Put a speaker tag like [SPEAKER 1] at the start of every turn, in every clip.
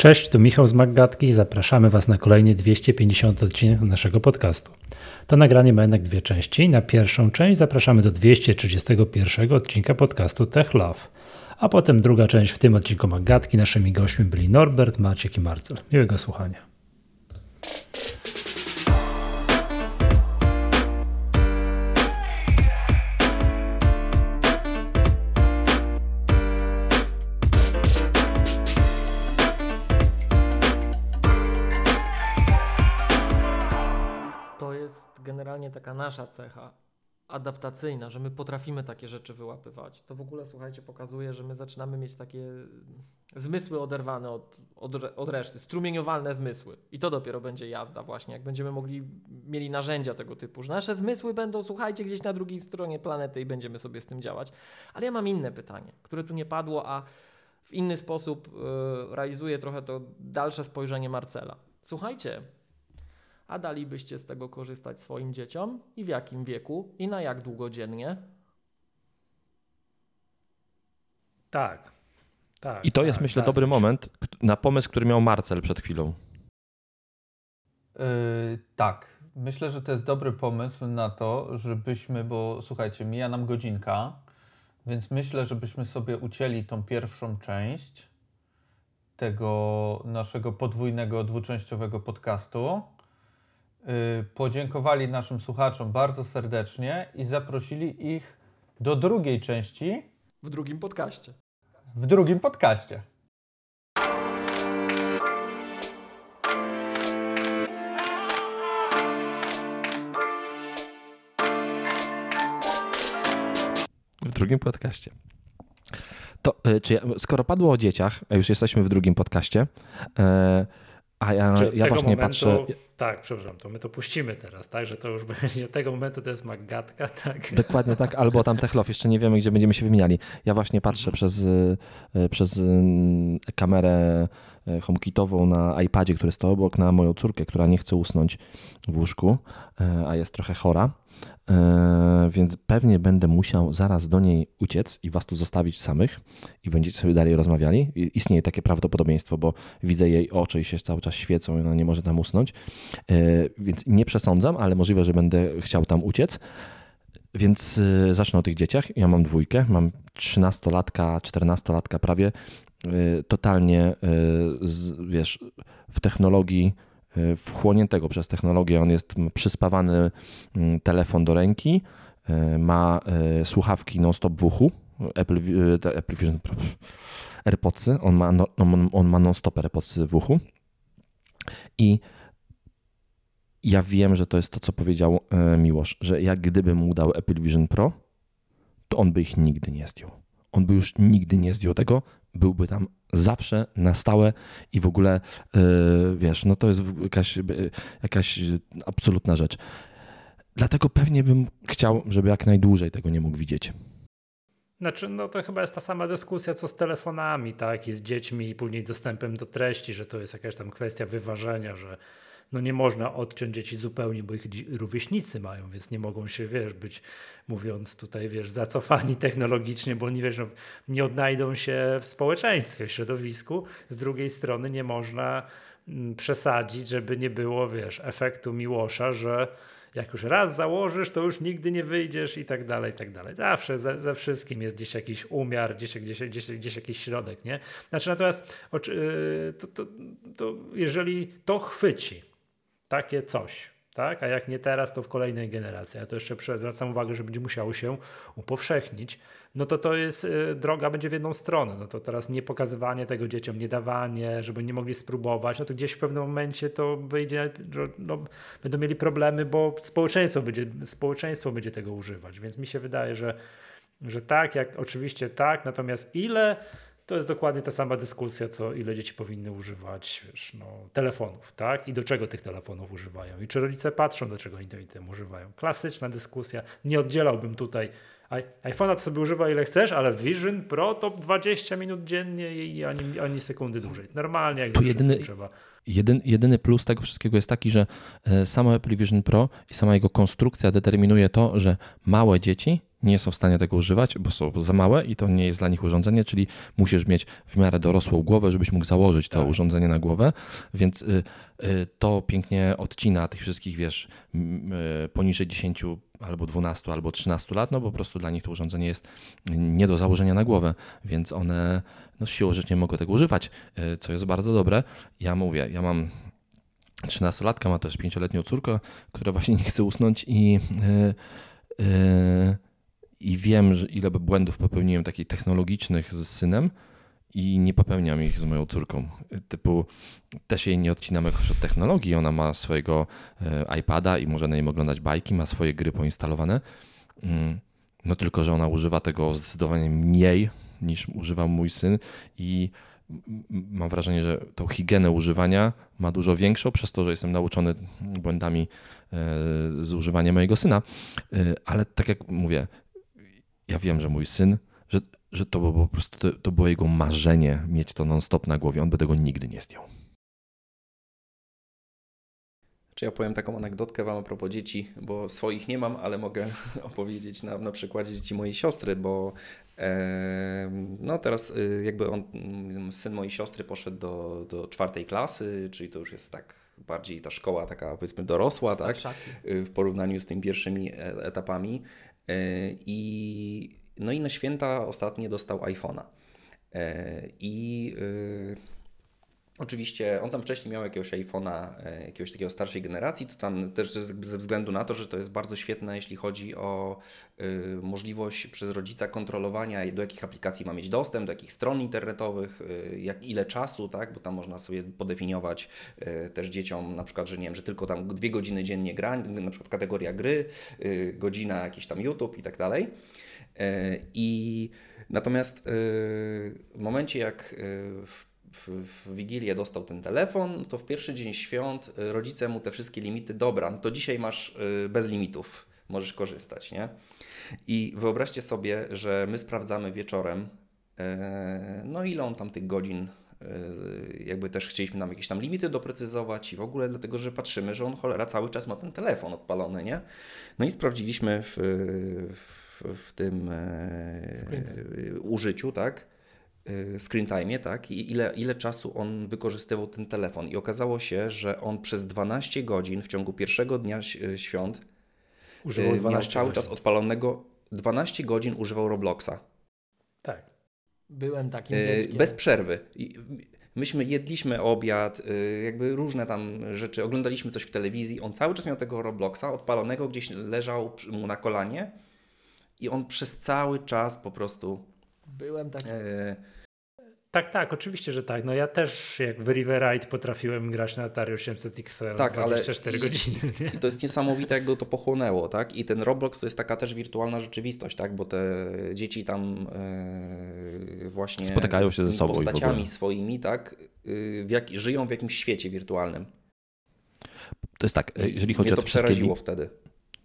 [SPEAKER 1] Cześć, tu Michał z Maggatki i zapraszamy Was na kolejny 250 odcinek naszego podcastu. To nagranie ma jednak dwie części. Na pierwszą część zapraszamy do 231 odcinka podcastu Tech Love, a potem druga część w tym odcinku Maggatki. Naszymi gośćmi byli Norbert, Maciek i Marcel. Miłego słuchania.
[SPEAKER 2] Taka nasza cecha adaptacyjna, że my potrafimy takie rzeczy wyłapywać. To w ogóle, słuchajcie, pokazuje, że my zaczynamy mieć takie zmysły oderwane od, od, od reszty, strumieniowalne zmysły. I to dopiero będzie jazda właśnie, jak będziemy mogli, mieli narzędzia tego typu, że nasze zmysły będą, słuchajcie, gdzieś na drugiej stronie planety i będziemy sobie z tym działać. Ale ja mam inne pytanie, które tu nie padło, a w inny sposób yy, realizuje trochę to dalsze spojrzenie Marcela. Słuchajcie, a dalibyście z tego korzystać swoim dzieciom i w jakim wieku i na jak długo dziennie?
[SPEAKER 1] Tak.
[SPEAKER 3] tak I to tak, jest, myślę, tak. dobry moment na pomysł, który miał Marcel przed chwilą.
[SPEAKER 4] Yy, tak. Myślę, że to jest dobry pomysł na to, żebyśmy, bo słuchajcie, mija nam godzinka, więc myślę, żebyśmy sobie ucięli tą pierwszą część tego naszego podwójnego, dwuczęściowego podcastu podziękowali naszym słuchaczom bardzo serdecznie i zaprosili ich do drugiej części.
[SPEAKER 2] W drugim podcaście.
[SPEAKER 4] W drugim podcaście.
[SPEAKER 3] W drugim podcaście. To, y, czy ja, skoro padło o dzieciach, a już jesteśmy w drugim podcaście, e, a ja, ja właśnie momentu, patrzę.
[SPEAKER 1] Tak, przepraszam, to my to puścimy teraz, tak? Że to już będzie tego momentu to jest magatka, tak?
[SPEAKER 3] Dokładnie tak, albo tam Techlof, jeszcze nie wiemy, gdzie będziemy się wymieniali. Ja właśnie patrzę mhm. przez, e, przez mm, kamerę e, HomeKitową na iPadzie, który stoi obok, na moją córkę, która nie chce usnąć w łóżku, e, a jest trochę chora. E, więc pewnie będę musiał zaraz do niej uciec i was tu zostawić samych i będziecie sobie dalej rozmawiali. Istnieje takie prawdopodobieństwo, bo widzę jej oczy i się cały czas świecą i ona nie może tam usnąć. E, więc nie przesądzam, ale możliwe, że będę chciał tam uciec. Więc e, zacznę o tych dzieciach. Ja mam dwójkę, mam 13-latka, 14-latka prawie. Totalnie, wiesz, w technologii wchłoniętego przez technologię. On jest przyspawany mm, telefon do ręki, y, ma y, słuchawki non-stop w uchu, Apple, Apple Vision, AirPodsy, on ma, no, on, on ma non-stop AirPodsy w uchu i ja wiem, że to jest to, co powiedział Miłosz, że jak gdybym mu dał Apple Vision Pro, to on by ich nigdy nie zdjął. On by już nigdy nie zdjął tego, byłby tam zawsze na stałe i w ogóle yy, wiesz, no to jest jakaś, yy, jakaś absolutna rzecz. Dlatego pewnie bym chciał, żeby jak najdłużej tego nie mógł widzieć.
[SPEAKER 1] Znaczy, no to chyba jest ta sama dyskusja, co z telefonami, tak, i z dziećmi, i później dostępem do treści, że to jest jakaś tam kwestia wyważenia, że no nie można odciąć dzieci zupełnie, bo ich rówieśnicy mają, więc nie mogą się, wiesz, być, mówiąc tutaj, wiesz, zacofani technologicznie, bo nie, wiesz, no, nie odnajdą się w społeczeństwie, w środowisku. Z drugiej strony nie można mm, przesadzić, żeby nie było, wiesz, efektu Miłosza, że jak już raz założysz, to już nigdy nie wyjdziesz i tak dalej, i tak dalej. Zawsze ze, ze wszystkim jest gdzieś jakiś umiar, gdzieś, gdzieś, gdzieś, gdzieś jakiś środek, nie? Znaczy natomiast y, to, to, to jeżeli to chwyci, takie coś. Tak? A jak nie teraz, to w kolejnej generacji. Ja to jeszcze zwracam uwagę, że będzie musiało się upowszechnić. No to to jest, y, droga będzie w jedną stronę. No to teraz nie pokazywanie tego dzieciom, nie dawanie, żeby nie mogli spróbować, no to gdzieś w pewnym momencie to wyjdzie, no, będą mieli problemy, bo społeczeństwo będzie, społeczeństwo będzie tego używać. Więc mi się wydaje, że, że tak, jak oczywiście tak, natomiast ile to jest dokładnie ta sama dyskusja, co ile dzieci powinny używać wiesz, no, telefonów, tak? I do czego tych telefonów używają. I czy rodzice patrzą, do czego oni tym używają. Klasyczna dyskusja. Nie oddzielałbym tutaj iPhone'a to sobie używa ile chcesz, ale Vision Pro to 20 minut dziennie i ani, ani sekundy dłużej. Normalnie jak
[SPEAKER 3] jedyny, trzeba. Jedyn, jedyny plus tego wszystkiego jest taki, że e, samo Apple Vision Pro i sama jego konstrukcja determinuje to, że małe dzieci nie są w stanie tego używać, bo są za małe i to nie jest dla nich urządzenie, czyli musisz mieć w miarę dorosłą głowę, żebyś mógł założyć to tak. urządzenie na głowę, więc y, y, to pięknie odcina tych wszystkich, wiesz, y, poniżej 10 albo 12 albo 13 lat, no bo po prostu dla nich to urządzenie jest nie do założenia na głowę, więc one no, siłą rzeczy nie mogą tego używać, co jest bardzo dobre. Ja mówię, ja mam 13-latka, ma też 5-letnią córkę, która właśnie nie chce usnąć i yy, yy, i wiem, że ile błędów popełniłem takich technologicznych z synem i nie popełniam ich z moją córką. Typu też jej nie odcinam jakoś od technologii, ona ma swojego e, iPada i może na nim oglądać bajki, ma swoje gry poinstalowane. Mm, no tylko, że ona używa tego zdecydowanie mniej niż używa mój syn i mam wrażenie, że tą higienę używania ma dużo większą, przez to, że jestem nauczony błędami e, z używania mojego syna. E, ale tak jak mówię, ja wiem, że mój syn, że, że to było po prostu, to, to było jego marzenie mieć to non-stop na głowie. On by tego nigdy nie zdjął.
[SPEAKER 5] Czy ja powiem taką anegdotkę Wam a propos dzieci, bo swoich nie mam, ale mogę opowiedzieć na, na przykładzie dzieci mojej siostry, bo e, no teraz y, jakby on, syn mojej siostry poszedł do, do czwartej klasy, czyli to już jest tak bardziej ta szkoła taka powiedzmy dorosła, tak, y, w porównaniu z tymi pierwszymi e, etapami. E, I, no i na święta ostatnio dostał iPhone'a. E, I e, Oczywiście on tam wcześniej miał jakiegoś iPhone'a, jakiegoś takiego starszej generacji, to tam też ze względu na to, że to jest bardzo świetne, jeśli chodzi o możliwość przez rodzica kontrolowania, do jakich aplikacji ma mieć dostęp, do jakich stron internetowych, y, jak, ile czasu, tak, bo tam można sobie podefiniować y, też dzieciom na przykład, że nie wiem, że tylko tam dwie godziny dziennie gra, na przykład kategoria gry, godzina jakiś tam YouTube i tak dalej. I natomiast w momencie jak w w, Wigilię dostał ten telefon, to w pierwszy dzień świąt y, rodzice mu te wszystkie limity, dobra, no to dzisiaj masz y, bez limitów, możesz korzystać, nie? I wyobraźcie sobie, że my sprawdzamy wieczorem, e, no ile on tam tych godzin e, jakby też chcieliśmy nam jakieś tam limity doprecyzować i w ogóle dlatego, że patrzymy, że on cholera cały czas ma ten telefon odpalony, nie? No i sprawdziliśmy w, w, w tym e, użyciu, tak? Screen time, tak? I ile, ile czasu on wykorzystywał ten telefon. I okazało się, że on przez 12 godzin w ciągu pierwszego dnia świąt używał 12 y, miał cały godzin. czas odpalonego 12 godzin używał Robloxa.
[SPEAKER 1] Tak.
[SPEAKER 2] Byłem takim dzieckiem.
[SPEAKER 5] Bez przerwy. Myśmy jedliśmy obiad, jakby różne tam rzeczy, oglądaliśmy coś w telewizji. On cały czas miał tego Robloxa odpalonego, gdzieś leżał mu na kolanie i on przez cały czas po prostu
[SPEAKER 2] Byłem taki. E...
[SPEAKER 1] Tak, tak, oczywiście, że tak. No ja też jak w Riverite potrafiłem grać na Atari 800 XL tak, 24 ale godziny.
[SPEAKER 5] Nie? I to jest niesamowite, jak go to pochłonęło, tak? I ten Roblox to jest taka też wirtualna rzeczywistość, tak? Bo te dzieci tam e, właśnie
[SPEAKER 3] spotykają się ze sobą
[SPEAKER 5] postaciami swoimi, tak? Y, w jak, żyją w jakimś świecie wirtualnym.
[SPEAKER 3] To jest tak, jeżeli chodzi Mnie
[SPEAKER 5] o to
[SPEAKER 3] wszystkie...
[SPEAKER 5] przeraziło wtedy.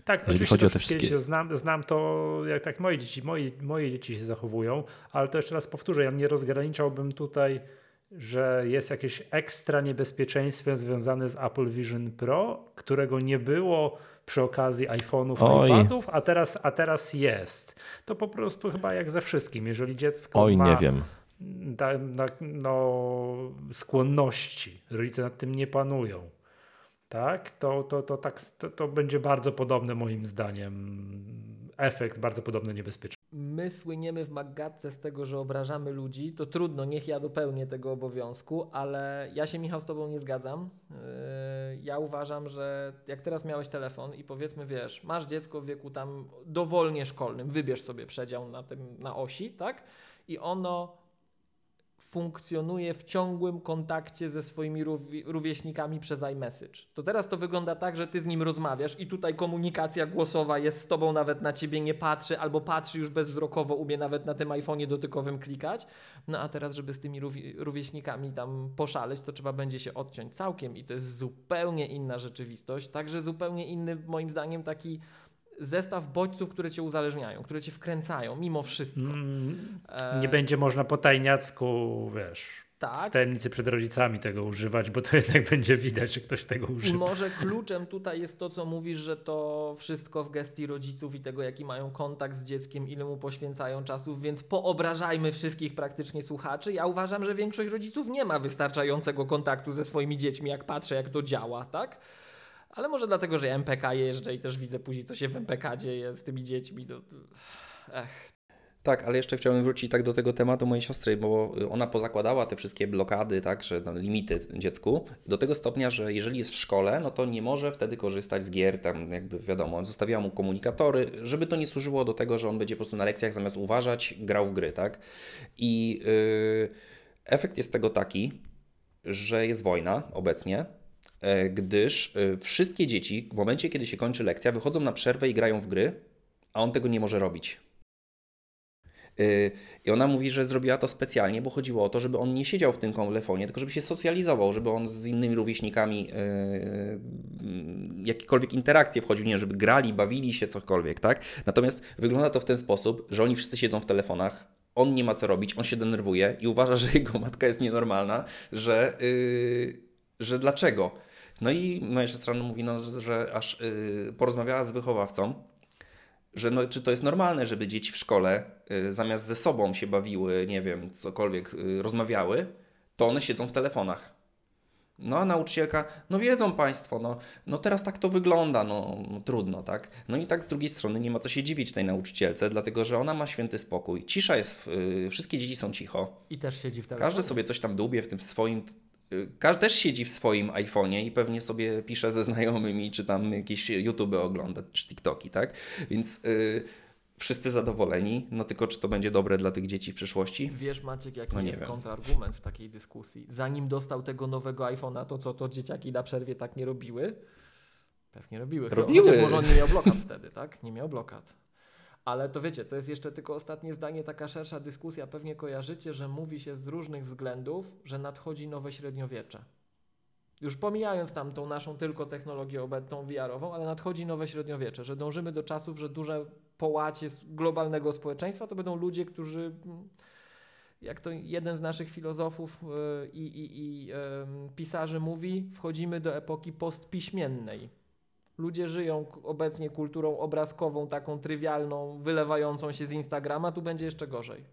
[SPEAKER 1] Tak, Jeżeli oczywiście chodzi o te wszystkie... znam, znam to, jak tak moje dzieci, moi, moje dzieci się zachowują, ale to jeszcze raz powtórzę, ja nie rozgraniczałbym tutaj, że jest jakieś ekstra niebezpieczeństwo związane z Apple Vision Pro, którego nie było przy okazji iPhone'ów, iPadów, a teraz, a teraz jest. To po prostu chyba jak ze wszystkim, jeżeli dziecko
[SPEAKER 3] Oj,
[SPEAKER 1] ma...
[SPEAKER 3] nie wiem.
[SPEAKER 1] Da, na, no, skłonności, rodzice nad tym nie panują tak, to, to, to, tak to, to będzie bardzo podobne moim zdaniem efekt, bardzo podobny niebezpieczny.
[SPEAKER 2] My słyniemy w Maggatce z tego, że obrażamy ludzi, to trudno, niech ja dopełnię tego obowiązku, ale ja się Michał z Tobą nie zgadzam. Yy, ja uważam, że jak teraz miałeś telefon i powiedzmy, wiesz, masz dziecko w wieku tam dowolnie szkolnym, wybierz sobie przedział na, tym, na osi, tak? I ono funkcjonuje w ciągłym kontakcie ze swoimi rówieśnikami przez iMessage. To teraz to wygląda tak, że ty z nim rozmawiasz i tutaj komunikacja głosowa jest z tobą, nawet na ciebie nie patrzy, albo patrzy już bezwzrokowo, umie nawet na tym iPhone'ie dotykowym klikać. No a teraz, żeby z tymi rówieśnikami tam poszaleć, to trzeba będzie się odciąć całkiem i to jest zupełnie inna rzeczywistość, także zupełnie inny moim zdaniem taki zestaw bodźców, które cię uzależniają, które cię wkręcają mimo wszystko.
[SPEAKER 1] Mm,
[SPEAKER 2] E,
[SPEAKER 1] nie będzie można po tajniacku, wiesz, w
[SPEAKER 2] tak.
[SPEAKER 1] tajemnicy przed rodzicami tego używać, bo to jednak będzie widać, że ktoś tego
[SPEAKER 2] I
[SPEAKER 1] używa.
[SPEAKER 2] może kluczem tutaj jest to, co mówisz, że to wszystko w gestii rodziców i tego, jaki mają kontakt z dzieckiem, ile mu poświęcają czasów, więc poobrażajmy wszystkich praktycznie słuchaczy. Ja uważam, że większość rodziców nie ma wystarczającego kontaktu ze swoimi dziećmi, jak patrzę, jak to działa, tak? Ale może dlatego, że MPK jeżdżę i też widzę później, co się w MPK dzieje z tymi dziećmi. No, ech,
[SPEAKER 5] Tak, ale jeszcze chciałbym wrócić tak do tego tematu mojej siostry, bo ona pozakładała te wszystkie blokady, tak, że no, limity dziecku, do tego stopnia, że jeżeli jest w szkole, no to nie może wtedy korzystać z gier, tam jakby wiadomo, zostawiała mu komunikatory, żeby to nie służyło do tego, że on będzie po prostu na lekcjach zamiast uważać, grał w gry, tak. I yy, efekt jest tego taki, że jest wojna obecnie, gdyż y, wszystkie dzieci w momencie, kiedy się kończy lekcja, wychodzą na przerwę i grają w gry, a on tego nie może robić. Y, I ona mówi, że zrobiła to specjalnie, bo chodziło o to, żeby on nie siedział w tym telefonie, tylko żeby się socjalizował, żeby on z innymi rówieśnikami yy, jakiekolwiek interakcje wchodził, nie wiem, żeby grali, bawili się, cokolwiek, tak? Natomiast wygląda to w ten sposób, że oni wszyscy siedzą w telefonach, on nie ma co robić, on się denerwuje i uważa, że jego matka jest nienormalna, że, yy, że dlaczego? No i moja siostra mówi, no, że, aż yy, porozmawiała z wychowawcą, że no, czy to jest normalne, żeby dzieci w szkole y, zamiast ze sobą się bawiły, nie wiem, cokolwiek y, rozmawiały, to one siedzą w telefonach. No a nauczycielka, no wiedzą Państwo, no, no teraz tak to wygląda, no, no trudno, tak? No i tak z drugiej strony nie ma co się dziwić tej nauczycielce, dlatego że ona ma święty spokój. Cisza jest, y, wszystkie dzieci są cicho.
[SPEAKER 2] I też siedzi w telefonie.
[SPEAKER 5] Każdy sobie coś tam dłubie w tym swoim. Y, Każdy też siedzi w swoim iPhone'ie i pewnie sobie pisze ze znajomymi, czy tam jakieś YouTube ogląda, czy TikToki, tak? Więc y, wszyscy zadowoleni, no tylko czy to będzie dobre dla tych dzieci w przyszłości?
[SPEAKER 2] Wiesz Maciek, jaki
[SPEAKER 5] No
[SPEAKER 2] jest
[SPEAKER 5] wiem.
[SPEAKER 2] kontrargument w takiej dyskusji? Zanim dostał tego nowego iPhone'a, to co to dzieciaki na przerwie tak nie robiły? Pewnie robiły.
[SPEAKER 5] Robiły.
[SPEAKER 2] Chociaż może on nie miał blokad wtedy, tak? Nie miał blokad. Ale to wiecie, to jest jeszcze tylko ostatnie zdanie, taka szersza dyskusja. Pewnie kojarzycie, że mówi się z różnych względów, że nadchodzi nowe średniowiecze. Już pomijając tam tą naszą tylko technologię obecną VR-ową, ale nadchodzi nowe średniowiecze, że dążymy do czasów, że duże połacie globalnego społeczeństwa to będą ludzie, którzy, mm, jak to jeden z naszych filozofów y, i, i, i em, pisarzy mówi, wchodzimy do epoki postpiśmiennej. Ludzie żyją obecnie kulturą obrazkową, taką trywialną, wylewającą się z Instagrama, tu będzie jeszcze gorzej.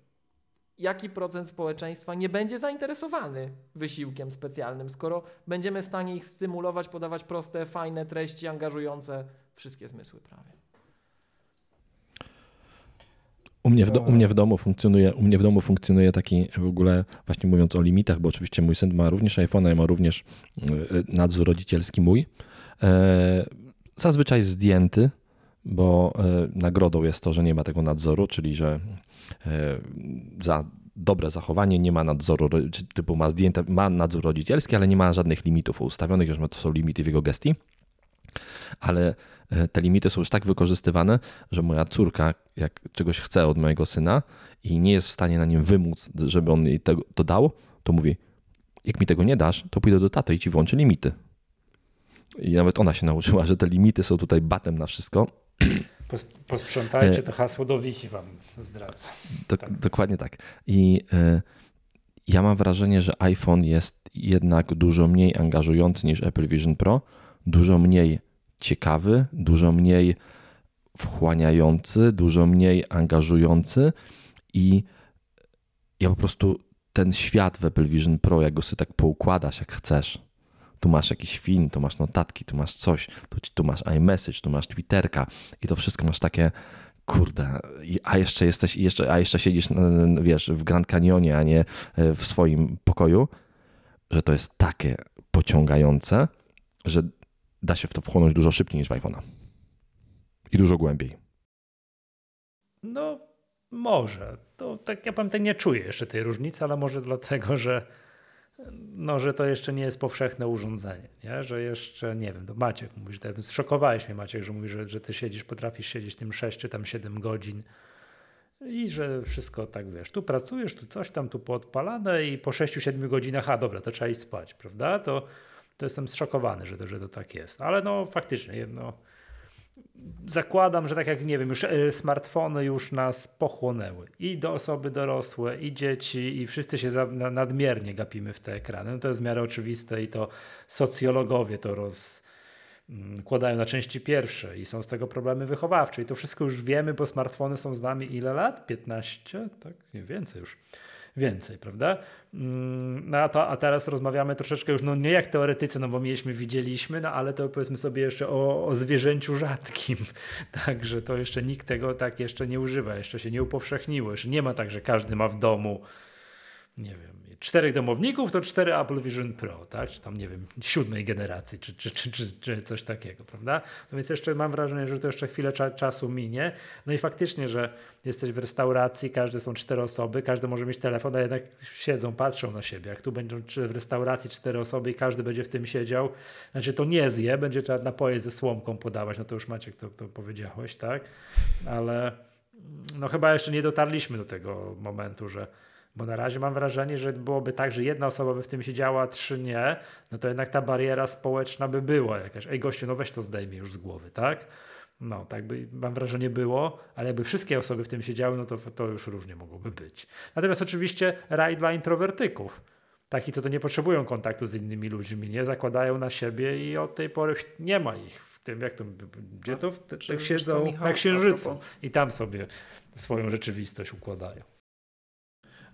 [SPEAKER 2] Jaki procent społeczeństwa nie będzie zainteresowany wysiłkiem specjalnym, skoro będziemy w stanie ich stymulować, podawać proste, fajne treści, angażujące wszystkie zmysły prawie.
[SPEAKER 3] U mnie, w do, u, mnie w domu funkcjonuje, u mnie w domu funkcjonuje taki w ogóle, właśnie mówiąc o limitach, bo oczywiście mój syn ma również iPhone'a i ma również e, nadzór rodzicielski mój. Zazwyczaj zdjęty, bo e, nagrodą jest to, że nie ma tego nadzoru, czyli że e, za dobre zachowanie nie ma nadzoru, typu ma zdjęte, ma nadzór rodzicielski, ale nie ma żadnych limitów ustawionych, już to są limity w jego gestii. Ale e, te limity są już tak wykorzystywane, że moja córka, jak czegoś chce od mojego syna i nie jest w stanie na nim wymóc, żeby on jej to dał, to mówi, jak mi tego nie dasz, to pójdę do taty i ci włączę limity. I nawet ona się nauczyła, że te limity są tutaj batem na wszystko.
[SPEAKER 1] Pos, posprzątajcie,
[SPEAKER 3] E,
[SPEAKER 1] to hasło do wiki wam zdradzę.
[SPEAKER 3] Dok-
[SPEAKER 1] Tak.
[SPEAKER 3] Dokładnie tak. I y, ja mam wrażenie, że iPhone jest jednak dużo mniej angażujący niż Apple Vision Pro, dużo mniej ciekawy, dużo mniej wchłaniający, dużo mniej angażujący i ja po prostu ten świat w Apple Vision Pro, jak go sobie tak poukładasz, jak chcesz. Tu masz jakiś film, tu masz notatki, tu masz coś, tu, tu masz iMessage, tu masz Twitterka i to wszystko masz takie, kurde, a jeszcze jesteś, jeszcze, a jeszcze siedzisz, wiesz, w Grand Canyonie, a nie e, w swoim pokoju, że to jest takie pociągające, że da się w to wchłonąć dużo szybciej niż w iPhone'a. I dużo głębiej.
[SPEAKER 1] No, może. To tak ja powiem, nie czuję jeszcze tej różnicy, ale może dlatego, że no, że to jeszcze nie jest powszechne urządzenie, nie? że jeszcze, nie wiem, to Maciek mówi, że to zszokowałeś mnie Maciek, że mówisz, że, że ty siedzisz, potrafisz siedzieć tym 6 czy tam 7 godzin i że wszystko tak, wiesz, tu pracujesz, tu coś tam, tu poodpalane i po 6-7 godzinach, a dobra, to trzeba iść spać, prawda? To, to jestem zszokowany, że to, że to tak jest, ale no faktycznie, no, zakładam, że tak jak nie wiem, już e, smartfony już nas pochłonęły. I do osoby dorosłe, i dzieci, i wszyscy się za, nadmiernie gapimy w te ekrany. No to jest w miarę oczywiste i to socjologowie to rozkładają na części pierwsze i są z tego problemy wychowawcze. I to wszystko już wiemy, bo smartfony są z nami ile lat? 15? Tak? Nie więcej już więcej, prawda? Mm, no a, to, a teraz rozmawiamy troszeczkę już, no nie jak teoretycy, no bo mieliśmy, widzieliśmy, no ale to powiedzmy sobie jeszcze o, o zwierzęciu rzadkim, także to jeszcze nikt tego tak jeszcze nie używa, jeszcze się nie upowszechniło, jeszcze nie ma tak, że każdy ma w domu, nie wiem, czterech domowników to cztery Apple Vision Pro, tak? Czy tam, nie wiem, siódmej generacji, czy, czy, czy, czy, czy coś takiego, prawda? No więc jeszcze mam wrażenie, że to jeszcze chwilę cza czasu minie. No i faktycznie, że jesteś w restauracji, każdy są cztery osoby, każdy może mieć telefon, a jednak siedzą, patrzą na siebie. Jak tu będą w restauracji cztery osoby i każdy będzie w tym siedział, znaczy to nie zje, będzie trzeba napoje ze słomką podawać, no to już Maciek to, to powiedziałeś, tak? Ale no chyba jeszcze nie dotarliśmy do tego momentu, że bo na razie mam wrażenie, że byłoby tak, że jedna osoba by w tym siedziała, trzy nie, no to jednak ta bariera społeczna by była jakaś. Ej gościu, no weź to zdejmij już z głowy, tak? No, tak by, mam wrażenie było, ale jakby wszystkie osoby w tym siedziały, no to, to już różnie mogłoby być. Natomiast oczywiście raj dla introwertyków. Taki, co to nie potrzebują kontaktu z innymi ludźmi, nie zakładają na siebie i od tej pory nie ma ich w tym, jak to, gdzie to, tak siedzą na księżycu i tam sobie swoją rzeczywistość układają.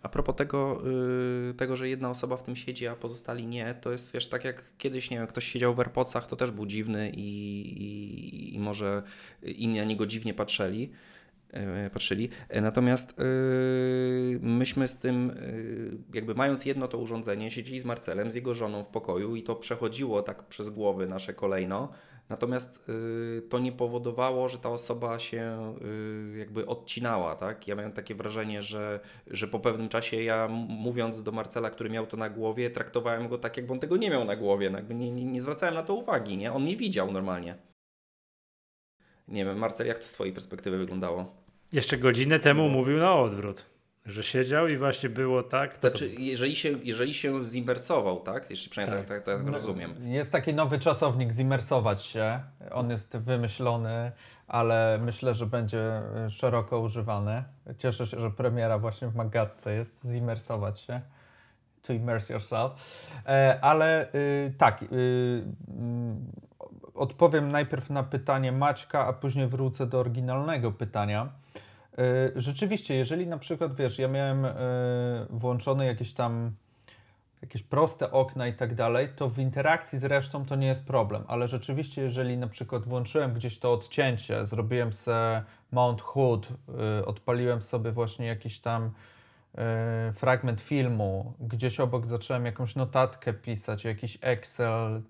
[SPEAKER 5] A propos tego, yy, tego, że jedna osoba w tym siedzi, a pozostali nie, to jest wiesz, tak jak kiedyś, nie wiem, ktoś siedział w AirPodsach, to też był dziwny i, i, i może inni na niego dziwnie patrzyli. Yy, patrzyli. Natomiast yy, myśmy z tym, yy, jakby mając jedno to urządzenie, siedzieli z Marcelem, z jego żoną w pokoju i to przechodziło tak przez głowy nasze kolejno. Natomiast y, to nie powodowało, że ta osoba się y, jakby odcinała, tak? Ja miałem takie wrażenie, że, że po pewnym czasie ja mówiąc do Marcela, który miał to na głowie, traktowałem go tak, jakby on tego nie miał na głowie, no jakby nie, nie, nie zwracałem na to uwagi, nie? On mnie widział normalnie. Nie wiem, Marcel, jak to z Twojej perspektywy wyglądało?
[SPEAKER 1] Jeszcze godzinę temu no. mówił na odwrót. Że siedział i właśnie było tak.
[SPEAKER 5] To znaczy, to... jeżeli się, jeżeli się zimersował, tak? Jeszcze przynajmniej tak, tak, tak, tak no, rozumiem.
[SPEAKER 4] Jest taki nowy czasownik zimersować się. On jest wymyślony, ale myślę, że będzie szeroko używany. Cieszę się, że premiera właśnie w Magatce jest zimersować się. To immerse yourself. E, ale y, tak, y, y, odpowiem najpierw na pytanie Maćka, a później wrócę do oryginalnego pytania. E, rzeczywiście, jeżeli na przykład, wiesz, ja miałem e, włączone jakieś tam jakieś proste okna i tak dalej, to w interakcji z resztą to nie jest problem, ale rzeczywiście, jeżeli na przykład włączyłem gdzieś to odcięcie, zrobiłem sobie Mount Hood, e, odpaliłem sobie właśnie jakiś tam fragment filmu, gdzieś obok zacząłem jakąś notatkę pisać, jakiś Excel.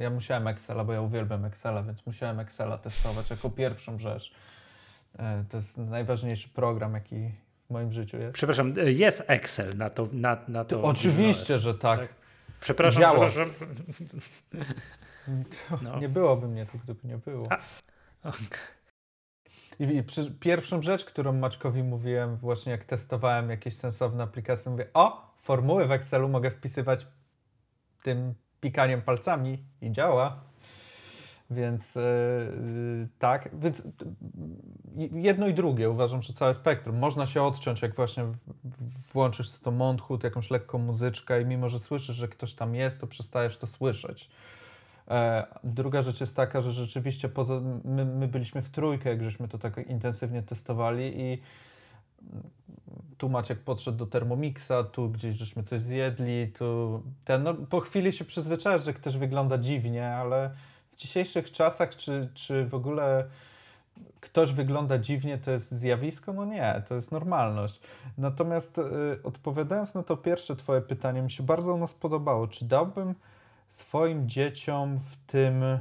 [SPEAKER 4] Ja musiałem Excela, bo ja uwielbiam Excela, więc musiałem Excela testować jako pierwszą rzecz. E, to jest najważniejszy program, jaki w moim życiu jest.
[SPEAKER 1] Przepraszam, e, jest Excel na to. Na, na to,
[SPEAKER 4] oczywiście, że tak. tak.
[SPEAKER 1] Przepraszam, Działa. przepraszam.
[SPEAKER 4] No. Nie byłoby mnie tu, gdyby nie było. Okay. I, I przy, pierwszą rzecz, którą Maczkowi mówiłem, właśnie jak testowałem jakieś sensowne aplikacje, mówię: O, formuły w Excelu mogę wpisywać tym pikaniem palcami i działa. Więc yy, tak, więc jedno i drugie uważam, że całe spektrum. Można się odciąć, jak właśnie włączysz to Monthut, jakąś lekką muzyczkę i mimo, że słyszysz, że ktoś tam jest, to przestajesz to słyszeć. E, druga rzecz jest taka, że rzeczywiście poza, my, my byliśmy w trójkę, jak żeśmy to tak intensywnie testowali i tu Maciek podszedł do Thermomixa, tu gdzieś żeśmy coś zjedli, tu ten, no po chwili się przyzwyczajasz, że ktoś wygląda dziwnie, ale w dzisiejszych czasach, czy, czy w ogóle ktoś wygląda dziwnie, to jest zjawisko? No nie, to jest normalność. Natomiast y, odpowiadając na to pierwsze Twoje pytanie, mi się bardzo ono spodobało. Czy dałbym swoim dzieciom w tym, y,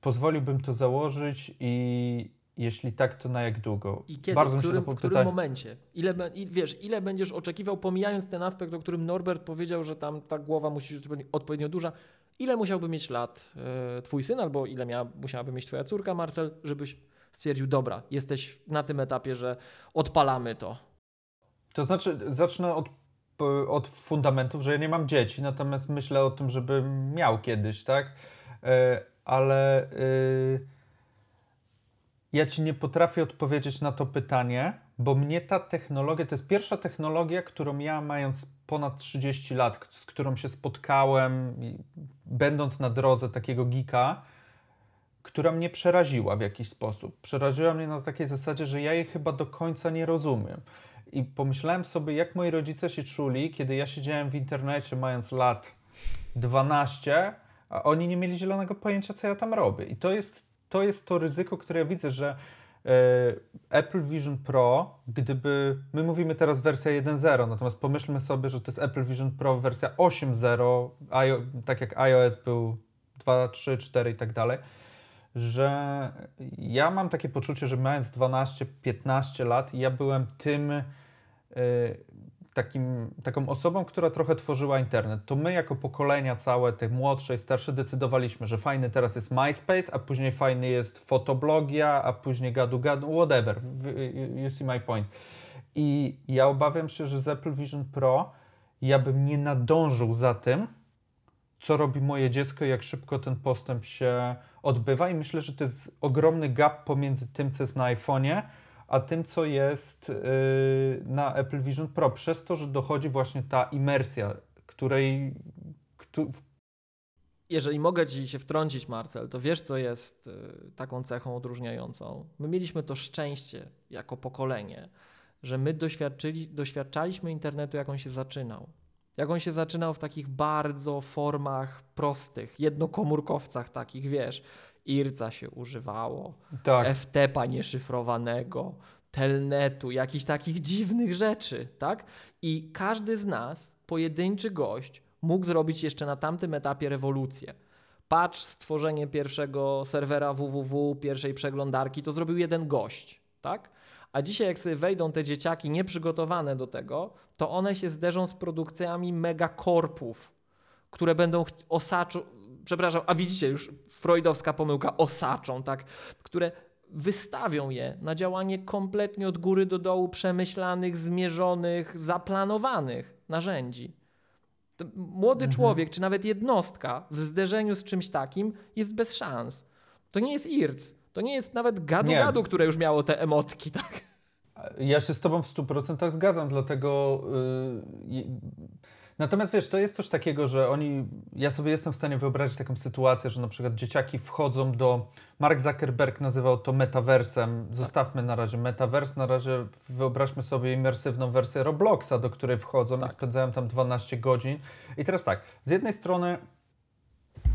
[SPEAKER 4] pozwoliłbym to założyć i jeśli tak, to na jak długo?
[SPEAKER 2] I kiedy, Bardzo w którym, w którym momencie? Ile, wiesz, ile będziesz oczekiwał, pomijając ten aspekt, o którym Norbert powiedział, że tam ta głowa musi być odpowiednio duża, ile musiałby mieć lat e, twój syn, albo ile miała, musiałaby mieć twoja córka, Marcel, żebyś stwierdził, dobra, jesteś na tym etapie, że odpalamy to?
[SPEAKER 4] To znaczy, zacznę od, od fundamentów, że ja nie mam dzieci, natomiast myślę o tym, żebym miał kiedyś, tak? E, ale y, ja ci nie potrafię odpowiedzieć na to pytanie, bo mnie ta technologia, to jest pierwsza technologia, którą ja mając ponad 30 lat, z którą się spotkałem, będąc na drodze takiego geeka, która mnie przeraziła w jakiś sposób. Przeraziła mnie na takiej zasadzie, że ja jej chyba do końca nie rozumiem. I pomyślałem sobie, jak moi rodzice się czuli, kiedy ja siedziałem w internecie mając lat 12, a oni nie mieli zielonego pojęcia, co ja tam robię. I to jest to, jest to ryzyko, które ja widzę, że e, Apple Vision Pro, gdyby my mówimy teraz wersja 1.0, natomiast pomyślmy sobie, że to jest Apple Vision Pro wersja 8.0, tak jak iOS był 2, 3, 4 i tak dalej, że ja mam takie poczucie, że mając 12-15 lat, ja byłem tym y, takim, taką osobą, która trochę tworzyła internet. To my jako pokolenia całe, te młodsze i starsze, decydowaliśmy, że fajny teraz jest MySpace, a później fajny jest fotoblogia, a później gadu gadu, whatever. You see my point. I ja obawiam się, że z Apple Vision Pro ja bym nie nadążył za tym, co robi moje dziecko, jak szybko ten postęp się odbywa i myślę, że to jest ogromny gap pomiędzy tym, co jest na iPhone'ie, a tym, co jest yy, na Apple Vision Pro, przez to, że dochodzi właśnie ta imersja, której.
[SPEAKER 2] jeżeli mogę Ci się wtrącić, Marcel, to wiesz, co jest y, taką cechą odróżniającą? My mieliśmy to szczęście jako pokolenie, że my doświadczyli, doświadczaliśmy internetu, jak on się zaczynał. Jak on się zaczynał w takich bardzo formach prostych, jednokomórkowcach takich, wiesz, IRCA się używało, tak. FTP-a nieszyfrowanego, telnetu, jakichś takich dziwnych rzeczy, tak? I każdy z nas, pojedynczy gość, mógł zrobić jeszcze na tamtym etapie rewolucję. Patrz, stworzenie pierwszego serwera www, pierwszej przeglądarki, to zrobił jeden gość, tak? A dzisiaj, jak sobie wejdą te dzieciaki nieprzygotowane do tego, to one się zderzą z produkcjami megakorpów, które będą osaczą, przepraszam, a widzicie już freudowska pomyłka, osaczą, tak, które wystawią je na działanie kompletnie od góry do dołu przemyślanych, zmierzonych, zaplanowanych narzędzi. Młody mhm. człowiek, czy nawet jednostka w zderzeniu z czymś takim jest bez szans. To nie jest IRC, to nie jest nawet gadu-gadu, które już miało te emotki, tak?
[SPEAKER 4] Ja się z tobą w 100% zgadzam, dlatego... Yy, natomiast wiesz, to jest coś takiego, że oni... Ja sobie jestem w stanie wyobrazić taką sytuację, że na przykład dzieciaki wchodzą do... Mark Zuckerberg nazywał to metaversem. Zostawmy na razie metavers. Na razie wyobraźmy sobie imersywną wersję Robloxa, do której wchodzą tak. i spędzają tam 12 godzin. I teraz tak, z jednej strony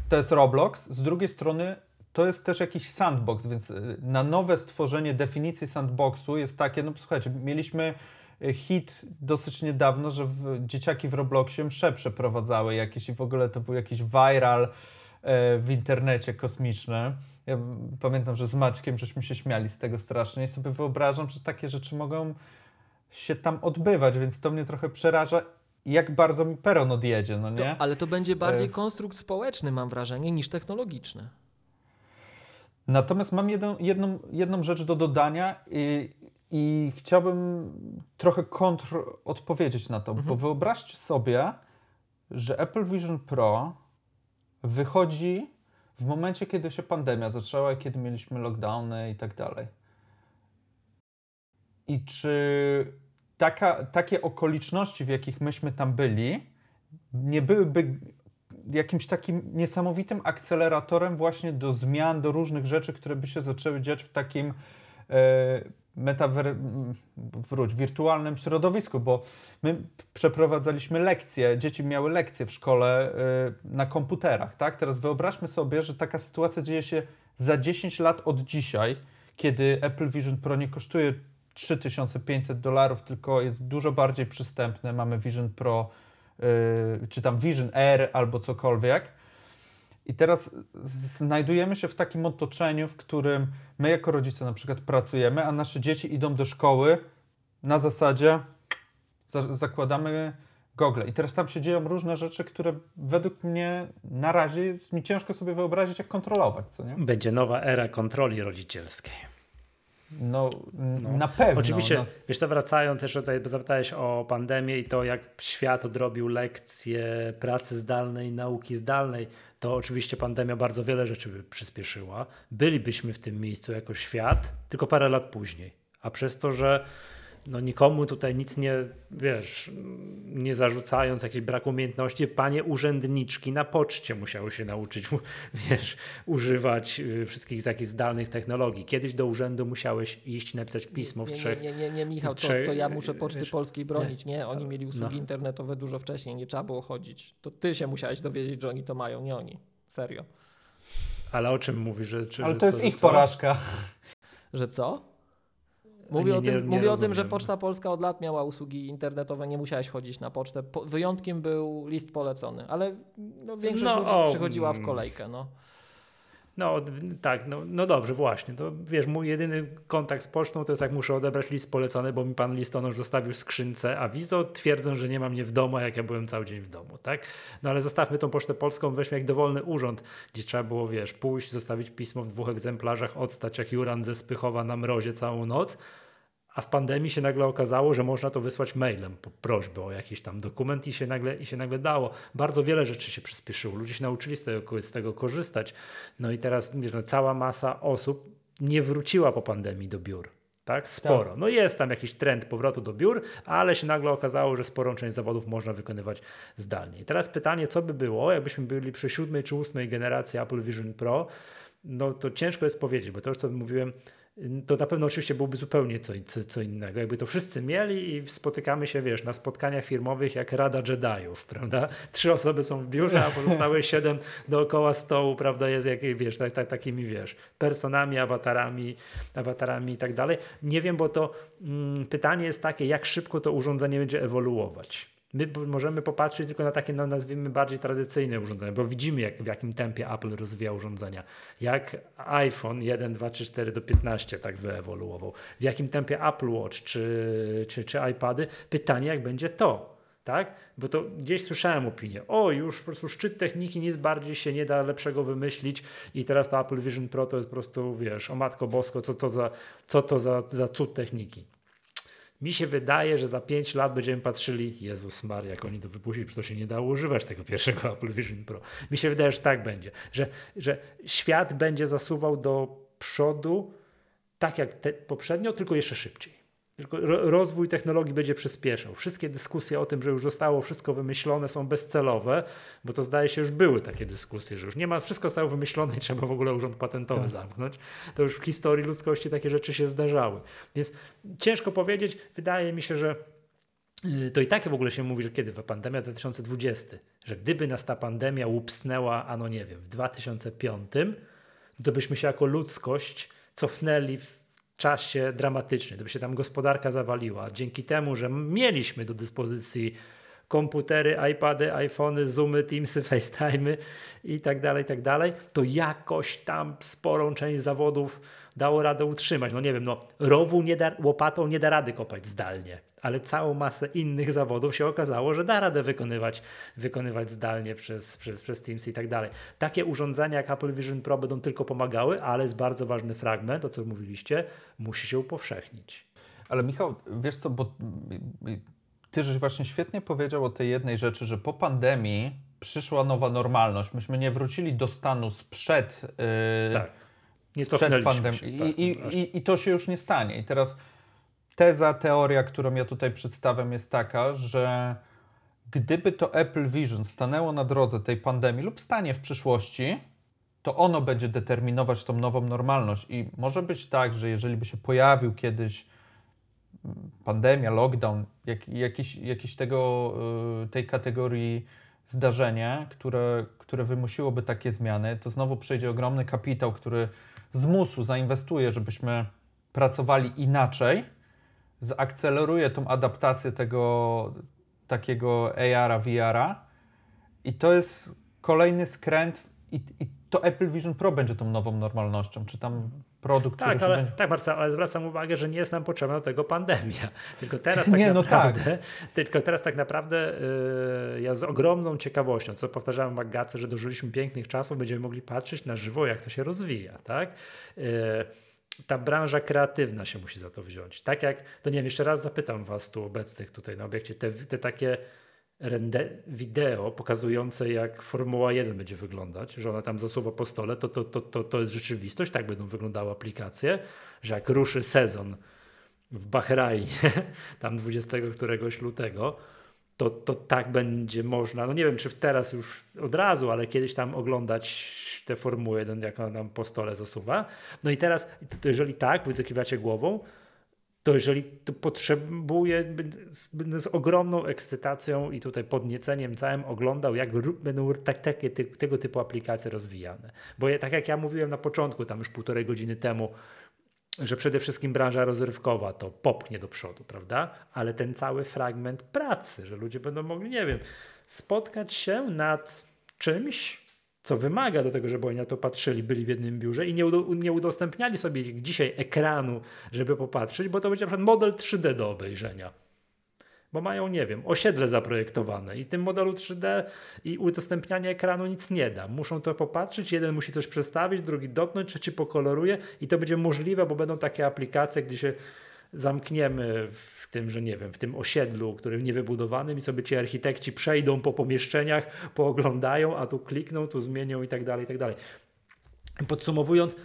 [SPEAKER 4] to jest Roblox, z drugiej strony to jest też jakiś sandbox, więc y, na nowe stworzenie definicji sandboxu jest takie, no słuchajcie, mieliśmy hit dosyć niedawno, że w, dzieciaki w Robloxie msze przeprowadzały jakieś i w ogóle to był jakiś viral e, w internecie kosmiczny. Ja pamiętam, że z Maćkiem żeśmy się śmiali z tego strasznie i sobie wyobrażam, że takie rzeczy mogą się tam odbywać, więc to mnie trochę przeraża jak bardzo mi peron odjedzie, no nie?
[SPEAKER 2] To, ale to będzie bardziej e, konstrukt społeczny, mam wrażenie, niż technologiczny.
[SPEAKER 4] Natomiast mam jedną, jedną, jedną rzecz do dodania i, i chciałbym trochę kontr odpowiedzieć na to, mhm. bo wyobraźcie sobie, że Apple Vision Pro wychodzi w momencie, kiedy się pandemia zaczęła, kiedy mieliśmy lockdowny i tak dalej. I czy taka, takie okoliczności, w jakich myśmy tam byli, nie byłyby jakimś takim niesamowitym akceleratorem właśnie do zmian, do różnych rzeczy, które by się zaczęły dziać w takim e, metawer... wróć, wirtualnym środowisku, bo my przeprowadzaliśmy lekcje, dzieci miały lekcje w szkole e, na komputerach, tak? Teraz wyobraźmy sobie, że taka sytuacja dzieje się za 10 lat od dzisiaj, kiedy Apple Vision Pro nie kosztuje 3500 dolarów, tylko jest dużo bardziej przystępne. Mamy Vision Pro Y, czy tam Vision Air albo cokolwiek. I teraz znajdujemy się w takim otoczeniu, w którym my jako rodzice na przykład pracujemy, a nasze dzieci idą do szkoły na zasadzie za zakładamy gogle. I teraz tam się dzieją różne rzeczy, które według mnie na razie jest mi ciężko sobie wyobrazić, jak kontrolować, co nie?
[SPEAKER 1] Będzie nowa era kontroli rodzicielskiej.
[SPEAKER 4] No, no. na pewno.
[SPEAKER 1] Oczywiście,
[SPEAKER 4] no.
[SPEAKER 1] wiesz co, wracając jeszcze tutaj, zapytałeś o pandemię i to, jak świat odrobił lekcje pracy zdalnej, nauki zdalnej, to oczywiście pandemia bardzo wiele rzeczy by przyspieszyła. Bylibyśmy w tym miejscu jako świat, tylko parę lat później. A przez to, że no nikomu tutaj nic nie, wiesz, nie zarzucając jakichś braku umiejętności, panie urzędniczki na poczcie musiały się nauczyć, wiesz, używać y, wszystkich takich zdalnych technologii. Kiedyś do urzędu musiałeś iść napisać pismo w trzech...
[SPEAKER 2] Nie, nie, nie, nie Michał, to, to ja muszę Poczty wiesz, Polskiej bronić, nie. nie? Oni mieli usługi no. internetowe dużo wcześniej, nie trzeba było chodzić. To ty się musiałeś dowiedzieć, że oni to mają, nie oni. Serio.
[SPEAKER 1] Ale o czym mówisz? Że,
[SPEAKER 4] czy, Ale
[SPEAKER 1] że
[SPEAKER 4] to jest ich co? porażka.
[SPEAKER 2] Że co? Mówię, nie, o, tym, nie, mówię o tym, że Poczta Polska od lat miała usługi internetowe, nie musiałeś chodzić na pocztę. Po, wyjątkiem był list polecony, ale no, większość no, ludzi przychodziła w kolejkę. No.
[SPEAKER 1] No tak, no, no dobrze, właśnie. To wiesz, mój jedyny kontakt z pocztą to jest jak muszę odebrać list polecony, bo mi pan listonosz zostawił skrzynce awizo, twierdzą, że nie ma mnie w domu, a jak ja byłem cały dzień w domu, tak? No ale zostawmy tą pocztę polską, weźmy jak dowolny urząd, gdzie trzeba było, wiesz, pójść, zostawić pismo w dwóch egzemplarzach, odstać jak Juran ze Spychowa na mrozie całą noc, a w pandemii się nagle okazało, że można to wysłać mailem po prośbę o jakiś tam dokument i się nagle, i się nagle dało. Bardzo wiele rzeczy się przyspieszyło. Ludzie się nauczyli z tego, z tego korzystać. No i teraz no, cała masa osób nie wróciła po pandemii do biur. Tak, sporo. Tak. No jest tam jakiś trend powrotu do biur, ale się nagle okazało, że sporą część zawodów można wykonywać zdalnie. I teraz pytanie, co by było, jakbyśmy byli przy siódmej czy ósmej generacji Apple Vision Pro, no to ciężko jest powiedzieć, bo to już co mówiłem, to na pewno oczywiście byłoby zupełnie co, co, co, innego. Jakby to wszyscy mieli i spotykamy się, wiesz, na spotkaniach firmowych jak Rada Jediów, prawda? Trzy osoby są w biurze, a pozostałe siedem dookoła stołu, prawda, jest jak, wiesz, tak, tak, takimi, wiesz, personami, awatarami, awatarami i tak dalej. Nie wiem, bo to mm, pytanie jest takie, jak szybko to urządzenie będzie ewoluować. My możemy popatrzeć tylko na takie, no, nazwijmy, bardziej tradycyjne urządzenia, bo widzimy, jak, w jakim tempie Apple rozwija urządzenia. Jak iPhone 1, 2, 3, 4 do 15 tak wyewoluował. W jakim tempie Apple Watch czy, czy, czy iPady. Pytanie, jak będzie to. Tak? Bo to gdzieś słyszałem opinię. O, już po prostu szczyt techniki, nic bardziej się nie da lepszego wymyślić i teraz to Apple Vision Pro to jest po prostu, wiesz, o matko bosko, co to za, co to za, za cud techniki. Mi się wydaje, że za 5 lat będziemy patrzyli, Jezus Maria, jak oni to wypuścili, przecież to się nie dało używać tego pierwszego Apple Vision Pro. Mi się wydaje, że tak będzie, że, że świat będzie zasuwał do przodu tak jak te, poprzednio, tylko jeszcze szybciej. Tylko rozwój technologii będzie przyspieszał. Wszystkie dyskusje o tym, że już zostało wszystko wymyślone, są bezcelowe, bo to zdaje się, już były takie dyskusje, że już nie ma, wszystko zostało wymyślone i trzeba w ogóle urząd patentowy tak. zamknąć. To już w historii ludzkości takie rzeczy się zdarzały. Więc ciężko powiedzieć, wydaje mi się, że y, to i tak w ogóle się mówi, że kiedy pandemia 2020, że gdyby nas ta pandemia łupsnęła, ano nie wiem, w 2005, to byśmy się jako ludzkość cofnęli w czasie dramatyczny, gdyby się tam gospodarka zawaliła, dzięki temu, że mieliśmy do dyspozycji komputery, iPady, iPhony, Zoomy, Teamsy, FaceTime'y i tak dalej, tak dalej, to jakoś tam sporą część zawodów dało radę utrzymać. No nie wiem, no rowu nie da, łopatą nie da rady kopać zdalnie, ale całą masę innych zawodów się okazało, że da radę wykonywać, wykonywać zdalnie przez, przez, przez Teams i tak dalej. Takie urządzenia jak Apple Vision Pro będą tylko pomagały, ale jest bardzo ważny fragment, to co mówiliście, musi się upowszechnić.
[SPEAKER 4] Ale Michał, wiesz co, bo ty żeś właśnie świetnie powiedział o tej jednej rzeczy, że po pandemii przyszła nowa normalność. Myśmy nie wrócili do stanu sprzed, yy, tak. nie sprzed pandemii. Tak, I, i, I to się już nie stanie. I teraz teza, teoria, którą ja tutaj przedstawiam jest taka, że gdyby to Apple Vision stanęło na drodze tej pandemii lub stanie w przyszłości, to ono będzie determinować tą nową normalność. I może być tak, że jeżeli by się pojawił kiedyś pandemia, lockdown, jak, jakiś, jakiś tego, y, tej kategorii zdarzenie, które, które wymusiłoby takie zmiany, to znowu przyjdzie ogromny kapitał, który z musu zainwestuje, żebyśmy pracowali inaczej, zaakceleruje tą adaptację tego takiego AR-a, VR-a i to jest kolejny skręt i, i to Apple Vision Pro będzie tą nową normalnością, czy tam produkt,
[SPEAKER 1] tak,
[SPEAKER 4] który
[SPEAKER 1] ale,
[SPEAKER 4] będzie...
[SPEAKER 1] Tak, Marcel, ale zwracam uwagę, że nie jest nam potrzebna do tego pandemia. Tylko teraz tak nie, naprawdę, no tak. tylko teraz tak naprawdę yy, ja z ogromną ciekawością, co powtarzałem w Magace, że dożyliśmy pięknych czasów, będziemy mogli patrzeć na żywo, jak to się rozwija, tak? Yy, ta branża kreatywna się musi za to wziąć. Tak jak, to nie wiem, jeszcze raz zapytam was tu obecnych tutaj na obiekcie, te, te takie rende, wideo pokazujące jak Formuła 1 będzie wyglądać, że ona tam zasuwa po stole, to, to, to, to, to jest rzeczywistość, tak będą wyglądały aplikacje, że jak ruszy sezon w Bahrajnie, tam 20 któregoś lutego, to, to tak będzie można, no nie wiem czy teraz już od razu, ale kiedyś tam oglądać tę Formułę 1, jak ona nam po stole zasuwa. No i teraz, to jeżeli tak, wy zakiwacie głową, to jeżeli to potrzebuje, z, z, ogromną ekscytacją i tutaj podnieceniem całym oglądał, jak będą tak, takie, tego typu aplikacje rozwijane. Bo tak jak ja mówiłem na początku, tam już półtorej godziny temu, że przede wszystkim branża rozrywkowa to popchnie do przodu, prawda? Ale ten cały fragment pracy, że ludzie będą mogli, nie wiem, spotkać się nad czymś, co wymaga do tego, żeby oni na to patrzyli, byli w jednym biurze i nie, nie udostępniali sobie dzisiaj ekranu, żeby popatrzeć, bo to będzie na przykład model 3D do obejrzenia. Bo mają, nie wiem, osiedle zaprojektowane i tym modelu 3D i udostępnianie ekranu nic nie da. Muszą to popatrzeć, jeden musi coś przestawić, drugi dotknąć, trzeci pokoloruje i to będzie możliwe, bo będą takie aplikacje, gdzie się zamkniemy w tym, że nie wiem, w tym osiedlu, którym niewybudowanym i sobie ci architekci przejdą po pomieszczeniach, pooglądają, a tu klikną, tu zmienią i tak dalej, i tak dalej. Podsumowując,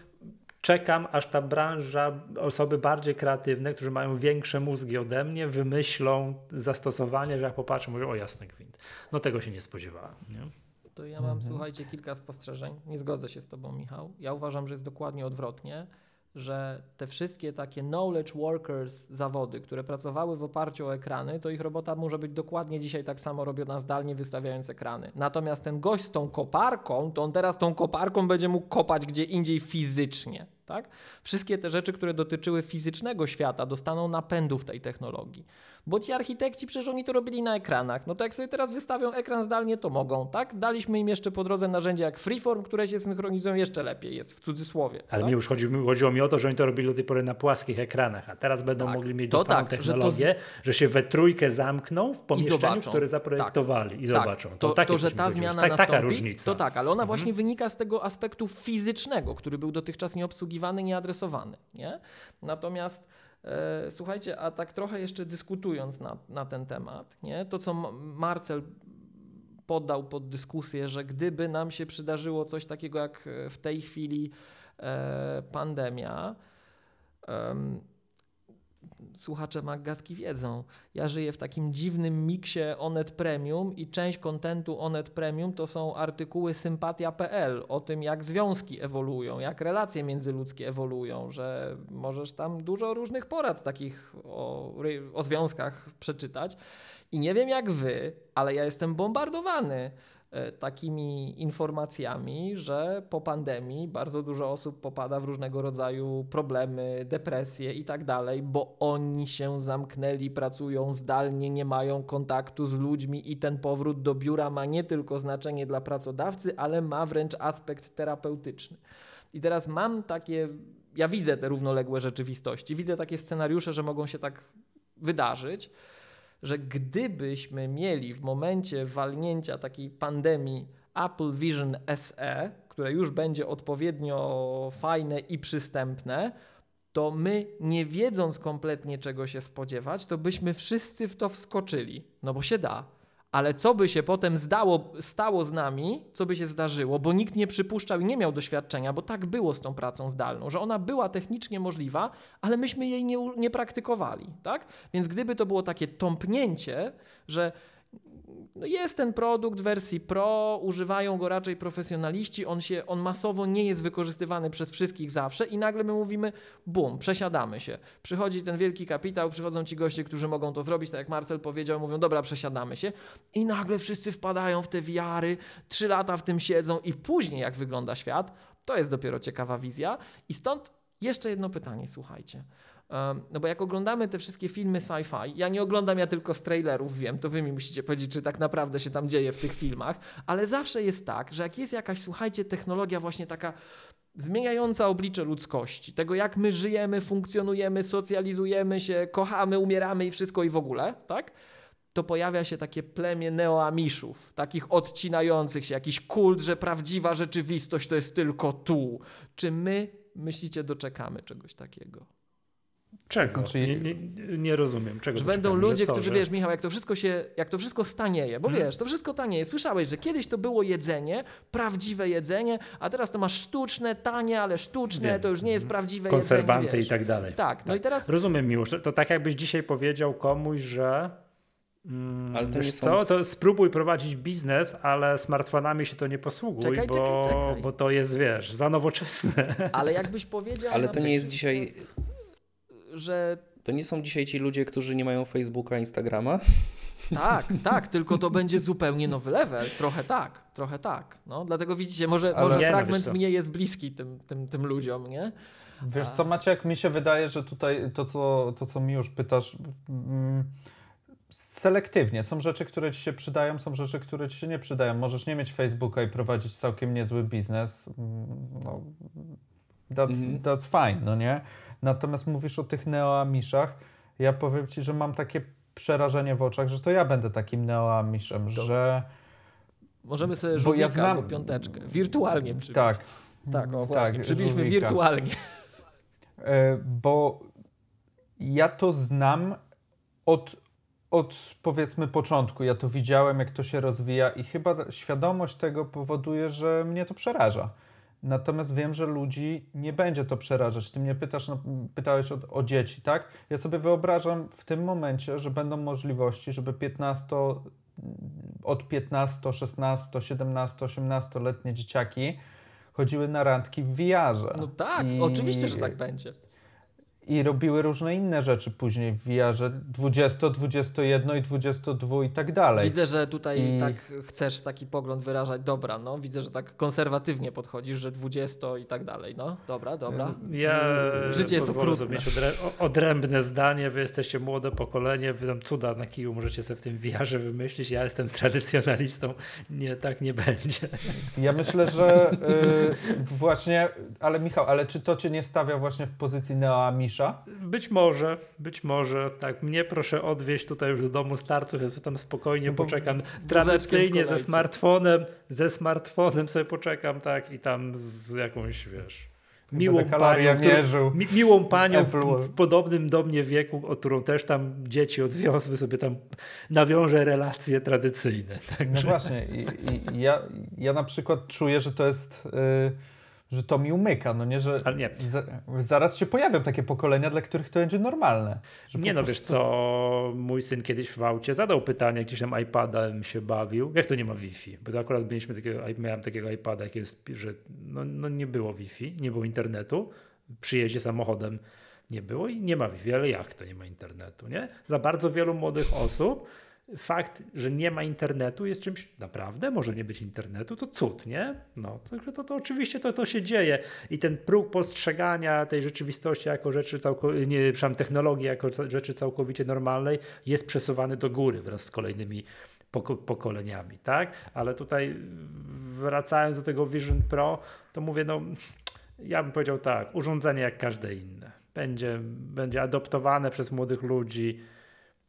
[SPEAKER 1] czekam, aż ta branża, osoby bardziej kreatywne, którzy mają większe mózgi ode mnie, wymyślą zastosowanie, że jak popatrzę, mówią, o jasny gwint. No tego się nie spodziewałem. Nie?
[SPEAKER 2] To ja mam, mhm. słuchajcie, kilka spostrzeżeń. Nie zgodzę się z tobą, Michał. Ja uważam, że jest dokładnie odwrotnie że te wszystkie takie knowledge workers zawody, które pracowały w oparciu o ekrany, to ich robota może być dokładnie dzisiaj tak samo robiona zdalnie, wystawiając ekrany. Natomiast ten gość z tą koparką, to on teraz tą koparką będzie mógł kopać gdzie indziej fizycznie. Tak? Wszystkie te rzeczy, które dotyczyły fizycznego świata, dostaną napędów tej technologii. Bo ci architekci przecież oni to robili na ekranach. No to jak sobie teraz wystawią ekran zdalnie, to mogą, tak? Daliśmy im jeszcze po drodze narzędzia jak Freeform, które się synchronizują jeszcze lepiej, jest w cudzysłowie.
[SPEAKER 1] Ale
[SPEAKER 2] tak?
[SPEAKER 1] mi już chodziło, chodziło, mi o to, że oni to robili do tej pory na płaskich ekranach, a teraz będą tak, mogli mieć dostępną tak, technologię, że, z... że, się we trójkę zamkną w pomieszczeniu, które zaprojektowali tak, i zobaczą.
[SPEAKER 2] To,
[SPEAKER 1] to,
[SPEAKER 2] to że ta zmiana tak,
[SPEAKER 1] taka różnica.
[SPEAKER 2] To tak, ale ona mhm. właśnie wynika z tego aspektu fizycznego, który był dotychczas nieobsługiwany, nieadresowany. Nie? Natomiast słuchajcie, a tak trochę jeszcze dyskutując na, na ten temat, nie? to co Marcel poddał pod dyskusję, że gdyby nam się przydarzyło coś takiego jak w tej chwili e, pandemia, słuchacze Maggatki wiedzą. Ja żyję w takim dziwnym miksie Onet Premium i część kontentu Onet Premium to są artykuły sympatia.pl o tym, jak związki ewoluują, jak relacje międzyludzkie ewoluują, że możesz tam dużo różnych porad takich o, o związkach przeczytać. I nie wiem jak wy, ale ja jestem bombardowany takimi informacjami, że po pandemii bardzo dużo osób popada w różnego rodzaju problemy, depresje i tak dalej, bo oni się zamknęli, pracują zdalnie, nie mają kontaktu z ludźmi i ten powrót do biura ma nie tylko znaczenie dla pracodawcy, ale ma wręcz aspekt terapeutyczny. I teraz mam takie, ja widzę te równoległe rzeczywistości, widzę takie scenariusze, że mogą się tak wydarzyć że gdybyśmy mieli w momencie walnięcia takiej pandemii Apple Vision SE, które już będzie odpowiednio fajne i przystępne, to my, nie wiedząc kompletnie czego się spodziewać, to byśmy wszyscy w to wskoczyli. No bo się da ale co by się potem zdało, stało z nami, co by się zdarzyło, bo nikt nie przypuszczał i nie miał doświadczenia, bo tak było z tą pracą zdalną, że ona była technicznie możliwa, ale myśmy jej nie, nie praktykowali, tak? Więc gdyby to było takie tąpnięcie, że no jest ten produkt w wersji Pro, używają go raczej profesjonaliści, on, się, on masowo nie jest wykorzystywany przez wszystkich zawsze i nagle my mówimy, bum, przesiadamy się. Przychodzi ten wielki kapitał, przychodzą ci goście, którzy mogą to zrobić, tak jak Marcel powiedział, mówią, dobra, przesiadamy się i nagle wszyscy wpadają w te wiary, trzy lata w tym siedzą i później jak wygląda świat, to jest dopiero ciekawa wizja i stąd jeszcze jedno pytanie, słuchajcie. No bo jak oglądamy te wszystkie filmy sci-fi, ja nie oglądam ja tylko z trailerów, wiem, to wy mi musicie powiedzieć, czy tak naprawdę się tam dzieje w tych filmach, ale zawsze jest tak, że jak jest jakaś, słuchajcie, technologia właśnie taka zmieniająca oblicze ludzkości, tego jak my żyjemy, funkcjonujemy, socjalizujemy się, kochamy, umieramy i wszystko i w ogóle, tak? To pojawia się takie plemię neoamiszów, takich odcinających się, jakiś kult, że prawdziwa rzeczywistość to jest tylko tu. Czy my myślicie doczekamy czegoś takiego?
[SPEAKER 1] Czego?
[SPEAKER 4] Znaczy-
[SPEAKER 1] nie, nie, nie rozumiem. Czego
[SPEAKER 2] Że będą ludzie,
[SPEAKER 1] co,
[SPEAKER 2] którzy,
[SPEAKER 1] że-
[SPEAKER 2] wiesz, Michał, jak to wszystko się, jak to wszystko stanieje, bo
[SPEAKER 1] Hmm.
[SPEAKER 2] wiesz, to wszystko tanieje. Słyszałeś, że kiedyś to było jedzenie, prawdziwe jedzenie, a teraz to masz sztuczne, tanie, ale sztuczne,
[SPEAKER 1] Wiem.
[SPEAKER 2] to już nie jest prawdziwe
[SPEAKER 1] konserwanty
[SPEAKER 2] jedzenie,
[SPEAKER 1] i
[SPEAKER 2] wiesz.
[SPEAKER 1] tak dalej.
[SPEAKER 2] Tak, no i teraz
[SPEAKER 1] Rozumiem, Miłosz. To tak jakbyś dzisiaj powiedział komuś, że mm,
[SPEAKER 5] Ale to
[SPEAKER 1] wiesz
[SPEAKER 5] nie są-
[SPEAKER 1] co, to spróbuj prowadzić biznes, ale smartfonami się to nie posługuj,
[SPEAKER 2] Czekaj,
[SPEAKER 1] bo,
[SPEAKER 2] czekaj, czekaj.
[SPEAKER 1] bo to jest, wiesz, za nowoczesne.
[SPEAKER 2] Ale jakbyś powiedział,
[SPEAKER 5] Ale to nie jest
[SPEAKER 2] przykład,
[SPEAKER 5] dzisiaj,
[SPEAKER 2] że
[SPEAKER 5] to nie są dzisiaj ci ludzie, którzy nie mają Facebooka, Instagrama?
[SPEAKER 2] tak, tak, tylko to będzie zupełnie nowy level. Trochę tak, trochę tak. No, dlatego widzicie, może,
[SPEAKER 4] Ale-
[SPEAKER 2] może
[SPEAKER 1] Nie, no,
[SPEAKER 2] fragment
[SPEAKER 1] co.
[SPEAKER 2] mnie jest bliski tym, tym, tym ludziom, nie?
[SPEAKER 4] Wiesz co, Maciek, mi się wydaje, że tutaj to, co, to, co mi już pytasz, mm, selektywnie. Są rzeczy, które ci się przydają, są rzeczy, które ci się nie przydają. Możesz nie mieć Facebooka i prowadzić całkiem niezły biznes. mm, No, that's,
[SPEAKER 5] Mhm.
[SPEAKER 4] that's fine, no nie? Natomiast mówisz o tych neoamiszach. Ja powiem ci, że mam takie przerażenie w oczach, że to ja będę takim neoamiszem, że
[SPEAKER 2] Możemy sobie żółwika
[SPEAKER 4] ja znam-
[SPEAKER 2] albo piąteczkę. Wirtualnie przybić.
[SPEAKER 4] tak.
[SPEAKER 2] Tak, o właśnie,
[SPEAKER 4] tak,
[SPEAKER 2] przybiliśmy
[SPEAKER 4] żółwika.
[SPEAKER 2] wirtualnie.
[SPEAKER 4] E, bo ja to znam od, od powiedzmy początku. Ja to widziałem, jak to się rozwija, i chyba świadomość tego powoduje, że mnie to przeraża. Natomiast wiem, że ludzi nie będzie to przerażać. Ty mnie pytasz, no, pytałeś o, o dzieci, tak? Ja sobie wyobrażam w tym momencie, że będą możliwości, żeby 15, od 15, 16, 17, 18-letnie dzieciaki chodziły na randki w VR-ze.
[SPEAKER 2] No tak,
[SPEAKER 4] I-
[SPEAKER 2] oczywiście, że tak będzie.
[SPEAKER 4] I robiły różne inne rzeczy później w VR-ze 20, 21 i 22 i tak dalej.
[SPEAKER 2] Widzę, że tutaj
[SPEAKER 4] I-
[SPEAKER 2] tak chcesz taki pogląd wyrażać. Dobra, no widzę, że tak konserwatywnie podchodzisz, że 20 i tak dalej. No, dobra, dobra.
[SPEAKER 1] Ja
[SPEAKER 2] Życie jest okrutne.
[SPEAKER 1] mieć odrębne zdanie. Wy jesteście młode pokolenie, wy tam cuda na kiju możecie sobie w tym VR-ze wymyślić. Ja jestem tradycjonalistą. Nie, tak nie będzie.
[SPEAKER 4] Ja myślę, że y, właśnie, ale Michał, ale czy to cię nie stawia właśnie w pozycji
[SPEAKER 1] Być może, być może. Tak, mnie proszę odwieźć tutaj już do domu starców, ja tam spokojnie
[SPEAKER 4] No bo
[SPEAKER 1] poczekam. Tradycyjnie ze smartfonem, ze smartfonem sobie poczekam, tak, i tam z jakąś, wiesz, miłą panią, którą- mi, miłą panią w, podobnym do mnie wieku, o którą też tam dzieci odwiozły, sobie tam nawiążę relacje tradycyjne.
[SPEAKER 4] No
[SPEAKER 1] Także
[SPEAKER 4] właśnie, i, i, ja, ja na przykład czuję, że to jest, y, że to mi umyka, no nie, że
[SPEAKER 1] Ale nie.
[SPEAKER 4] za, zaraz się pojawią takie pokolenia, dla których to będzie normalne.
[SPEAKER 1] Nie no, wiesz
[SPEAKER 4] prostu-
[SPEAKER 1] co, mój syn kiedyś w aucie zadał pytanie, gdzieś tam iPadem się bawił, jak to nie ma Wi-Fi? Bo to akurat mieliśmy takiego, miałem takiego iPada, jakiego, że no, no nie było Wi-Fi, nie było internetu, przy jeździe samochodem nie było i nie ma Wi-Fi, ale jak to nie ma internetu, nie? Dla bardzo wielu młodych osób fakt, że nie ma internetu jest czymś naprawdę, może nie być internetu, to cud, nie? No, także to, to oczywiście to, to się dzieje i ten próg postrzegania tej rzeczywistości jako rzeczy nie, przepraszam, technologii jako rzeczy całkowicie normalnej jest przesuwany do góry wraz z kolejnymi poko- pokoleniami, tak? Ale tutaj wracając do tego Vision Pro, to mówię, no ja bym powiedział tak, urządzenie jak każde inne. Będzie, będzie adoptowane przez młodych ludzi.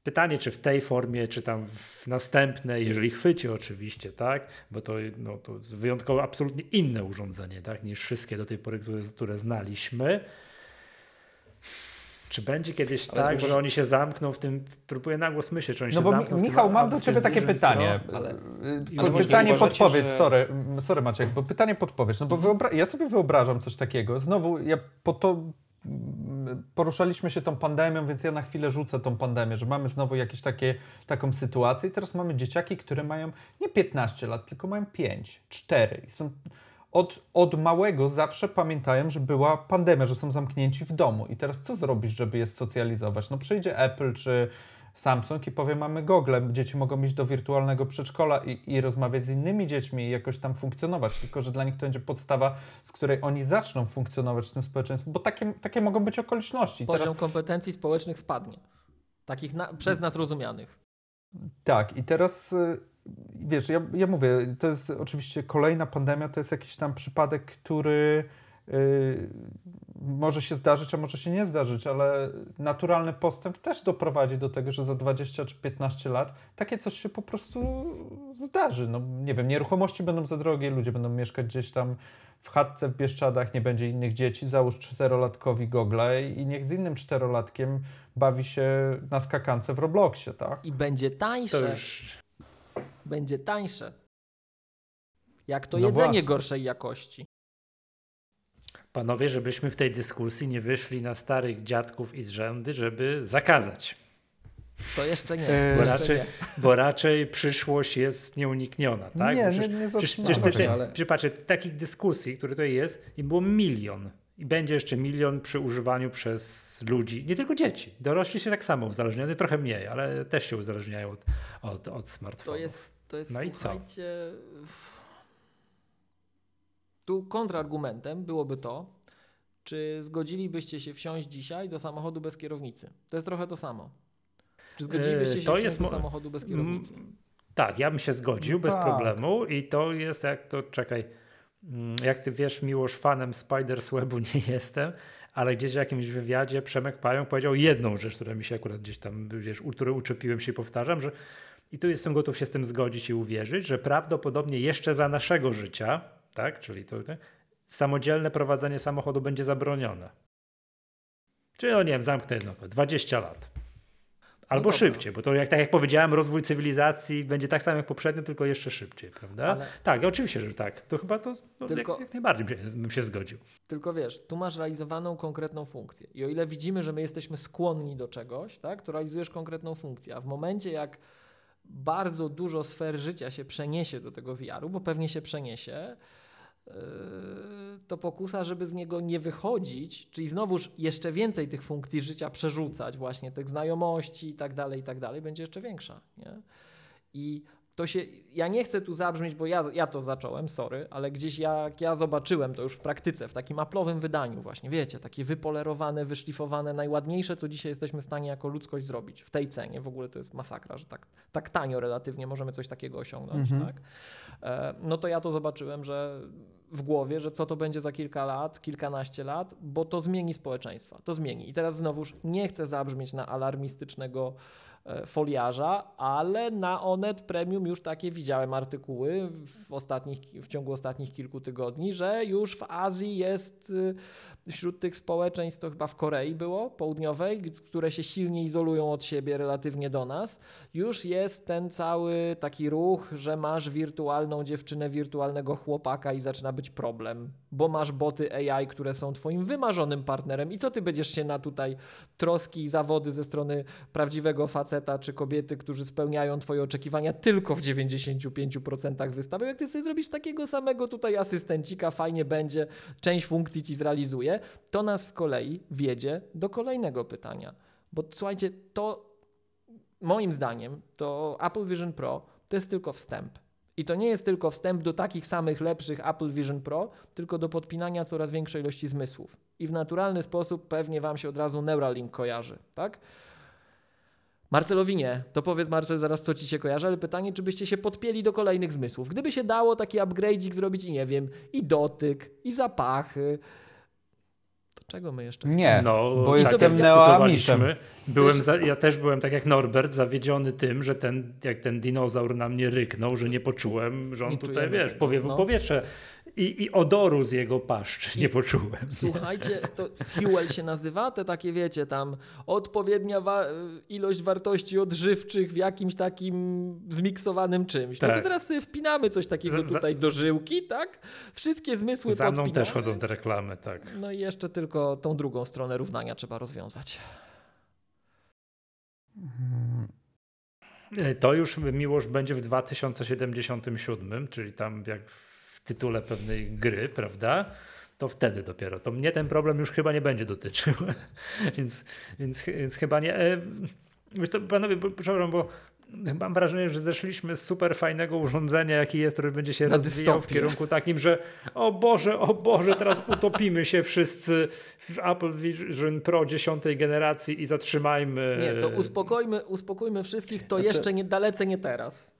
[SPEAKER 1] Pytanie, czy w tej formie, czy tam w następnej, jeżeli chwyci oczywiście, tak? Bo to, no, to jest wyjątkowo absolutnie inne urządzenie, tak? Niż wszystkie do tej pory, które, które znaliśmy. Czy będzie kiedyś
[SPEAKER 5] Ale
[SPEAKER 1] tak,
[SPEAKER 5] uważ-
[SPEAKER 1] że oni się zamkną w tym, próbuję na głos myśleć, czy oni
[SPEAKER 4] No
[SPEAKER 1] się
[SPEAKER 4] bo
[SPEAKER 1] zamkną
[SPEAKER 4] Mi-
[SPEAKER 1] w tym
[SPEAKER 4] Michał, mam do ciebie takie pytanie.
[SPEAKER 1] Pro?
[SPEAKER 5] ale-
[SPEAKER 4] Y,
[SPEAKER 5] ale
[SPEAKER 4] pytanie podpowiedź,
[SPEAKER 5] że-
[SPEAKER 4] sorry, sorry Maciek, bo pytanie podpowiedź, no bo wyobra- ja sobie wyobrażam coś takiego, znowu ja po to poruszaliśmy się tą pandemią, więc ja na chwilę rzucę tą pandemię, że mamy znowu jakieś takie, taką sytuację i teraz mamy dzieciaki, które mają nie 15 lat, tylko mają 5, 4 i są od, od małego zawsze pamiętają, że była pandemia, że są zamknięci w domu. I teraz co zrobisz, żeby je socjalizować? No przyjdzie Apple czy Samsung i powie, mamy Google, dzieci mogą iść do wirtualnego przedszkola i, i rozmawiać z innymi dziećmi i jakoś tam funkcjonować, tylko że dla nich to będzie podstawa, z której oni zaczną funkcjonować w tym społeczeństwie, bo takie, takie mogą być okoliczności.
[SPEAKER 2] Poziom
[SPEAKER 4] Teraz,
[SPEAKER 2] kompetencji społecznych spadnie. Takich na, przez nas rozumianych.
[SPEAKER 4] tak, i teraz y, wiesz, ja, ja mówię, to jest oczywiście kolejna pandemia, to jest jakiś tam przypadek, który y, może się zdarzyć, a może się nie zdarzyć, ale naturalny postęp też doprowadzi do tego, że za 20 czy 15 lat takie coś się po prostu zdarzy. No nie wiem, nieruchomości będą za drogie, ludzie będą mieszkać gdzieś tam w chatce w Bieszczadach, nie będzie innych dzieci, załóż czterolatkowi gogle i niech z innym czterolatkiem bawi się na skakance w Robloxie, tak?
[SPEAKER 2] I będzie tańsze.
[SPEAKER 1] Już
[SPEAKER 2] Będzie tańsze. Jak to
[SPEAKER 4] No
[SPEAKER 2] jedzenie
[SPEAKER 4] właśnie.
[SPEAKER 2] gorszej jakości.
[SPEAKER 1] Panowie, żebyśmy w tej dyskusji nie wyszli na starych dziadków i zrzędy, żeby zakazać.
[SPEAKER 2] To jeszcze nie.
[SPEAKER 4] Eee,
[SPEAKER 1] Bo
[SPEAKER 2] jeszcze
[SPEAKER 1] raczej,
[SPEAKER 2] nie.
[SPEAKER 1] bo raczej przyszłość jest nieunikniona. Tak?
[SPEAKER 4] Nie,
[SPEAKER 1] Bo
[SPEAKER 4] nie-
[SPEAKER 1] przecież-
[SPEAKER 4] nie
[SPEAKER 1] przecież, przecież, ty,
[SPEAKER 5] Ale-
[SPEAKER 1] przecież takich dyskusji, które tutaj jest, i było milion. I będzie jeszcze milion przy używaniu przez ludzi, nie tylko dzieci. Dorośli się tak samo uzależniają, trochę mniej, ale też się uzależniają od, od, od
[SPEAKER 2] To
[SPEAKER 1] smartfonów.
[SPEAKER 2] jest, to jest
[SPEAKER 1] No i co?
[SPEAKER 2] Tu kontrargumentem byłoby to, czy zgodzilibyście się wsiąść dzisiaj do samochodu bez kierownicy. To jest trochę to samo. Czy zgodzilibyście
[SPEAKER 1] Eee,
[SPEAKER 2] się
[SPEAKER 1] to
[SPEAKER 2] wsiąść
[SPEAKER 1] jest
[SPEAKER 2] do
[SPEAKER 1] mo-
[SPEAKER 2] samochodu bez kierownicy?
[SPEAKER 1] Tak, ja bym się zgodził
[SPEAKER 4] No
[SPEAKER 1] bez
[SPEAKER 4] tak.
[SPEAKER 1] problemu i to jest jak to, czekaj, mm, jak ty wiesz, Miłosz, fanem Spider Webu nie jestem, ale gdzieś w jakimś wywiadzie Przemek Pająk powiedział jedną rzecz, która mi się akurat gdzieś tam, wiesz, u której uczepiłem się i powtarzam, że i tu jestem gotów się z tym zgodzić i uwierzyć, że prawdopodobnie jeszcze za naszego życia, tak, czyli to, to samodzielne prowadzenie samochodu będzie zabronione. Czyli, no nie wiem, zamknę jedno, 20 lat. Albo
[SPEAKER 2] dobra.
[SPEAKER 1] szybciej, bo to jak, tak jak powiedziałem, rozwój cywilizacji będzie tak samo jak poprzednio, tylko jeszcze szybciej, prawda?
[SPEAKER 2] Ale-
[SPEAKER 1] Tak, oczywiście, że tak. To chyba to no,
[SPEAKER 2] Tylko-
[SPEAKER 1] jak, jak najbardziej bym się, zgodził.
[SPEAKER 2] Tylko wiesz, tu masz realizowaną konkretną funkcję. I o ile widzimy, że my jesteśmy skłonni do czegoś, tak, to realizujesz konkretną funkcję. A w momencie, jak bardzo dużo sfer życia się przeniesie do tego VR-u, bo pewnie się przeniesie, to pokusa, żeby z niego nie wychodzić, czyli znowuż jeszcze więcej tych funkcji życia przerzucać, właśnie tych znajomości i tak dalej, i tak dalej, będzie jeszcze większa. Nie? I to się, ja nie chcę tu zabrzmieć, bo ja, ja to zacząłem, sorry, ale gdzieś jak ja zobaczyłem to już w praktyce, w takim aplowym wydaniu właśnie, wiecie, takie wypolerowane, wyszlifowane, najładniejsze, co dzisiaj jesteśmy w stanie jako ludzkość zrobić w tej cenie. W ogóle to jest masakra, że tak, tak tanio relatywnie możemy coś takiego osiągnąć,
[SPEAKER 4] Mhm.
[SPEAKER 2] tak? E, no to ja to zobaczyłem, że w głowie, że co to będzie za kilka lat, kilkanaście lat, bo to zmieni społeczeństwa, to zmieni. I teraz znowuż nie chcę zabrzmieć na alarmistycznego foliarza, ale na Onet Premium już takie widziałem artykuły w, ostatnich, w ciągu ostatnich kilku tygodni, że już w Azji jest y, wśród tych społeczeństw, to chyba w Korei było, południowej, które się silnie izolują od siebie relatywnie do nas, już jest ten cały taki ruch, że masz wirtualną dziewczynę, wirtualnego chłopaka i zaczyna być problem, bo masz boty AI, które są twoim wymarzonym partnerem. I co ty będziesz się na tutaj troski i zawody ze strony prawdziwego faceta czy kobiety, którzy spełniają twoje oczekiwania tylko w 95% wystawiał, jak ty sobie zrobisz takiego samego tutaj asystencika, fajnie będzie, część funkcji ci zrealizuje, to nas z kolei wiedzie do kolejnego pytania. Bo słuchajcie, to moim zdaniem to Apple Vision Pro to jest tylko wstęp. I to nie jest tylko wstęp do takich samych lepszych Apple Vision Pro, tylko do podpinania coraz większej ilości zmysłów. I w naturalny sposób pewnie Wam się od razu Neuralink kojarzy, tak? Marcelowi nie. To powiedz Marcel zaraz, co Ci się kojarzy, ale pytanie, czy byście się podpięli do kolejnych zmysłów. Gdyby się dało taki upgrade'ik zrobić i nie wiem, i dotyk, i zapachy, to czego my jeszcze chcemy?
[SPEAKER 4] Nie,
[SPEAKER 1] No,
[SPEAKER 4] bo
[SPEAKER 1] tak
[SPEAKER 4] jestem
[SPEAKER 1] dyskutowaliśmy, Byłem za, ja też byłem tak jak Norbert, zawiedziony tym, że ten, jak ten dinozaur na mnie ryknął, że nie poczułem, że on
[SPEAKER 2] Nie
[SPEAKER 1] tutaj, wiesz, powiewu
[SPEAKER 2] no.
[SPEAKER 1] powietrze i, i odoru z jego paszczy nie poczułem.
[SPEAKER 2] Słuchajcie, to Huel się nazywa, te takie wiecie, tam odpowiednia wa- ilość wartości odżywczych w jakimś takim zmiksowanym czymś. No to
[SPEAKER 1] Tak.
[SPEAKER 2] teraz sobie wpinamy coś takiego
[SPEAKER 1] Za- za-
[SPEAKER 2] tutaj do żyłki, tak? Wszystkie zmysły
[SPEAKER 1] Za mną
[SPEAKER 2] podpinamy.
[SPEAKER 1] też chodzą te reklamy, tak.
[SPEAKER 2] No i jeszcze tylko tą drugą stronę równania trzeba rozwiązać.
[SPEAKER 1] E, To już miłość będzie w 2077, czyli tam jak tytule pewnej gry, prawda? To wtedy dopiero. To mnie ten problem już chyba nie będzie dotyczył. więc, więc, więc chyba nie. E, Wiesz to, panowie, przepraszam, bo mam wrażenie, że zeszliśmy z super fajnego urządzenia, jaki jest, który będzie się
[SPEAKER 2] Na
[SPEAKER 1] rozwijał w kierunku takim, że o Boże, o Boże, teraz utopimy się wszyscy w Apple Vision Pro 10 generacji i zatrzymajmy.
[SPEAKER 2] Nie, to uspokojmy, uspokójmy wszystkich, to
[SPEAKER 5] Znaczy-
[SPEAKER 2] jeszcze nie, dalece nie teraz.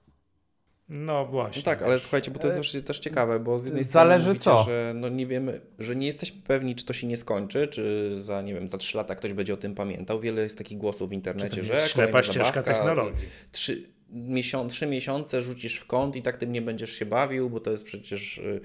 [SPEAKER 1] No właśnie.
[SPEAKER 5] No tak, ale słuchajcie, bo to jest zawsze też ciekawe, bo z jednej
[SPEAKER 4] Zależy
[SPEAKER 5] strony mówicie,
[SPEAKER 4] co.
[SPEAKER 5] że no nie wiemy, że nie jesteśmy pewni, czy to się nie skończy, czy za, nie wiem, za trzy lata ktoś będzie o tym pamiętał. Wiele jest takich głosów w
[SPEAKER 1] Czy
[SPEAKER 5] internecie, że
[SPEAKER 1] ślepa ścieżka technologii.
[SPEAKER 5] Trzy, miesią- trzy miesiące rzucisz w kąt i tak tym nie będziesz się bawił, bo to jest przecież... Yy,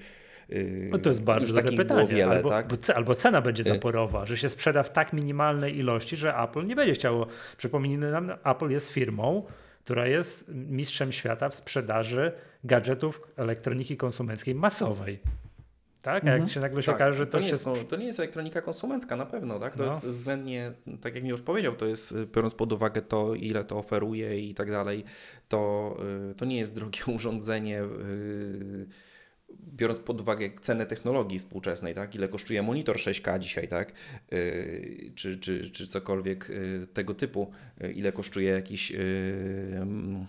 [SPEAKER 5] yy,
[SPEAKER 1] No to jest bardzo dobre pytanie.
[SPEAKER 5] wiele,
[SPEAKER 1] albo,
[SPEAKER 5] tak?
[SPEAKER 1] albo cena będzie
[SPEAKER 5] Y-
[SPEAKER 1] zaporowa, że się sprzeda w tak minimalnej ilości, że Apple nie będzie chciało. Przypomnijmy nam, Apple jest firmą, która jest mistrzem świata w sprzedaży gadżetów elektroniki konsumenckiej masowej. Tak? A jak się nagle się
[SPEAKER 5] Tak,
[SPEAKER 1] okaże, że
[SPEAKER 5] to,
[SPEAKER 1] to,
[SPEAKER 5] nie
[SPEAKER 1] się
[SPEAKER 5] jest, no,
[SPEAKER 1] sprz-
[SPEAKER 5] to nie jest elektronika konsumencka na pewno, tak? To
[SPEAKER 1] No.
[SPEAKER 5] jest względnie, tak jak mi już powiedział, to jest, biorąc pod uwagę to, ile to oferuje i tak dalej, to, y, to nie jest drogie urządzenie, y, biorąc pod uwagę cenę technologii współczesnej, tak? Ile kosztuje monitor 6K dzisiaj, tak? Y, Czy, czy, czy cokolwiek y, tego typu, Y, ile kosztuje jakiś, mm,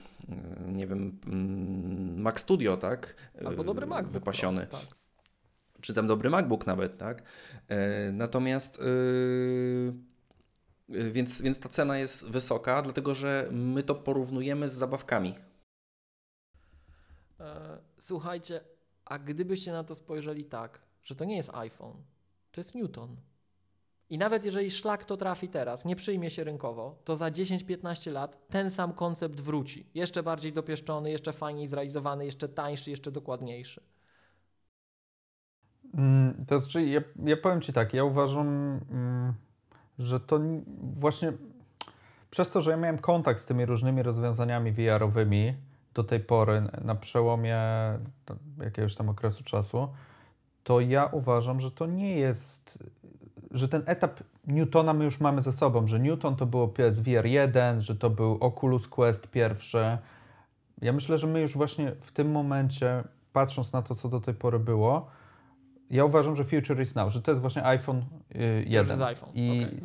[SPEAKER 5] nie wiem, mm, Mac Studio, tak?
[SPEAKER 2] Albo dobry MacBook Pro,
[SPEAKER 5] Wypasiony
[SPEAKER 2] tak.
[SPEAKER 5] czy tam dobry MacBook nawet, tak? Natomiast więc, więc ta cena jest wysoka, dlatego że my to porównujemy z zabawkami.
[SPEAKER 2] E, Słuchajcie, a gdybyście na to spojrzeli tak, że to nie jest iPhone, to jest Newton. I nawet jeżeli szlak to trafi teraz, nie przyjmie się rynkowo, to za 10-15 lat ten sam koncept wróci. Jeszcze bardziej dopieszczony, jeszcze fajniej zrealizowany, jeszcze tańszy, jeszcze dokładniejszy.
[SPEAKER 4] Mm, To znaczy, ja, ja powiem Ci tak, ja uważam, mm, że to właśnie przez to, że ja miałem kontakt z tymi różnymi rozwiązaniami VR-owymi do tej pory, na przełomie to- jakiegoś tam okresu czasu, to ja uważam, że to nie jest, że ten etap Newtona my już mamy ze sobą, że Newton to było PSVR 1, że to był Oculus Quest pierwszy. Ja myślę, że my już właśnie w tym momencie, patrząc na to, co do tej pory było, ja uważam, że future is now, że to jest właśnie iPhone y, 1.
[SPEAKER 2] jest iPhone,
[SPEAKER 4] I
[SPEAKER 2] okej.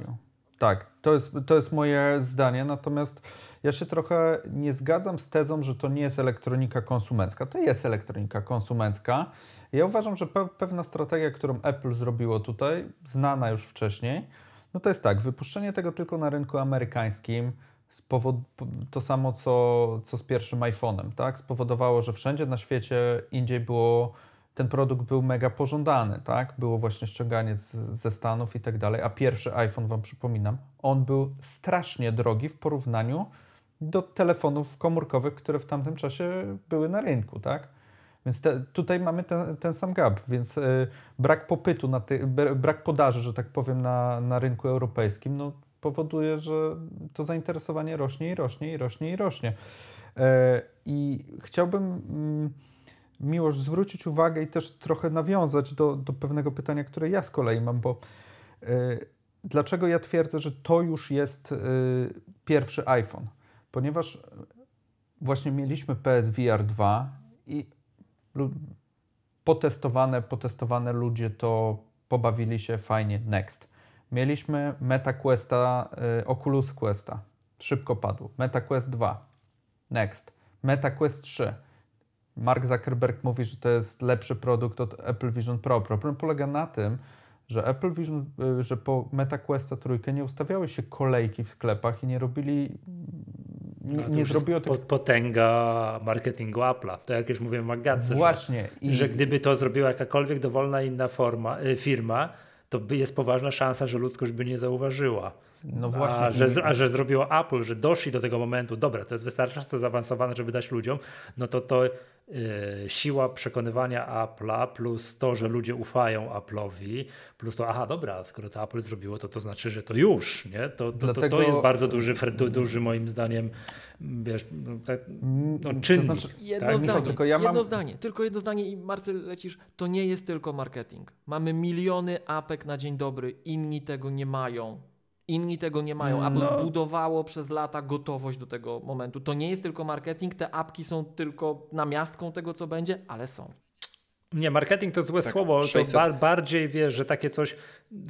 [SPEAKER 4] tak, to jest, to jest moje zdanie, natomiast ja się trochę nie zgadzam z tezą, że to nie jest elektronika konsumencka. To jest elektronika konsumencka. Ja uważam, że pe pewna strategia, którą Apple zrobiło tutaj, znana już wcześniej, no to jest tak, wypuszczenie tego tylko na rynku amerykańskim, to samo co, co z pierwszym iPhone'em, tak? Spowodowało, że wszędzie na świecie indziej było, ten produkt był mega pożądany, tak? Było właśnie ściąganie z, ze Stanów i tak dalej, a pierwszy iPhone, Wam przypominam, on był strasznie drogi w porównaniu do telefonów komórkowych, które w tamtym czasie były na rynku, tak? Więc te, tutaj mamy ten, ten sam gap, więc y, brak popytu, na ty, br- brak podaży, że tak powiem, na, na rynku europejskim, no, powoduje, że to zainteresowanie rośnie i rośnie i rośnie i rośnie. E, I chciałbym, mm, Miłosz, zwrócić uwagę i też trochę nawiązać do, do pewnego pytania, które ja z kolei mam, bo e, dlaczego ja twierdzę, że to już jest e, pierwszy iPhone? Ponieważ właśnie mieliśmy PSVR 2 i potestowane, potestowane ludzie to pobawili się fajnie, next. Mieliśmy MetaQuesta, y, Oculus Questa, szybko padł. MetaQuest 2, next. MetaQuest 3. Mark Zuckerberg mówi, że to jest lepszy produkt od Apple Vision Pro. Problem polega na tym, że Apple Vision, y, że po MetaQuesta trójkę nie ustawiały się kolejki w sklepach i nie robili, nie, nie zrobiło
[SPEAKER 1] pot- potęga marketingu Apple'a. To jak już mówiłem w Magadce,
[SPEAKER 4] Właśnie.
[SPEAKER 1] że, że gdyby to zrobiła jakakolwiek dowolna inna forma, y, firma, to jest poważna szansa, że ludzkość by nie zauważyła.
[SPEAKER 4] No właśnie.
[SPEAKER 1] A że, a że zrobiło Apple, że doszli do tego momentu, dobra, to jest wystarczająco zaawansowane, żeby dać ludziom, no to to y, siła przekonywania Apple'a plus to, że ludzie ufają Apple'owi, plus to, aha, dobra, skoro to Apple zrobiło, to to znaczy, że to już, nie? To, to, to, to jest bardzo duży, duży moim zdaniem, wiesz, no, tak,
[SPEAKER 4] Mm,
[SPEAKER 1] no,
[SPEAKER 4] to
[SPEAKER 1] czynnik.
[SPEAKER 4] znaczy-
[SPEAKER 2] Jedno
[SPEAKER 1] tak?
[SPEAKER 2] zdanie,
[SPEAKER 4] tylko ja mam-
[SPEAKER 2] jedno zdanie, tylko jedno zdanie i Marcel lecisz, to nie jest tylko marketing. Mamy miliony apek na dzień dobry, inni tego nie mają. Inni tego nie mają. Apple
[SPEAKER 1] No.
[SPEAKER 2] budowało przez lata gotowość do tego momentu. To nie jest tylko marketing, te apki są tylko namiastką tego, co będzie, ale są.
[SPEAKER 1] Nie, marketing to złe
[SPEAKER 5] Tak,
[SPEAKER 1] słowo,
[SPEAKER 5] 600.
[SPEAKER 1] to bar, bardziej wiesz, że takie coś,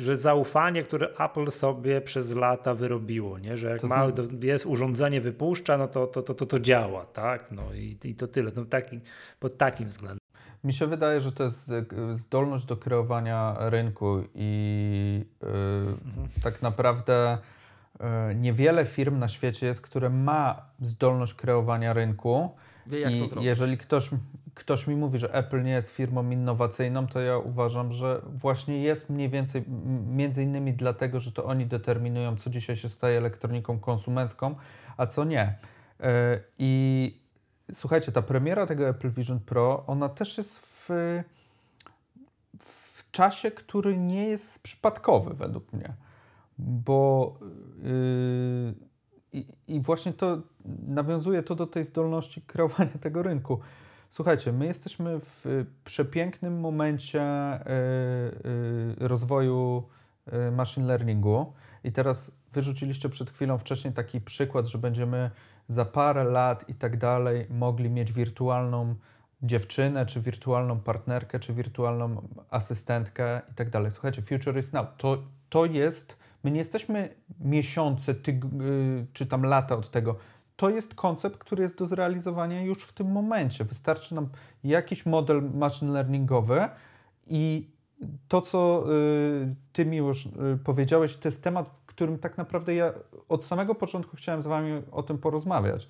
[SPEAKER 1] że zaufanie, które Apple sobie przez lata wyrobiło, nie? że jak
[SPEAKER 4] To
[SPEAKER 1] ma,
[SPEAKER 4] zna-
[SPEAKER 1] to jest urządzenie wypuszcza, no to to, to, to, to działa, tak? No i, i to tyle, no taki, pod takim względem.
[SPEAKER 4] Mi się wydaje, że to jest y, zdolność do kreowania rynku i y, tak naprawdę y, niewiele firm na świecie jest, które ma zdolność kreowania rynku
[SPEAKER 2] Wie jak
[SPEAKER 4] I
[SPEAKER 2] to zrobić.
[SPEAKER 4] jeżeli ktoś, ktoś mi mówi, że Apple nie jest firmą innowacyjną, to ja uważam, że właśnie jest mniej więcej, między innymi dlatego, że to oni determinują, co dzisiaj się staje elektroniką konsumencką, a co nie. E, I słuchajcie, ta premiera tego Apple Vision Pro, ona też jest w, w czasie, który nie jest przypadkowy według mnie, bo yy, i, właśnie to nawiązuje to do tej zdolności kreowania tego rynku. Słuchajcie, my jesteśmy w przepięknym momencie y, y, rozwoju y, machine learningu i teraz wyrzuciliście przed chwilą wcześniej taki przykład, że będziemy za parę lat i tak dalej mogli mieć wirtualną dziewczynę, czy wirtualną partnerkę, czy wirtualną asystentkę i tak dalej. Słuchajcie, future is now. To, to jest My nie jesteśmy miesiące y, czy tam lata od tego. To jest koncept, który jest do zrealizowania już w tym momencie. Wystarczy nam jakiś model machine learningowy i to, co y, ty już powiedziałeś, to jest temat, którym tak naprawdę ja od samego początku chciałem z wami o tym porozmawiać.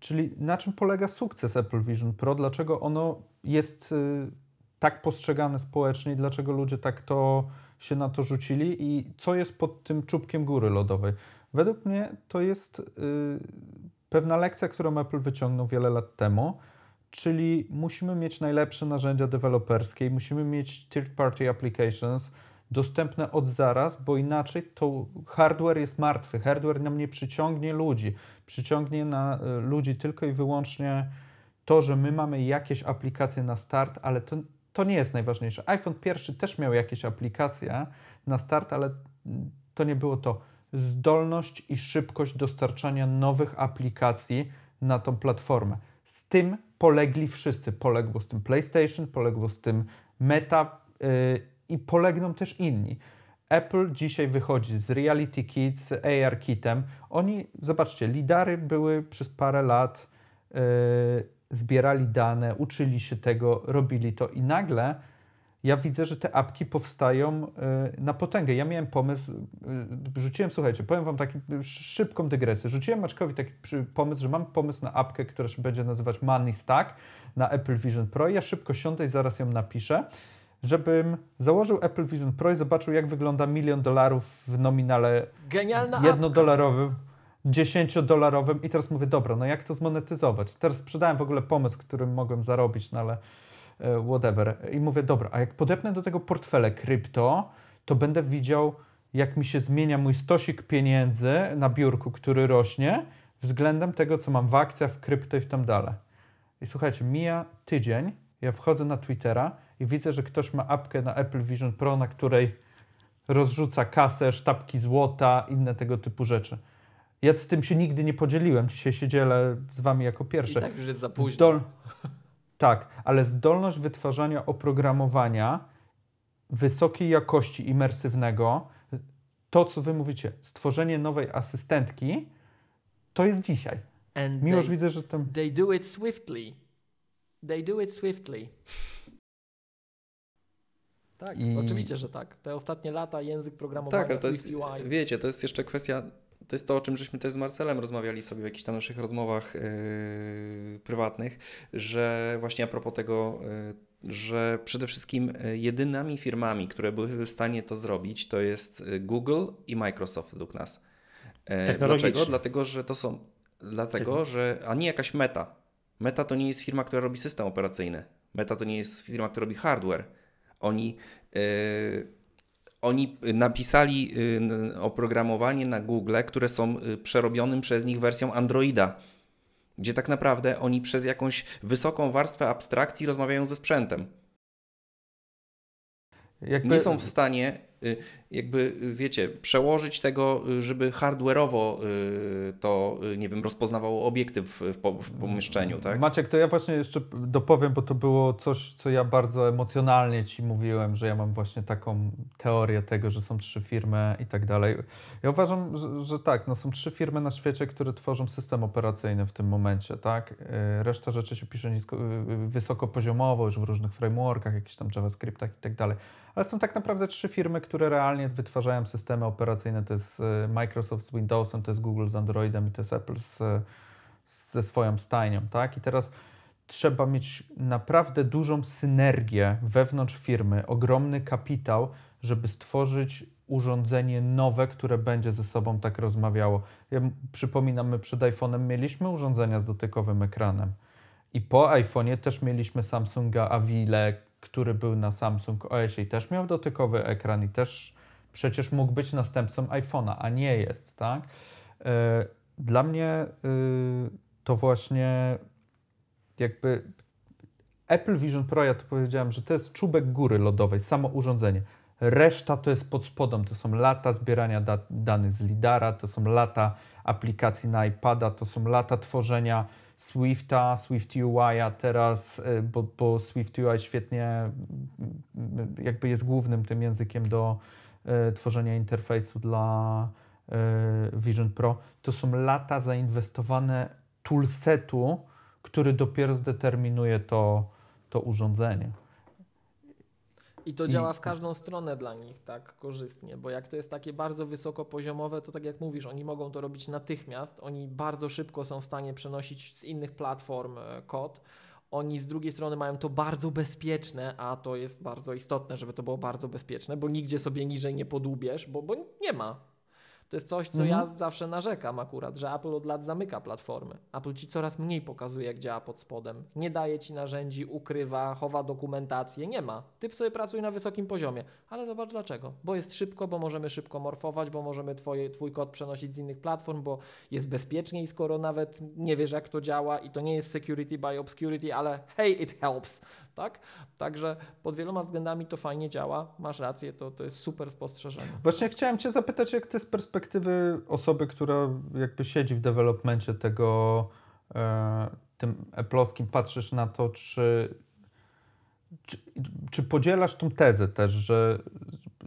[SPEAKER 4] Czyli na czym polega sukces Apple Vision Pro, dlaczego ono jest y, tak postrzegane społecznie dlaczego ludzie tak to się na to rzucili i co jest pod tym czubkiem góry lodowej. Według mnie to jest yy, pewna lekcja, którą Apple wyciągnął wiele lat temu, czyli musimy mieć najlepsze narzędzia deweloperskie, musimy mieć third-party applications dostępne od zaraz, bo inaczej to hardware jest martwy. Hardware nam nie przyciągnie ludzi. Przyciągnie na y, ludzi tylko i wyłącznie to, że my mamy jakieś aplikacje na start, ale to to nie jest najważniejsze. iPhone pierwszy też miał jakieś aplikacje na start, ale to nie było to. Zdolność i szybkość dostarczania nowych aplikacji na tą platformę. Z tym polegli wszyscy. Poległo z tym PlayStation, poległo z tym Meta yy, i polegną też inni. Apple dzisiaj wychodzi z Reality Kit, z AR Kitem. Oni, zobaczcie, lidary były przez parę lat. Yy, zbierali dane, uczyli się tego, robili to i nagle ja widzę, że te apki powstają y, na potęgę. Ja miałem pomysł, y, rzuciłem, słuchajcie, powiem Wam taką szybką dygresję. Rzuciłem Maczkowi taki pomysł, że mam pomysł na apkę, która się będzie nazywać Money Stack na Apple Vision Pro. Ja szybko siądę i zaraz ją napiszę, żebym założył Apple Vision Pro i zobaczył, jak wygląda milion dolarów w nominale
[SPEAKER 2] Genialna
[SPEAKER 4] jednodolarowym. 10-dolarowym i teraz mówię, dobra, no jak to zmonetyzować? Teraz sprzedałem w ogóle pomysł, którym mogłem zarobić, no ale e, whatever. I mówię, dobra, a jak podepnę do tego portfele krypto, to będę widział, jak mi się zmienia mój stosik pieniędzy na biurku, który rośnie, względem tego, co mam w akcjach, w krypto i w tam dalej. I słuchajcie, mija tydzień, ja wchodzę na Twittera i widzę, że ktoś ma apkę na Apple Vision Pro, na której rozrzuca kasę, sztabki złota, inne tego typu rzeczy. Ja z tym się nigdy nie podzieliłem. Dzisiaj się dzielę z wami jako pierwsze.
[SPEAKER 2] I tak już jest za późno.
[SPEAKER 4] Zdol... Tak, ale zdolność wytwarzania oprogramowania wysokiej jakości imersywnego, to co wy mówicie, stworzenie nowej asystentki, to jest dzisiaj. And Miłoż widzę, że tam...
[SPEAKER 2] They do it swiftly. They do it swiftly. Tak, I... oczywiście, że tak. Te ostatnie lata język programowania
[SPEAKER 5] tak, ale to jest, UI. Wiecie, to jest jeszcze kwestia to jest to, o czym żeśmy też z Marcelem rozmawiali sobie w jakichś tam naszych rozmowach yy, prywatnych, że właśnie a propos tego, yy, że przede wszystkim yy, jedynymi firmami, które były w stanie to zrobić, to jest Google i Microsoft według nas. Yy, dlaczego? Dlatego, że to są, dlatego, że, a nie jakaś meta. Meta to nie jest firma, która robi system operacyjny. Meta to nie jest firma, która robi hardware. Oni yy, oni napisali y, oprogramowanie na Google, które są y, przerobionym przez nich wersją Androida, gdzie tak naprawdę oni przez jakąś wysoką warstwę abstrakcji rozmawiają ze sprzętem. Jakby... Nie są w stanie Y, jakby, y, wiecie, przełożyć tego, y, żeby hardware'owo to, nie wiem, rozpoznawało obiekty w, w pomieszczeniu, tak?
[SPEAKER 4] Maciek, to ja właśnie jeszcze dopowiem, bo to było coś, co ja bardzo emocjonalnie Ci mówiłem, że ja mam właśnie taką teorię tego, że są trzy firmy i tak dalej. Ja uważam, że, że tak, no są trzy firmy na świecie, które tworzą system operacyjny w tym momencie, tak? Reszta rzeczy się pisze nisko, wysokopoziomowo, już w różnych frameworkach, jakichś tam JavaScriptach i tak dalej ale są tak naprawdę trzy firmy, które realnie wytwarzają systemy operacyjne. To jest e, Microsoft z Windowsem, to jest Google z Androidem i to jest Apple z, ze swoją stajnią, tak? I teraz trzeba mieć naprawdę dużą synergię wewnątrz firmy, ogromny kapitał, żeby stworzyć urządzenie nowe, które będzie ze sobą tak rozmawiało. Ja przypominam, my przed iPhone'em mieliśmy urządzenia z dotykowym ekranem. I po iPhone'ie też mieliśmy Samsunga Avile, który był na Samsung OS i też miał dotykowy ekran i też przecież mógł być następcą iPhone'a, a nie jest, tak? E, dla mnie y, to właśnie jakby Apple Vision Pro, ja to powiedziałem, że to jest czubek góry lodowej, samo urządzenie. Reszta to jest pod spodem, to są lata zbierania da danych z lidara, to są lata aplikacji na iPada, to są lata tworzenia Swifta, Swift UI'a teraz, y, bo, bo Swift UI świetnie y, jakby jest głównym tym językiem do y, tworzenia interfejsu dla Vision Pro. To są lata zainwestowane toolsetu, który dopiero zdeterminuje to, to urządzenie.
[SPEAKER 2] I to działa w każdą stronę dla nich tak korzystnie, bo jak to jest takie bardzo wysokopoziomowe, to tak jak mówisz, oni mogą to robić natychmiast, oni bardzo szybko są w stanie przenosić z innych platform e, kod. Oni z drugiej strony mają to bardzo bezpieczne, a to jest bardzo istotne, żeby to było bardzo bezpieczne, bo nigdzie sobie niżej nie podłubiesz, bo, bo nie ma. To jest coś, co mhm. ja zawsze narzekam akurat, że Apple od lat zamyka platformy. Apple ci coraz mniej pokazuje, jak działa pod spodem. Nie daje ci narzędzi, ukrywa, chowa dokumentację. Nie ma. Ty sobie pracuj na wysokim poziomie. Ale zobacz dlaczego. Bo jest szybko, bo możemy szybko morfować, bo możemy twoje, twój kod przenosić z innych platform, bo jest bezpieczniej, skoro nawet nie wiesz, jak to działa i to nie jest security by obscurity, ale hey, it helps. Tak? Także pod wieloma względami to fajnie działa. Masz rację, to, to jest super spostrzeżenie.
[SPEAKER 4] Właśnie chciałem Cię zapytać, jak Ty z perspektywy osoby, która jakby siedzi w developmencie tego e, tym eplowskim, patrzysz na to, czy, czy, czy podzielasz tą tezę też, że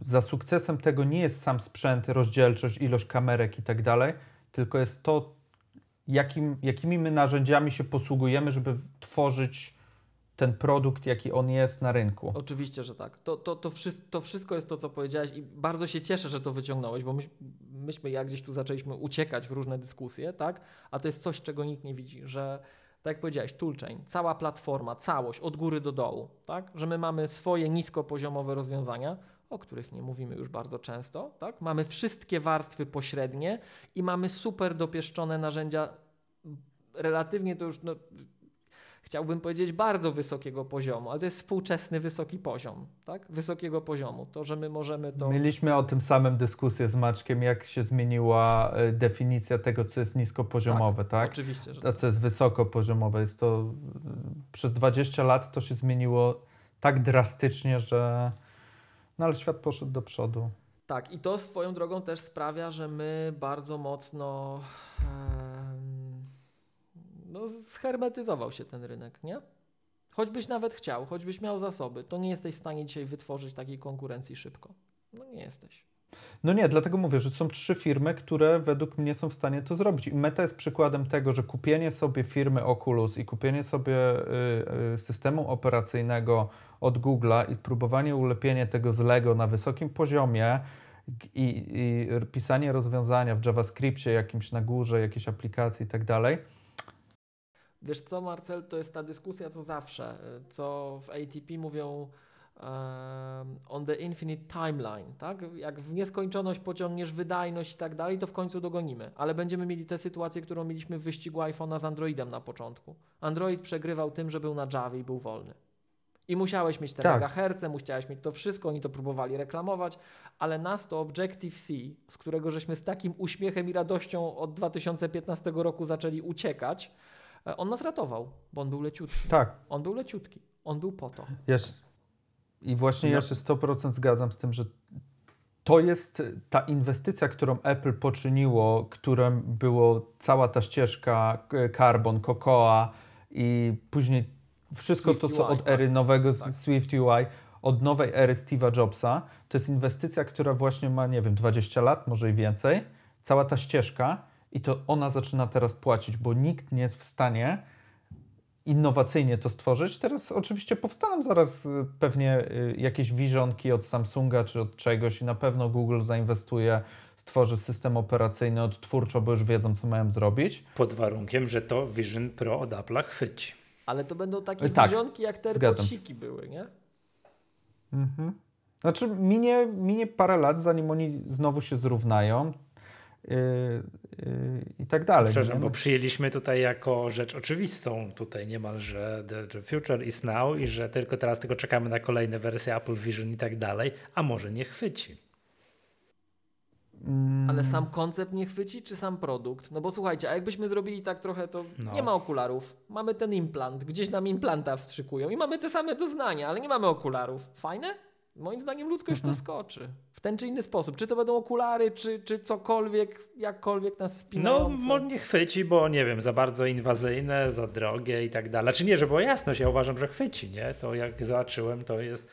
[SPEAKER 4] za sukcesem tego nie jest sam sprzęt, rozdzielczość, ilość kamerek i tak dalej, tylko jest to, jakim, jakimi my narzędziami się posługujemy, żeby tworzyć ten produkt, jaki on jest na rynku.
[SPEAKER 2] Oczywiście, że tak. To, to, to, wszystko, to wszystko jest to, co powiedziałeś i bardzo się cieszę, że to wyciągnąłeś, bo my, myśmy jak gdzieś tu zaczęliśmy uciekać w różne dyskusje, tak? A to jest coś, czego nikt nie widzi, że tak jak powiedziałeś, toolchain, cała platforma, całość od góry do dołu, tak? Że my mamy swoje niskopoziomowe rozwiązania, o których nie mówimy już bardzo często, tak? Mamy wszystkie warstwy pośrednie i mamy super dopieszczone narzędzia relatywnie to już no, chciałbym powiedzieć, bardzo wysokiego poziomu, ale to jest współczesny wysoki poziom, tak? Wysokiego poziomu. To, że my możemy to.
[SPEAKER 4] Mieliśmy o tym samym dyskusję z Maczkiem, jak się zmieniła e, definicja tego, co jest niskopoziomowe, tak? tak?
[SPEAKER 2] Oczywiście. Że
[SPEAKER 4] A co jest wysokopoziomowe. Jest to przez 20 lat to się zmieniło tak drastycznie, że. No ale świat poszedł do przodu.
[SPEAKER 2] Tak, i to swoją drogą też sprawia, że my bardzo mocno. E no, schermetyzował się ten rynek, nie? Choćbyś nawet chciał, choćbyś miał zasoby, to nie jesteś w stanie dzisiaj wytworzyć takiej konkurencji szybko. No nie jesteś.
[SPEAKER 4] No nie, dlatego mówię, że są trzy firmy, które według mnie są w stanie to zrobić. I Meta jest przykładem tego, że kupienie sobie firmy Oculus i kupienie sobie y, y, systemu operacyjnego od Google'a i próbowanie ulepienia tego z Lego na wysokim poziomie i, i pisanie rozwiązania w JavaScriptie jakimś na górze, jakiejś aplikacji i tak dalej,
[SPEAKER 2] Wiesz co, Marcel, to jest ta dyskusja co zawsze, co w ATP mówią um, on the infinite timeline, tak? Jak w nieskończoność pociągniesz wydajność i tak dalej, to w końcu dogonimy, ale będziemy mieli tę sytuację, którą mieliśmy w wyścigu iPhone'a z Androidem na początku. Android przegrywał tym, że był na Java i był wolny. I musiałeś mieć te tak. megaherce, musiałeś mieć to wszystko, oni to próbowali reklamować, ale nas to Objective-C, z którego żeśmy z takim uśmiechem i radością od 2015 roku zaczęli uciekać, on nas ratował, bo on był leciutki.
[SPEAKER 4] Tak.
[SPEAKER 2] On był leciutki. On był po to.
[SPEAKER 4] Jest. I właśnie no. ja się 100% zgadzam z tym, że to jest ta inwestycja, którą Apple poczyniło, którą było cała ta ścieżka Carbon, Cocoa i później wszystko Swift to, co UI, od ery tak. nowego tak. Swift UI, od nowej ery Steve'a Jobsa, to jest inwestycja, która właśnie ma, nie wiem, 20 lat, może i więcej. Cała ta ścieżka i to ona zaczyna teraz płacić, bo nikt nie jest w stanie innowacyjnie to stworzyć. Teraz oczywiście powstaną zaraz y, pewnie y, jakieś wizjonki od Samsunga czy od czegoś i na pewno Google zainwestuje, stworzy system operacyjny odtwórczo, bo już wiedzą, co mają zrobić.
[SPEAKER 1] Pod warunkiem, że to Vision Pro od Apple'a chwyci.
[SPEAKER 2] Ale to będą takie
[SPEAKER 4] Tak,
[SPEAKER 2] wizjonki, jak te. AirPodsiki były, nie?
[SPEAKER 4] Mhm. Znaczy minie, minie parę lat, zanim oni znowu się zrównają i tak dalej.
[SPEAKER 1] Przepraszam,
[SPEAKER 4] nie?
[SPEAKER 1] bo przyjęliśmy tutaj jako rzecz oczywistą tutaj niemalże the, the future is now i że tylko teraz tylko czekamy na kolejne wersje Apple Vision i tak dalej, a może nie chwyci.
[SPEAKER 4] Mm,
[SPEAKER 2] Ale sam koncept nie chwyci, czy sam produkt? No bo słuchajcie, a jakbyśmy zrobili tak trochę, to
[SPEAKER 1] No.
[SPEAKER 2] nie ma okularów. Mamy ten implant, gdzieś nam implanta wstrzykują i mamy te same doznania, ale nie mamy okularów. Fajne? Moim zdaniem ludzkość
[SPEAKER 4] Mhm.
[SPEAKER 2] to skoczy. W ten czy inny sposób. Czy to będą okulary, czy, czy cokolwiek, jakkolwiek nas
[SPEAKER 1] No,
[SPEAKER 2] spinające.
[SPEAKER 1] może nie chwyci, bo nie wiem, za bardzo inwazyjne, za drogie i tak dalej. Czy nie, że była jasność, ja uważam, że chwyci, nie? To jak zobaczyłem, to jest,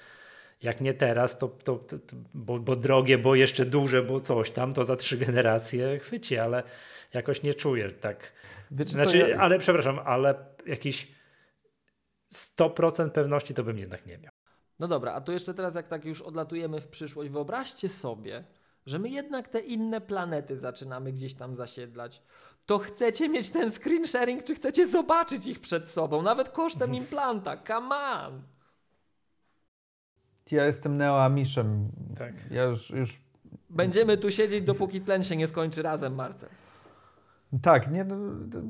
[SPEAKER 1] jak nie teraz, to, to, to, to bo, bo drogie, bo jeszcze duże, bo coś tam, to za trzy generacje chwyci, ale jakoś nie czuję tak.
[SPEAKER 4] Wiecie
[SPEAKER 1] Znaczy,
[SPEAKER 4] co, ja,
[SPEAKER 1] ale przepraszam, ale jakiś 100% pewności to bym jednak nie miał.
[SPEAKER 2] No dobra, a to jeszcze teraz jak tak już odlatujemy w przyszłość, wyobraźcie sobie, że my jednak te inne planety zaczynamy gdzieś tam zasiedlać. To chcecie mieć ten screen sharing, czy chcecie zobaczyć ich przed sobą, nawet kosztem implanta? Come on!
[SPEAKER 4] ja jestem neoamiszem.
[SPEAKER 1] Tak.
[SPEAKER 4] Ja już, już
[SPEAKER 2] Będziemy tu siedzieć, dopóki tlen się nie skończy razem, Marcel.
[SPEAKER 4] Tak, nie, no,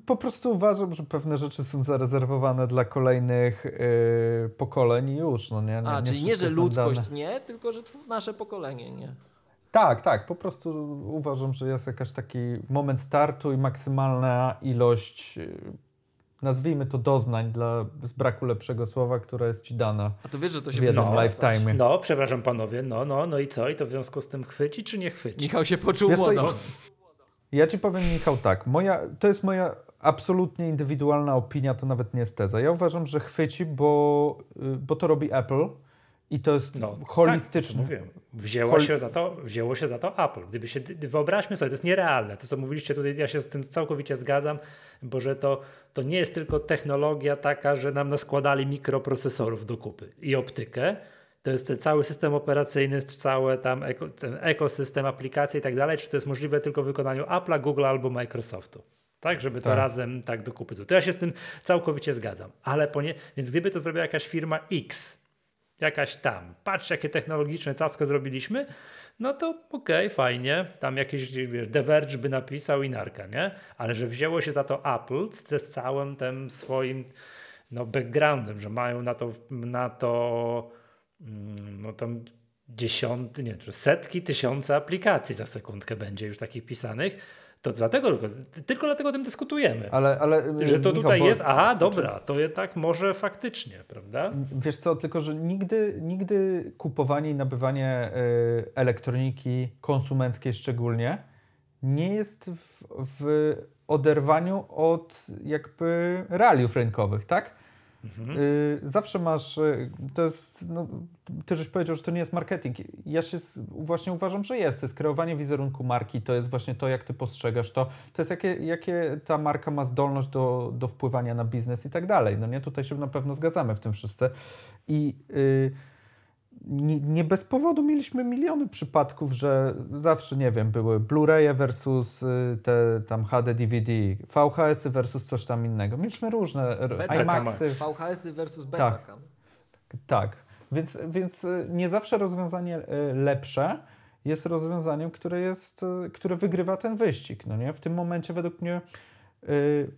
[SPEAKER 4] po prostu uważam, że pewne rzeczy są zarezerwowane dla kolejnych yy, pokoleń i już, no nie? nie
[SPEAKER 2] A, czyli nie, że ludzkość
[SPEAKER 4] dane.
[SPEAKER 2] nie, tylko że nasze pokolenie nie.
[SPEAKER 4] Tak, tak, po prostu uważam, że jest jakiś taki moment startu i maksymalna ilość, yy, nazwijmy to doznań dla, z braku lepszego słowa, która jest ci dana
[SPEAKER 2] A to wiesz, że to się będzie
[SPEAKER 4] lifetime.
[SPEAKER 1] No, przepraszam panowie, no, no, no i co? I to w związku z tym chwyci czy nie chwyci?
[SPEAKER 2] Michał się poczuł młodo.
[SPEAKER 4] Ja ci powiem, Michał, tak. Moja, to jest moja absolutnie indywidualna opinia, to nawet nie jest teza. Ja uważam, że chwyci, bo, y, bo to robi Apple i to jest
[SPEAKER 1] No, Tak,
[SPEAKER 4] holistyczne.
[SPEAKER 1] mówiłem. Wzięło,
[SPEAKER 4] Hol-
[SPEAKER 1] się za to, wzięło się za to Apple. Gdyby się, wyobraźmy sobie, to jest nierealne. To, co mówiliście tutaj, ja się z tym całkowicie zgadzam, bo że to, to nie jest tylko technologia taka, że nam naskładali mikroprocesorów do kupy i optykę. To jest cały system operacyjny, cały tam eko, ten ekosystem aplikacji i tak dalej. Czy to jest możliwe tylko w wykonaniu Apple'a, Google albo Microsoftu? Tak, żeby to
[SPEAKER 4] Tak.
[SPEAKER 1] razem tak do kupy. To ja się z tym całkowicie zgadzam. Ale ponie, więc gdyby to zrobiła jakaś firma X, jakaś tam, patrz jakie technologiczne cacko zrobiliśmy, no to okej, fajnie, tam jakiś wiesz, The Verge by napisał i narka, nie? Ale że wzięło się za to Apple z, całym tym swoim no, backgroundem, że mają na to, na to no tam dziesiąty, nie, czy setki, tysiące aplikacji za sekundkę będzie już takich pisanych, to dlatego tylko, tylko dlatego o tym dyskutujemy.
[SPEAKER 4] Ale, ale,
[SPEAKER 1] że to
[SPEAKER 4] Michał,
[SPEAKER 1] tutaj
[SPEAKER 4] bo-
[SPEAKER 1] jest, aha, dobra, to je tak może faktycznie, prawda?
[SPEAKER 4] Wiesz co, tylko że nigdy, nigdy kupowanie i nabywanie y, elektroniki konsumenckiej szczególnie nie jest w, w oderwaniu od jakby realiów rynkowych, tak?
[SPEAKER 1] Mhm.
[SPEAKER 4] Y, zawsze masz, y, to jest, no, ty żeś powiedział, że to nie jest marketing. Ja się właśnie uważam, że jest. To jest kreowanie wizerunku marki, to jest właśnie to, jak ty postrzegasz to. To jest jakie, jakie ta marka ma zdolność do, do wpływania na biznes i tak dalej. No nie, tutaj się na pewno zgadzamy w tym wszyscy. I y, nie, nie bez powodu mieliśmy miliony przypadków, że zawsze, nie wiem, były Blu-raye versus y, te tam HD DVD, VHS-y versus coś tam innego. Mieliśmy różne. IMAXy.
[SPEAKER 2] VHS-y versus Betacam.
[SPEAKER 4] Tak, więc, więc y, nie zawsze rozwiązanie y, lepsze jest rozwiązaniem, które, jest, które wygrywa ten wyścig. No nie? W tym momencie według mnie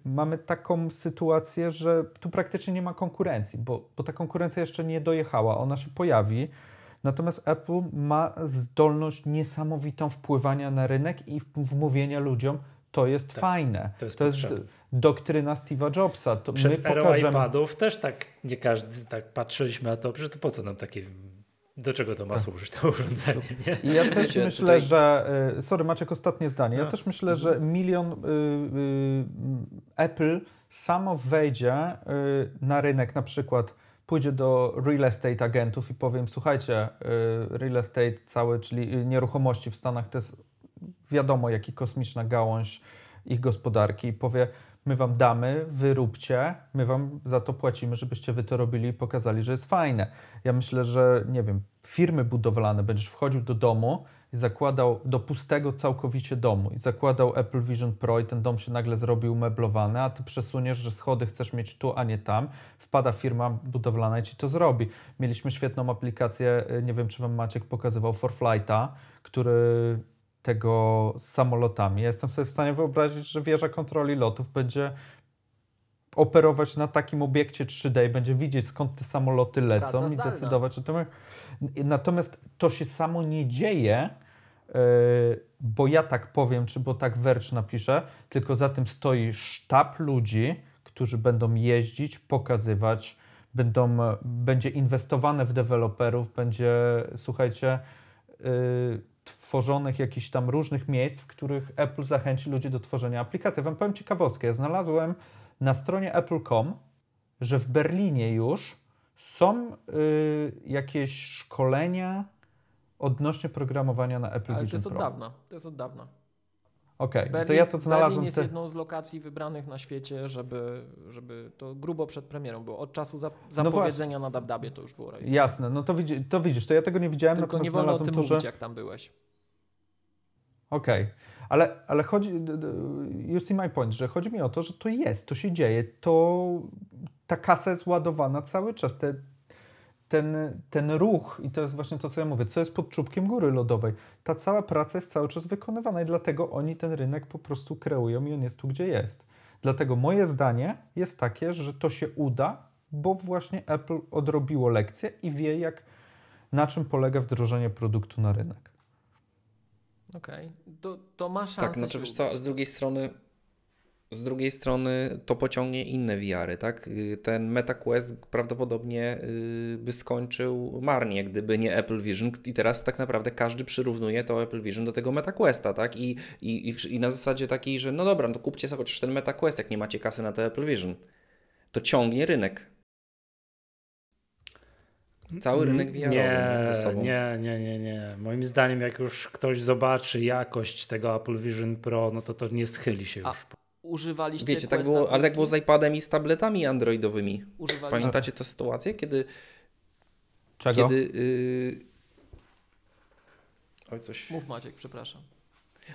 [SPEAKER 4] mamy taką sytuację, że tu praktycznie nie ma konkurencji, bo, bo ta konkurencja jeszcze nie dojechała, ona się pojawi. Natomiast Apple ma zdolność niesamowitą wpływania na rynek i wmówienia ludziom, to jest
[SPEAKER 1] Tak,
[SPEAKER 4] fajne.
[SPEAKER 1] to jest
[SPEAKER 4] to jest doktryna Steve'a Jobsa. To my
[SPEAKER 1] Przed erą
[SPEAKER 4] pokażemy...
[SPEAKER 1] iPadów też tak nie każdy tak patrzyliśmy na to, że to po co nam takie, do czego to ma
[SPEAKER 4] Tak.
[SPEAKER 1] służyć to urządzenie, nie?
[SPEAKER 4] Ja też
[SPEAKER 5] Wiecie,
[SPEAKER 4] myślę,
[SPEAKER 5] tutaj-
[SPEAKER 4] że. y, Sorry, Maciek, ostatnie zdanie. Ja
[SPEAKER 1] No.
[SPEAKER 4] też myślę, że milion y, y, Apple samo wejdzie y, na rynek, na przykład pójdzie do real estate agentów i powiem: Słuchajcie, y, real estate cały, czyli y, nieruchomości w Stanach to jest wiadomo, jaki kosmiczna gałąź ich gospodarki, i powie: my wam damy, wy róbcie, my wam za to płacimy, żebyście wy to robili i pokazali, że jest fajne. Ja myślę, że nie wiem, firmy budowlane, będziesz wchodził do domu i zakładał do pustego całkowicie domu i zakładał Apple Vision Pro i ten dom się nagle zrobił meblowany, a ty przesuniesz, że schody chcesz mieć tu, a nie tam. Wpada firma budowlana i ci to zrobi. Mieliśmy świetną aplikację, y, nie wiem czy wam Maciek pokazywał, For Flighta, który tego z samolotami. Ja jestem sobie w stanie wyobrazić, że wieża kontroli lotów będzie operować na takim obiekcie 3D i będzie widzieć skąd te samoloty lecą i decydować o tym. Natomiast to się samo nie dzieje, yy, bo ja tak powiem, czy bo tak Verge napisze, tylko za tym stoi sztab ludzi, którzy będą jeździć, pokazywać, będą, będzie inwestowane w deweloperów, będzie, słuchajcie, yy, tworzonych jakichś tam różnych miejsc, w których Apple zachęci ludzi do tworzenia aplikacji. Wam powiem ciekawostkę. Ja znalazłem na stronie apple.com, że w Berlinie już są y, jakieś szkolenia odnośnie programowania na Apple
[SPEAKER 2] Ale to
[SPEAKER 4] Vision
[SPEAKER 2] jest od
[SPEAKER 4] Pro.
[SPEAKER 2] dawna. To jest od dawna.
[SPEAKER 4] Okej,
[SPEAKER 2] Berlin,
[SPEAKER 4] to ja to znalazłem.
[SPEAKER 2] Berlin jest
[SPEAKER 4] te-
[SPEAKER 2] jedną z lokacji wybranych na świecie, żeby, żeby to grubo przed premierą było. Od czasu za,
[SPEAKER 4] No
[SPEAKER 2] zapowiedzenia na Dabdabie to już było rejestrowane.
[SPEAKER 4] Jasne, no to, widzi, to widzisz, to ja tego nie widziałem,
[SPEAKER 2] Tylko
[SPEAKER 4] natomiast
[SPEAKER 2] nie wolno o
[SPEAKER 4] znalazłem
[SPEAKER 2] tym
[SPEAKER 4] to,
[SPEAKER 2] mówić,
[SPEAKER 4] że...
[SPEAKER 2] jak tam byłeś.
[SPEAKER 4] Okej, ale, ale chodzi, you see my point, że chodzi mi o to, że to jest, to się dzieje, to ta kasa jest ładowana cały czas, te, ten, ten ruch i to jest właśnie to, co ja mówię, co jest pod czubkiem góry lodowej, ta cała praca jest cały czas wykonywana i dlatego oni ten rynek po prostu kreują i on jest tu, gdzie jest. Dlatego moje zdanie jest takie, że to się uda, bo właśnie Apple odrobiło lekcję i wie, jak, na czym polega wdrożenie produktu na rynek.
[SPEAKER 2] Okej. To, to ma szansę
[SPEAKER 5] Tak, znaczy wiesz co, z drugiej strony z drugiej strony to pociągnie inne VR-y, tak? Y, Ten MetaQuest prawdopodobnie y, by skończył marnie, gdyby nie Apple Vision i teraz tak naprawdę każdy przyrównuje to Apple Vision do tego MetaQuesta, tak? I, i, i, na zasadzie takiej, że no dobra, no to kupcie sobie chociaż ten MetaQuest, jak nie macie kasy na to Apple Vision. To ciągnie rynek. Cały rynek VR-owy
[SPEAKER 1] nie,
[SPEAKER 5] ze sobą.
[SPEAKER 1] Nie, nie, nie, nie. Moim zdaniem, jak już ktoś zobaczy jakość tego Apple Vision Pro, no to to nie schyli się
[SPEAKER 2] A,
[SPEAKER 1] już.
[SPEAKER 2] Używaliście
[SPEAKER 5] Wiecie, tak było, ale tak było z iPadem i z tabletami androidowymi.
[SPEAKER 2] Używaliście...
[SPEAKER 5] Pamiętacie tę sytuację, kiedy
[SPEAKER 4] Czego?
[SPEAKER 5] Kiedy. Yy... Oj, coś.
[SPEAKER 2] Mów Maciek, przepraszam.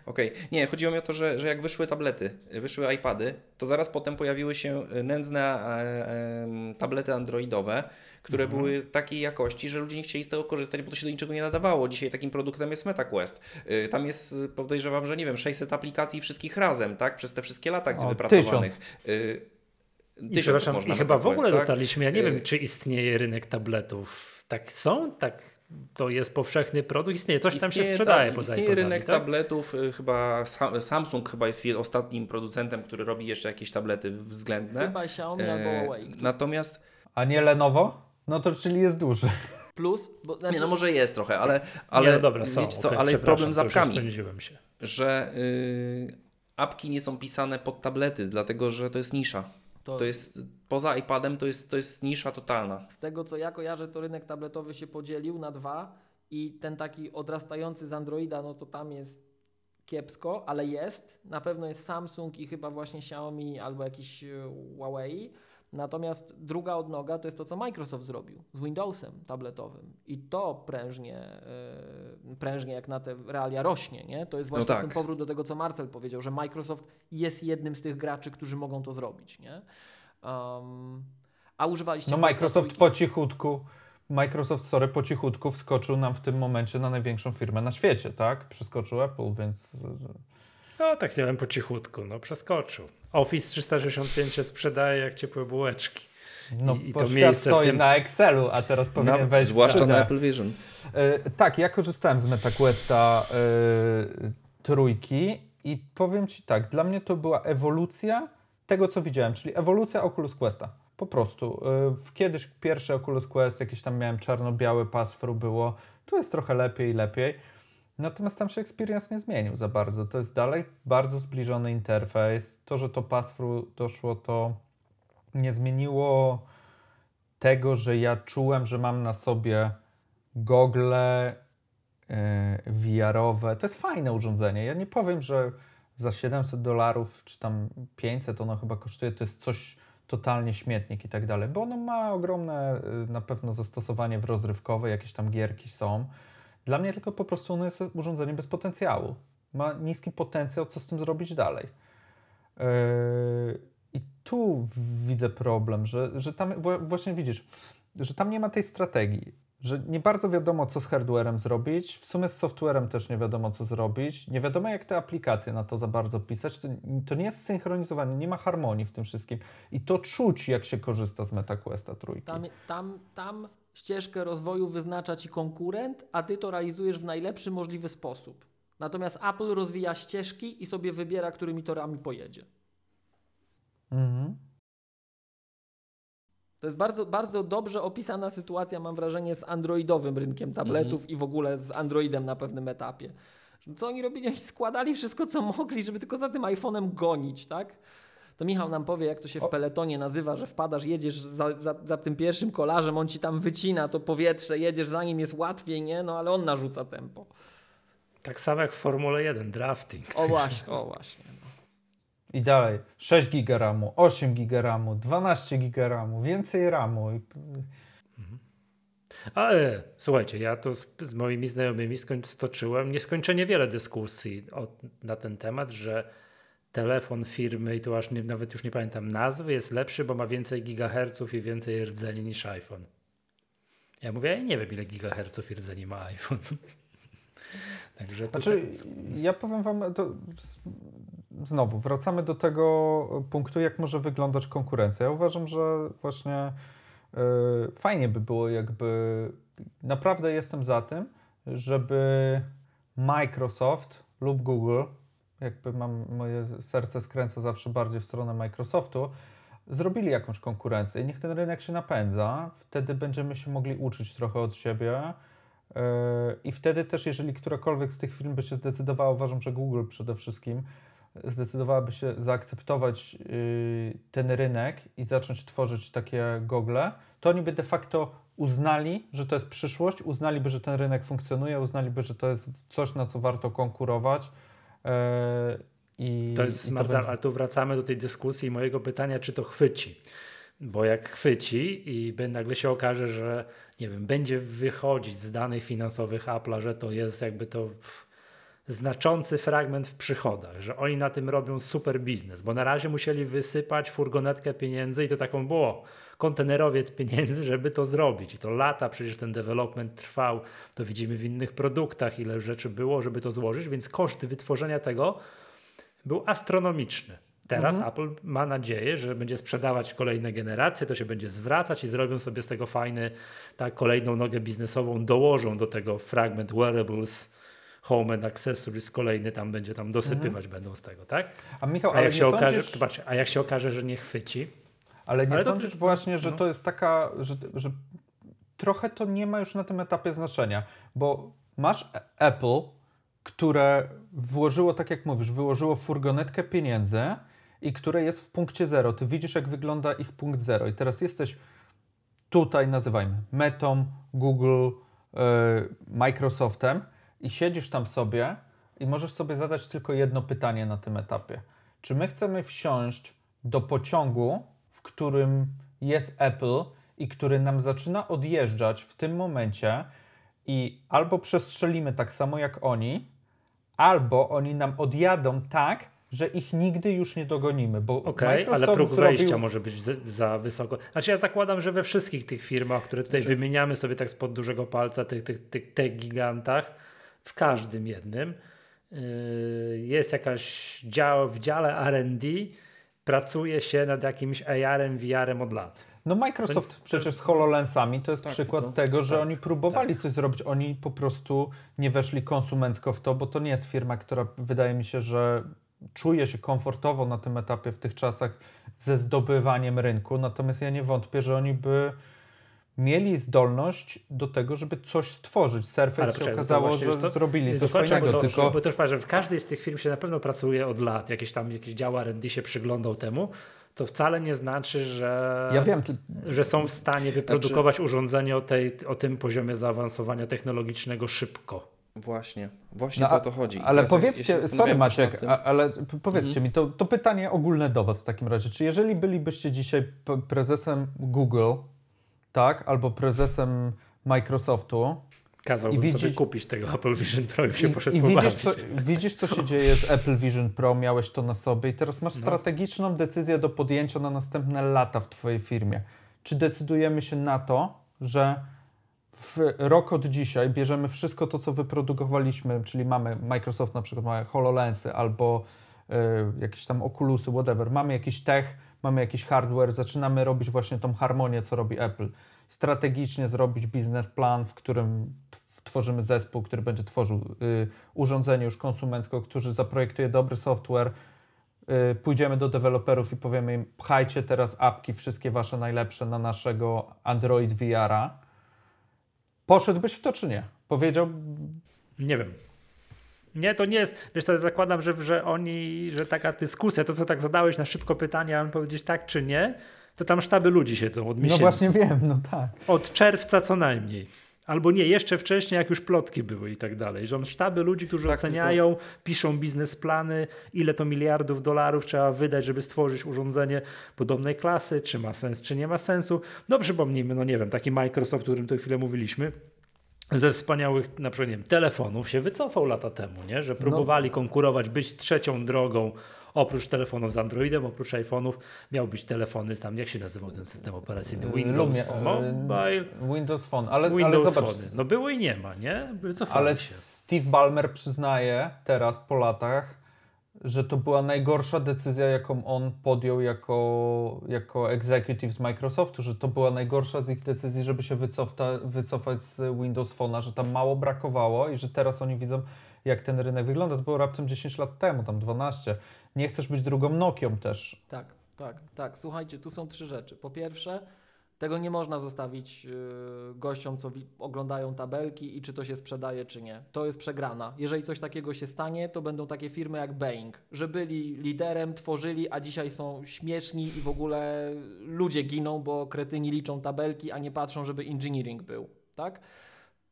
[SPEAKER 5] Okej, nie, chodziło mi o to, że, że jak wyszły tablety, wyszły iPady, to zaraz potem pojawiły się nędzne e, em, tablety androidowe, które
[SPEAKER 1] Mhm.
[SPEAKER 5] były takiej jakości, że ludzie nie chcieli z tego korzystać, bo to się do niczego nie nadawało. Dzisiaj takim produktem jest MetaQuest. Y, Tam jest, podejrzewam, że nie wiem, 600 aplikacji wszystkich razem, tak? Przez te wszystkie lata gdzie
[SPEAKER 4] O,
[SPEAKER 5] wypracowanych. Y,
[SPEAKER 1] I,
[SPEAKER 5] tysiąc
[SPEAKER 1] przepraszam,
[SPEAKER 5] można
[SPEAKER 1] I chyba w ogóle
[SPEAKER 5] tak?
[SPEAKER 1] dotarliśmy, ja nie
[SPEAKER 5] Y-
[SPEAKER 1] wiem, czy istnieje rynek tabletów. Tak są? Tak to jest powszechny produkt? Istnieje, coś tam się
[SPEAKER 5] Istnieje,
[SPEAKER 1] sprzedaje
[SPEAKER 5] tak,
[SPEAKER 1] poza
[SPEAKER 5] Istnieje
[SPEAKER 1] iPodami,
[SPEAKER 5] rynek
[SPEAKER 1] tak?
[SPEAKER 5] tabletów, y, chyba Sam- Samsung chyba jest je- ostatnim producentem, który robi jeszcze jakieś tablety względne.
[SPEAKER 2] Chyba Xiaomi albo
[SPEAKER 5] E,
[SPEAKER 2] Huawei.
[SPEAKER 5] Natomiast,
[SPEAKER 4] A nie Lenovo? No to czyli jest duży.
[SPEAKER 2] Plus, bo znaczy,
[SPEAKER 5] nie no może jest trochę, ale, ale,
[SPEAKER 1] nie, no dobra, są.
[SPEAKER 5] wiecie co,
[SPEAKER 1] okej,
[SPEAKER 5] ale jest problem z apkami,
[SPEAKER 1] Spędziłem się.
[SPEAKER 5] że y, apki nie są pisane pod tablety, dlatego że to jest nisza.
[SPEAKER 2] To,
[SPEAKER 5] To jest, poza iPadem to jest, to jest nisza totalna.
[SPEAKER 2] z tego co ja kojarzę, to rynek tabletowy się podzielił na dwa i ten taki odrastający z Androida, no to tam jest kiepsko, ale jest. Na pewno jest Samsung i chyba właśnie Xiaomi albo jakiś e, Huawei. Natomiast druga odnoga to jest to, co Microsoft zrobił z Windowsem tabletowym. I to prężnie, e, prężnie jak na te realia rośnie. Nie? To jest właśnie
[SPEAKER 5] tak.
[SPEAKER 2] ten powrót do tego, co Marcel powiedział, że Microsoft jest jednym z tych graczy, którzy mogą to zrobić. Nie? Um, a używaliście
[SPEAKER 4] No Microsoft po cichutku, Microsoft, sorry, po cichutku wskoczył nam w tym momencie na największą firmę na świecie, tak? Przeskoczył Apple, więc...
[SPEAKER 1] No tak nie wiem, po cichutku, no przeskoczył. Office 365 się sprzedaje jak ciepłe bułeczki.
[SPEAKER 4] No,
[SPEAKER 1] I- to miejsce w
[SPEAKER 4] stoi
[SPEAKER 1] tym-
[SPEAKER 4] na Excelu, a teraz powinien
[SPEAKER 5] Na,
[SPEAKER 4] wejść w
[SPEAKER 5] zwłaszcza
[SPEAKER 4] 3D.
[SPEAKER 5] na Apple Vision.
[SPEAKER 4] E, tak, ja korzystałem z MetaQuesta e, trójki i powiem Ci tak, dla mnie to była ewolucja tego, co widziałem, czyli ewolucja Oculus Questa. Po prostu. W- kiedyś pierwszy Oculus Quest, jakiś tam miałem czarno-biały pasfru było, tu jest trochę lepiej i lepiej. Natomiast tam się experience nie zmienił za bardzo. To jest dalej bardzo zbliżony interfejs. To, że to pasfru doszło, to nie zmieniło tego, że ja czułem, że mam na sobie gogle VR-owe. To jest fajne urządzenie. Ja nie powiem, że, za 700 dolarów, czy tam 500 ono chyba kosztuje, to jest coś totalnie śmietnik i tak dalej, bo ono ma ogromne y, na pewno zastosowanie w rozrywkowe, jakieś tam gierki są. Dla mnie tylko po prostu ono jest urządzenie bez potencjału. Ma niski potencjał, co z tym zrobić dalej. Yy, I tu widzę problem, że, że tam właśnie widzisz, że tam nie ma tej strategii że nie bardzo wiadomo, co z hardwarem zrobić. W sumie z softwarem też nie wiadomo, co zrobić. Nie wiadomo, jak te aplikacje na to za bardzo pisać. To, to nie jest synchronizowane, nie ma harmonii w tym wszystkim. I to czuć, jak się korzysta z MetaQuesta trójki.
[SPEAKER 2] Tam, tam, tam ścieżkę rozwoju wyznacza ci konkurent, a ty to realizujesz w najlepszy możliwy sposób. Natomiast Apple rozwija ścieżki i sobie wybiera, którymi torami pojedzie. Mhm. To jest bardzo, bardzo dobrze opisana sytuacja, mam wrażenie, z androidowym rynkiem tabletów -hmm. i w ogóle z Androidem na pewnym etapie. Co oni robili? Oni składali wszystko, co mogli, żeby tylko za tym iPhone'em gonić, tak? To Michał nam powie, jak to się w peletonie nazywa, że wpadasz, jedziesz za, za, za, tym pierwszym kolarzem, on ci tam wycina to powietrze, jedziesz za nim, jest łatwiej, nie? No ale on narzuca tempo.
[SPEAKER 1] Tak samo jak w Formule 1, drafting.
[SPEAKER 2] O właśnie, o właśnie.
[SPEAKER 4] I dalej 6 GB RAMu, 8 GB RAMu, 12 GB RAMu, więcej RAMu. Mhm.
[SPEAKER 1] Ale słuchajcie, ja tu z, z moimi znajomymi stoczyłem nieskończenie wiele dyskusji o, na ten temat, że telefon firmy, i tu aż nie, nawet już nie pamiętam nazwy, jest lepszy, bo ma więcej gigaherców i więcej rdzeni niż iPhone. Ja mówię, ja nie wiem ile gigaherców i rdzeni ma iPhone.
[SPEAKER 4] Także znaczy, ja powiem wam, to znowu wracamy do tego punktu, jak może wyglądać konkurencja. Ja uważam, że właśnie y, fajnie by było, jakby naprawdę jestem za tym, żeby Microsoft lub Google, jakby mam moje serce skręca zawsze bardziej w stronę Microsoftu, zrobili jakąś konkurencję niech ten rynek się napędza. Wtedy będziemy się mogli uczyć trochę od siebie. Y, I wtedy też, jeżeli którakolwiek z tych firm by się zdecydowała, uważam, że Google przede wszystkim, zdecydowałaby się zaakceptować yy, ten rynek i zacząć tworzyć takie gogle, to oni by de facto uznali, że to jest przyszłość, uznaliby, że ten rynek funkcjonuje, uznaliby, że to jest coś, na co warto konkurować. Yy,
[SPEAKER 1] I, to jest, i to ale tu wracamy do tej dyskusji mojego pytania, czy to chwyci. Bo jak chwyci i nagle się okaże, że nie wiem, będzie wychodzić z danych finansowych Apple'a, że to jest jakby to znaczący fragment w przychodach, że oni na tym robią super biznes, bo na razie musieli wysypać furgonetkę pieniędzy i to taką było kontenerowiec pieniędzy, żeby to zrobić. I to lata przecież ten development trwał, to widzimy w innych produktach, ile rzeczy było, żeby to złożyć, więc koszt wytworzenia tego był astronomiczny. Teraz mhm. Apple ma nadzieję, że będzie sprzedawać kolejne generacje, to się będzie zwracać i zrobią sobie z tego fajny, tak, kolejną nogę biznesową, dołożą do tego fragment wearables, home and accessories kolejny tam będzie tam dosypywać mhm. będą z tego, tak?
[SPEAKER 4] A Michał,
[SPEAKER 1] a jak się sądzisz... okaże, a jak się okaże, że nie chwyci.
[SPEAKER 4] Ale nie ale sądzisz to... właśnie, że no. to jest taka, że, że trochę to nie ma już na tym etapie znaczenia, bo masz Apple, które włożyło, tak jak mówisz, wyłożyło furgonetkę pieniędzy i które jest w punkcie zero. Ty widzisz, jak wygląda ich punkt zero. I teraz jesteś tutaj, nazywajmy, Metą, Google, yy, Microsoftem i siedzisz tam sobie i możesz sobie zadać tylko jedno pytanie na tym etapie. Czy my chcemy wsiąść do pociągu, w którym jest Apple i który nam zaczyna odjeżdżać w tym momencie i albo przestrzelimy tak samo jak oni, albo oni nam odjadą tak, że ich nigdy już nie dogonimy. Bo
[SPEAKER 1] okay, ale próg zrobił... wejścia może być za wysoko. Znaczy ja zakładam, że we wszystkich tych firmach, które tutaj znaczy... wymieniamy sobie tak spod dużego palca, tych, tych, tych, tych gigantach, w każdym jednym yy, jest jakaś dział w dziale R&D pracuje się nad jakimś AR-em, VR-em od lat.
[SPEAKER 4] No Microsoft to, przecież z HoloLensami to jest tak, przykład to, tego, że tak, oni próbowali tak. coś zrobić, oni po prostu nie weszli konsumencko w to, bo to nie jest firma, która wydaje mi się, że czuje się komfortowo na tym etapie w tych czasach ze zdobywaniem rynku, natomiast ja nie wątpię, że oni by mieli zdolność do tego, żeby coś stworzyć. Surface się okazało, że to, zrobili coś fajnego.
[SPEAKER 1] Bo,
[SPEAKER 4] tylko...
[SPEAKER 1] bo też że w każdej z tych firm się na pewno pracuje od lat. Jakieś tam jakiś dział R&D się przyglądał temu. To wcale nie znaczy, że,
[SPEAKER 4] ja wiem, ty...
[SPEAKER 1] że są w stanie wyprodukować znaczy... urządzenie o, tej, o tym poziomie zaawansowania technologicznego szybko.
[SPEAKER 5] Właśnie, właśnie
[SPEAKER 4] No,
[SPEAKER 5] to
[SPEAKER 4] a-
[SPEAKER 5] o to chodzi. I
[SPEAKER 4] Ale powiedzcie, sorry Maciek, a, ale powiedzcie
[SPEAKER 5] Mhm.
[SPEAKER 4] mi, to, to pytanie ogólne do Was w takim razie. Czy jeżeli bylibyście dzisiaj prezesem Google, tak, albo prezesem Microsoftu
[SPEAKER 1] Kazałbym
[SPEAKER 4] I
[SPEAKER 1] sobie
[SPEAKER 4] widzisz-
[SPEAKER 1] kupić tego Apple Vision Pro i się poszedł
[SPEAKER 4] i widzisz, co, widzisz, co się dzieje z Apple Vision Pro, miałeś to na sobie i teraz masz
[SPEAKER 1] No.
[SPEAKER 4] strategiczną decyzję do podjęcia na następne lata w Twojej firmie. Czy decydujemy się na to, że w rok od dzisiaj bierzemy wszystko to, co wyprodukowaliśmy, czyli mamy Microsoft na przykład ma HoloLensy albo y, jakieś tam Oculusy, whatever, mamy jakiś tech, mamy jakiś hardware, zaczynamy robić właśnie tą harmonię, co robi Apple. Strategicznie zrobić biznesplan, w którym tworzymy zespół, który będzie tworzył y, urządzenie już konsumenckie, który zaprojektuje dobry software, y, pójdziemy do deweloperów i powiemy im, pchajcie teraz apki, wszystkie wasze najlepsze na naszego Android VR-a. Poszedłbyś w to czy nie? Powiedział,
[SPEAKER 1] Nie wiem. Nie, to nie jest. Wiesz co, zakładam, że, że oni, że taka dyskusja, to co tak zadałeś na szybko pytania, mam powiedzieć tak czy nie, to tam sztaby ludzi siedzą od
[SPEAKER 4] no
[SPEAKER 1] miesięcy.
[SPEAKER 4] właśnie wiem, no tak.
[SPEAKER 1] Od czerwca co najmniej. Albo nie, jeszcze wcześniej, jak już plotki były i tak dalej. Że sztaby ludzi, którzy
[SPEAKER 5] Tak,
[SPEAKER 1] oceniają, piszą biznesplany, ile to miliardów dolarów trzeba wydać, żeby stworzyć urządzenie podobnej klasy, czy ma sens, czy nie ma sensu. No przypomnijmy, no nie wiem, taki Microsoft, o którym to chwilę mówiliśmy, ze wspaniałych, na przykład nie wiem, telefonów się wycofał lata temu, nie? że próbowali konkurować, być trzecią drogą. Oprócz telefonów z Androidem, oprócz iPhone'ów miał być telefony tam, jak się nazywał ten system operacyjny? Windows
[SPEAKER 4] Lumia-
[SPEAKER 1] Mobile,
[SPEAKER 4] Windows Phone, ale, ale
[SPEAKER 1] Windows
[SPEAKER 4] zobacz,
[SPEAKER 1] Phone. No było i nie ma, nie? Wycofali
[SPEAKER 4] ale
[SPEAKER 1] się.
[SPEAKER 4] Steve Ballmer przyznaje teraz po latach, że to była najgorsza decyzja, jaką on podjął jako, jako executive z Microsoftu, że to była najgorsza z ich decyzji, żeby się wycofta, wycofać z Windows Phone'a, że tam mało brakowało i że teraz oni widzą, jak ten rynek wygląda. To było raptem 10 lat temu, tam 12. Nie chcesz być drugą Nokią też.
[SPEAKER 2] Tak, tak, tak. Słuchajcie, tu są trzy rzeczy. Po pierwsze, tego nie można zostawić yy, gościom, co oglądają tabelki i czy to się sprzedaje, czy nie. To jest przegrana. Jeżeli coś takiego się stanie, to będą takie firmy jak Boeing, że byli liderem, tworzyli, a dzisiaj są śmieszni i w ogóle ludzie giną, bo kretyni liczą tabelki, a nie patrzą, żeby engineering był, tak?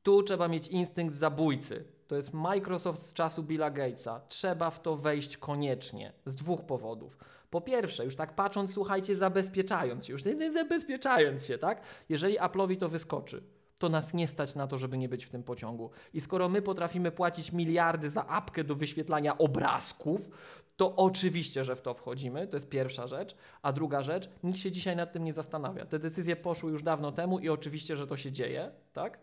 [SPEAKER 2] Tu trzeba mieć instynkt zabójcy. To jest Microsoft z czasu Billa Gatesa. Trzeba w to wejść koniecznie. Z dwóch powodów. Po pierwsze, już tak patrząc, słuchajcie, zabezpieczając się, już zabezpieczając się, tak? Jeżeli Apple'owi to wyskoczy, to nas nie stać na to, żeby nie być w tym pociągu. I skoro my potrafimy płacić miliardy za apkę do wyświetlania obrazków, to oczywiście, że w to wchodzimy. To jest pierwsza rzecz. A druga rzecz, nikt się dzisiaj nad tym nie zastanawia. Te decyzje poszły już dawno temu i oczywiście, że to się dzieje, tak?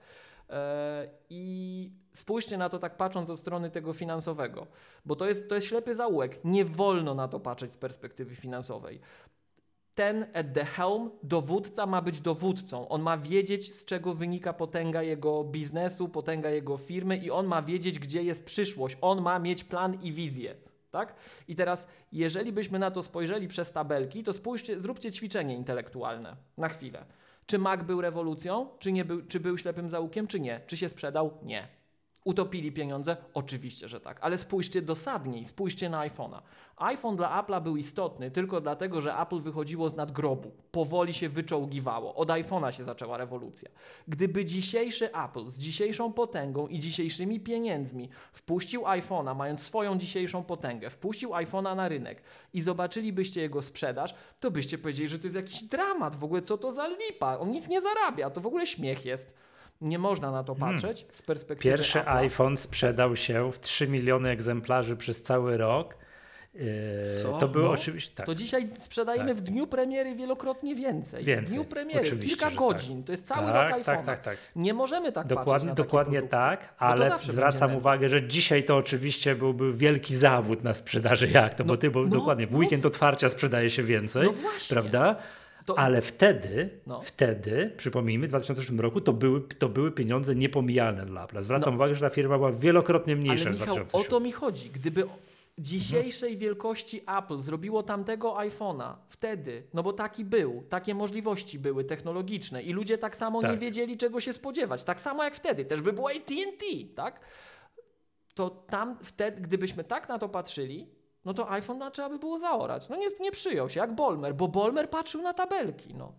[SPEAKER 2] E, I spójrzcie na to tak patrząc od strony tego finansowego, bo to jest, to jest ślepy zaułek. Nie wolno na to patrzeć z perspektywy finansowej. Ten at the helm, dowódca ma być dowódcą. On ma wiedzieć, z czego wynika potęga jego biznesu, potęga jego firmy i on ma wiedzieć, gdzie jest przyszłość. On ma mieć plan i wizję. Tak? I teraz, jeżeli byśmy na to spojrzeli przez tabelki, to spójrzcie, zróbcie ćwiczenie intelektualne na chwilę. Czy Mac był rewolucją? Czy, nie był, czy był ślepym zaułkiem? Czy nie? Czy się sprzedał? Nie. Utopili pieniądze? Oczywiście, że tak. Ale spójrzcie dosadniej, spójrzcie na iPhone'a. iPhone dla Apple'a był istotny tylko dlatego, że Apple wychodziło z nadgrobu. Powoli się wyczołgiwało. Od iPhone'a się zaczęła rewolucja. Gdyby dzisiejszy Apple z dzisiejszą potęgą i dzisiejszymi pieniędzmi wpuścił iPhone'a, mając swoją dzisiejszą potęgę, wpuścił iPhone'a na rynek i zobaczylibyście jego sprzedaż, to byście powiedzieli, że to jest jakiś dramat. W ogóle co to za lipa? On nic nie zarabia. To w ogóle śmiech jest. Nie można na to patrzeć z perspektywy
[SPEAKER 1] Hmm. Pierwszy
[SPEAKER 2] Apple'a.
[SPEAKER 1] iPhone sprzedał się w 3 miliony egzemplarzy przez cały rok. Yy,
[SPEAKER 5] Co?
[SPEAKER 1] To było
[SPEAKER 2] No,
[SPEAKER 1] oczywiście tak.
[SPEAKER 2] To dzisiaj sprzedajemy
[SPEAKER 1] Tak.
[SPEAKER 2] w dniu premiery wielokrotnie więcej. W
[SPEAKER 1] Więcej,
[SPEAKER 2] dniu premiery,
[SPEAKER 1] oczywiście,
[SPEAKER 2] kilka
[SPEAKER 1] że
[SPEAKER 2] godzin.
[SPEAKER 1] tak.
[SPEAKER 2] To jest cały
[SPEAKER 1] tak,
[SPEAKER 2] rok
[SPEAKER 1] tak,
[SPEAKER 2] iPhone'a.
[SPEAKER 1] tak, tak.
[SPEAKER 2] Nie możemy tak patrzeć
[SPEAKER 1] Dokładnie, dokładnie tak,
[SPEAKER 2] to
[SPEAKER 1] ale zwracam uwagę, że dzisiaj to oczywiście byłby wielki zawód na sprzedaży jak to,
[SPEAKER 2] No,
[SPEAKER 1] bo ty, bo
[SPEAKER 2] no,
[SPEAKER 1] dokładnie w
[SPEAKER 2] no.
[SPEAKER 1] weekend otwarcia sprzedaje się więcej,
[SPEAKER 2] No właśnie.
[SPEAKER 1] prawda?
[SPEAKER 2] To-
[SPEAKER 1] Ale wtedy,
[SPEAKER 2] No.
[SPEAKER 1] wtedy, przypomnijmy, w 2008 roku to były, to były pieniądze niepomijalne dla Apple. Zwracam
[SPEAKER 2] No.
[SPEAKER 1] uwagę, że ta firma była wielokrotnie mniejsza
[SPEAKER 2] Ale
[SPEAKER 1] w
[SPEAKER 2] Michał, o
[SPEAKER 1] 2007.
[SPEAKER 2] to mi chodzi. Gdyby dzisiejszej wielkości Apple zrobiło tamtego iPhone'a wtedy, no bo taki był, takie możliwości były technologiczne i ludzie tak samo nie
[SPEAKER 1] Tak.
[SPEAKER 2] wiedzieli czego się spodziewać. Tak samo jak wtedy, też by było AT&T, tak? To tam wtedy, gdybyśmy tak na to patrzyli, no to iPhone no, trzeba by było zaorać. No nie, nie przyjął się, jak Bolmer, bo Bolmer patrzył na tabelki, no.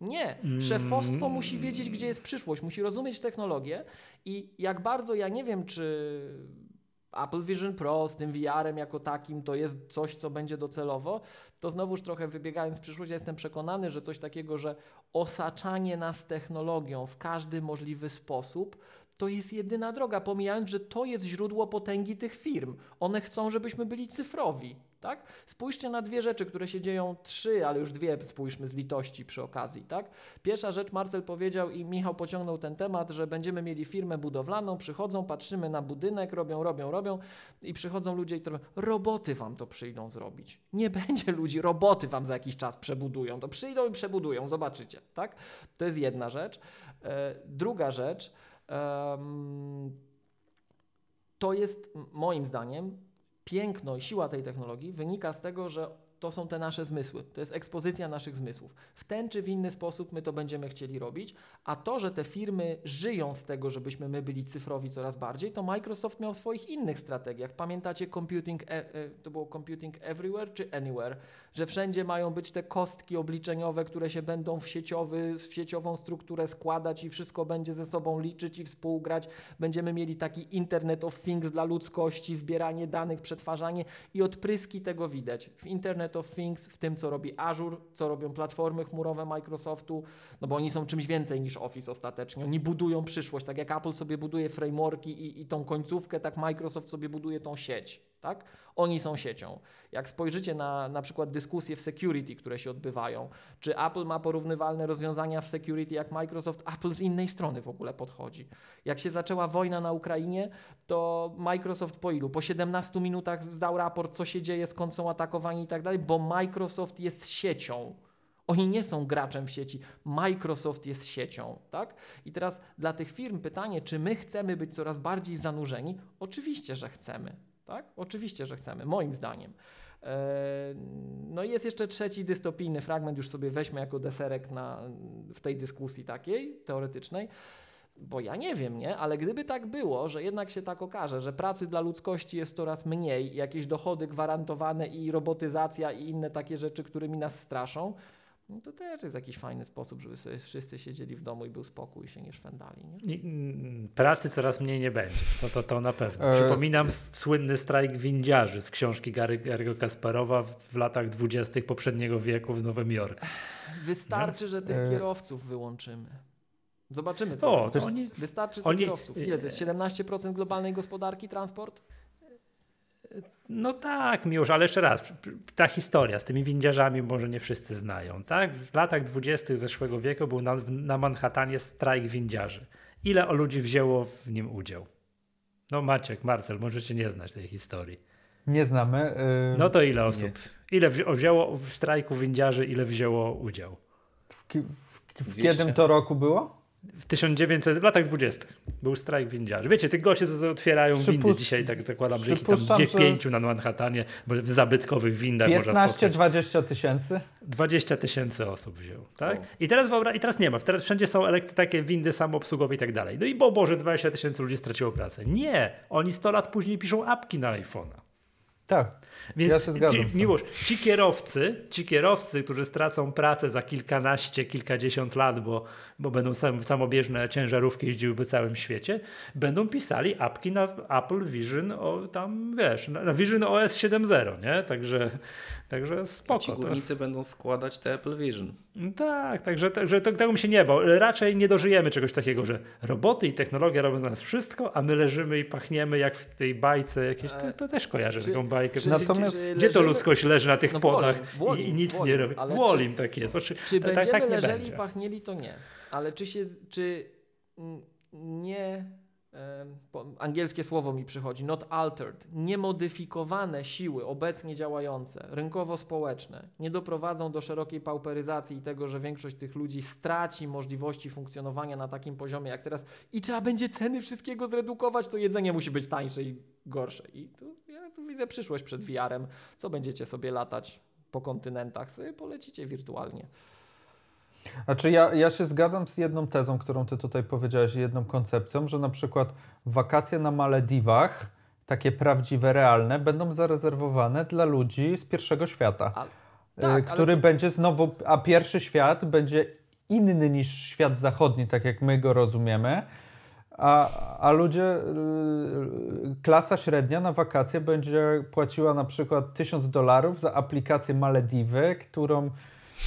[SPEAKER 2] Nie. Szefostwo musi wiedzieć, gdzie jest przyszłość, musi rozumieć technologię i jak bardzo ja nie wiem, czy Apple Vision Pro z tym VR-em jako takim to jest coś, co będzie docelowo, to znowuż trochę wybiegając w przyszłość, ja jestem przekonany, że coś takiego, że osaczanie nas technologią w każdy możliwy sposób, to jest jedyna droga, pomijając, że to jest źródło potęgi tych firm. One chcą, żebyśmy byli cyfrowi. Tak? Spójrzcie na dwie rzeczy, które się dzieją, trzy, ale już dwie spójrzmy z litości przy okazji. Tak? Pierwsza rzecz, Marcel powiedział i Michał pociągnął ten temat, że będziemy mieli firmę budowlaną, przychodzą, patrzymy na budynek, robią, robią, robią i przychodzą ludzie i. Roboty wam to przyjdą zrobić. Nie będzie ludzi, roboty wam za jakiś czas przebudują. To przyjdą i przebudują, zobaczycie. Tak? To jest jedna rzecz. E, druga rzecz, to jest moim zdaniem piękno i siła tej technologii wynika z tego, że to są te nasze zmysły, to jest ekspozycja naszych zmysłów. W ten czy w inny sposób my to będziemy chcieli robić, a to, że te firmy żyją z tego, żebyśmy my byli cyfrowi coraz bardziej, to Microsoft miał w swoich innych strategiach. Pamiętacie computing, e, e, to było computing everywhere czy anywhere, że wszędzie mają być te kostki obliczeniowe, które się będą w, sieciowy, w sieciową strukturę składać i wszystko będzie ze sobą liczyć i współgrać. Będziemy mieli taki Internet of Things dla ludzkości, zbieranie danych, przetwarzanie i odpryski tego widać. W Internet Internet of Things, w tym co robi Azure, co robią platformy chmurowe Microsoftu, no bo oni są czymś więcej niż Office ostatecznie. Oni budują przyszłość, tak jak Apple sobie buduje frameworki i, i tą końcówkę, tak Microsoft sobie buduje tą sieć. Tak? Oni są siecią. Jak spojrzycie na na przykład dyskusje w security, które się odbywają, czy Apple ma porównywalne rozwiązania w security jak Microsoft, Apple z innej strony w ogóle podchodzi. Jak się zaczęła wojna na Ukrainie, to Microsoft po ilu? Po 17 minutach zdał raport, co się dzieje, skąd są atakowani i tak dalej, bo Microsoft jest siecią. Oni nie są graczem w sieci. Microsoft jest siecią, tak? I teraz dla tych firm pytanie, czy my chcemy być coraz bardziej zanurzeni? Oczywiście, że chcemy. Tak? Oczywiście, że chcemy, moim zdaniem. E, no i jest jeszcze trzeci dystopijny fragment, już sobie weźmy jako deserek na, w tej dyskusji takiej teoretycznej, bo ja nie wiem, nie? Ale gdyby tak było, że jednak się tak okaże, że pracy dla ludzkości jest coraz mniej, jakieś dochody gwarantowane i robotyzacja i inne takie rzeczy, którymi nas straszą, no to też jest jakiś fajny sposób, żeby sobie wszyscy siedzieli w domu i był spokój i się nie szwendali. Nie?
[SPEAKER 1] Mm, pracy coraz mniej nie będzie, to, to, to na pewno. E... Przypominam słynny strajk windziarzy z książki Gary, Gary'ego Kasparowa w, w latach dwudziestych poprzedniego wieku w Nowym Jorku.
[SPEAKER 2] Wystarczy, nie? że tych e... kierowców wyłączymy. Zobaczymy, co o, to oni, Wystarczy co oni, kierowców. Ile to jest? 17% globalnej gospodarki transport?
[SPEAKER 1] No tak, Miłosz, ale jeszcze raz, ta historia z tymi windziarzami może nie wszyscy znają, tak? W latach dwudziestych zeszłego wieku był na, na Manhattanie strajk windziarzy. Ile o ludzi wzięło w nim udział? No Maciek, Marcel, możecie nie znać tej historii.
[SPEAKER 4] Nie znamy.
[SPEAKER 1] Yy... No to ile osób? Nie. Ile wzięło w strajku windziarzy, ile wzięło udział?
[SPEAKER 4] W, w, w kiedy to roku było?
[SPEAKER 1] W 1900, w latach 20. był strajk windziarzy. Wiecie, tych gości co otwierają windy dzisiaj, tak zakładam, że ich tam gdzie pięciu na Manhattanie, bo w zabytkowych windach
[SPEAKER 4] 15-20 tysięcy?
[SPEAKER 1] 20 tysięcy osób wziął, tak? I teraz, I teraz nie ma, teraz wszędzie są elektry, takie windy samoobsługowe i tak dalej. No i bo Boże, 20 tysięcy ludzi straciło pracę. Nie, oni 100 lat później piszą apki na iPhone'a.
[SPEAKER 4] Tak. Więc ja się zgadzam
[SPEAKER 1] ci, Miłosz, ci kierowcy, ci kierowcy, którzy stracą pracę za kilkanaście, kilkadziesiąt lat, bo, bo będą sam, samobieżne ciężarówki jeździły po całym świecie, będą pisali apki na Apple Vision o tam, wiesz, na Vision OS 7.0, nie? Także, także spoko. A
[SPEAKER 5] ci górnicy to... będą składać te Apple Vision.
[SPEAKER 1] Tak, także, także to, tego mi się nie bo raczej nie dożyjemy czegoś takiego, że roboty i technologia robią za nas wszystko, a my leżymy i pachniemy jak w tej bajce jakieś, to, to też kojarzę czy, taką bajkę. Czy, Natomiast czy, gdzie to ludzkość leży na tych no podach wolim, i, i, nic wolim, nie robi? Wolim tak jest.
[SPEAKER 2] Czy, czy tak, będziemy tak leżeli będzie. i pachnieli, to nie. Ale czy się, czy nie angielskie słowo mi przychodzi, not altered, niemodyfikowane siły obecnie działające, rynkowo-społeczne, nie doprowadzą do szerokiej pauperyzacji i tego, że większość tych ludzi straci możliwości funkcjonowania na takim poziomie jak teraz i trzeba będzie ceny wszystkiego zredukować, to jedzenie musi być tańsze i gorsze. I tu, ja tu widzę przyszłość przed VR-em. Co będziecie sobie latać po kontynentach? Sobie polecicie wirtualnie.
[SPEAKER 4] Znaczy ja, ja się zgadzam z jedną tezą, którą ty tutaj powiedziałeś, jedną koncepcją, że na przykład wakacje na Malediwach, takie prawdziwe, realne, będą zarezerwowane dla ludzi z pierwszego świata, ale, tak, który będzie znowu, a pierwszy świat będzie inny niż świat zachodni, tak jak my go rozumiemy. A, a ludzie, y, klasa średnia na wakacje będzie płaciła na przykład 1000 dolarów za aplikację Malediwy, którą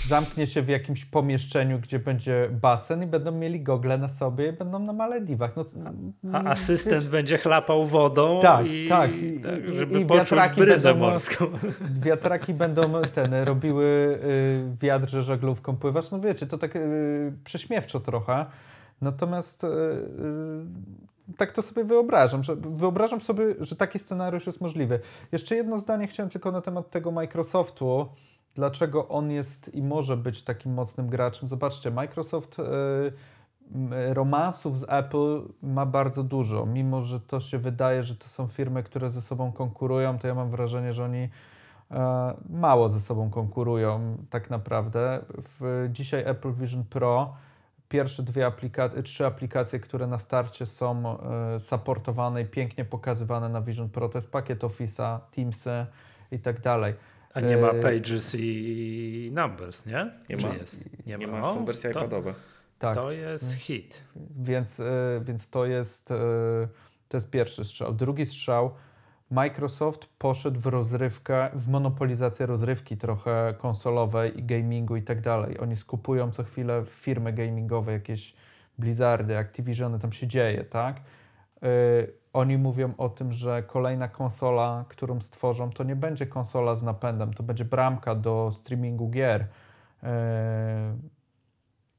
[SPEAKER 4] zamknie się w jakimś pomieszczeniu, gdzie będzie basen i będą mieli gogle na sobie i będą na Malediwach. No,
[SPEAKER 1] A asystent wiecie, będzie chlapał wodą
[SPEAKER 4] tak,
[SPEAKER 1] i,
[SPEAKER 4] tak, i,
[SPEAKER 1] tak, żeby
[SPEAKER 4] i
[SPEAKER 1] poczuć bryzę
[SPEAKER 4] będą,
[SPEAKER 1] morską.
[SPEAKER 4] Wiatraki będą ten, robiły y, wiatr, że żaglówką pływasz. No wiecie, to tak y, prześmiewczo trochę. Natomiast y, y, tak to sobie wyobrażam, że wyobrażam sobie, że taki scenariusz jest możliwy. Jeszcze jedno zdanie chciałem tylko na temat tego Microsoftu dlaczego on jest i może być takim mocnym graczem. Zobaczcie, Microsoft y, romansów z Apple ma bardzo dużo. Mimo, że to się wydaje, że to są firmy, które ze sobą konkurują, to ja mam wrażenie, że oni e, mało ze sobą konkurują tak naprawdę. W, dzisiaj Apple Vision Pro pierwsze dwie aplikacje, trzy aplikacje, które na starcie są e, supportowane i pięknie pokazywane na Vision Pro, to jest pakiet Office'a, Teamsy i tak dalej.
[SPEAKER 1] A nie ma Pages i Numbers, nie?
[SPEAKER 5] Nie
[SPEAKER 1] Czy
[SPEAKER 5] ma.
[SPEAKER 1] jest?
[SPEAKER 5] Nie, nie ma, są wersje
[SPEAKER 1] to,
[SPEAKER 5] iPadowe.
[SPEAKER 1] Tak. To jest hit.
[SPEAKER 4] Więc, więc to, jest, to jest pierwszy strzał. Drugi strzał, Microsoft poszedł w rozrywkę, w monopolizację rozrywki trochę konsolowej i gamingu i tak dalej. Oni skupują co chwilę firmy gamingowe, jakieś Blizzardy, Activisiony, tam się dzieje, tak? Oni mówią o tym, że kolejna konsola, którą stworzą, to nie będzie konsola z napędem, to będzie bramka do streamingu gier. E,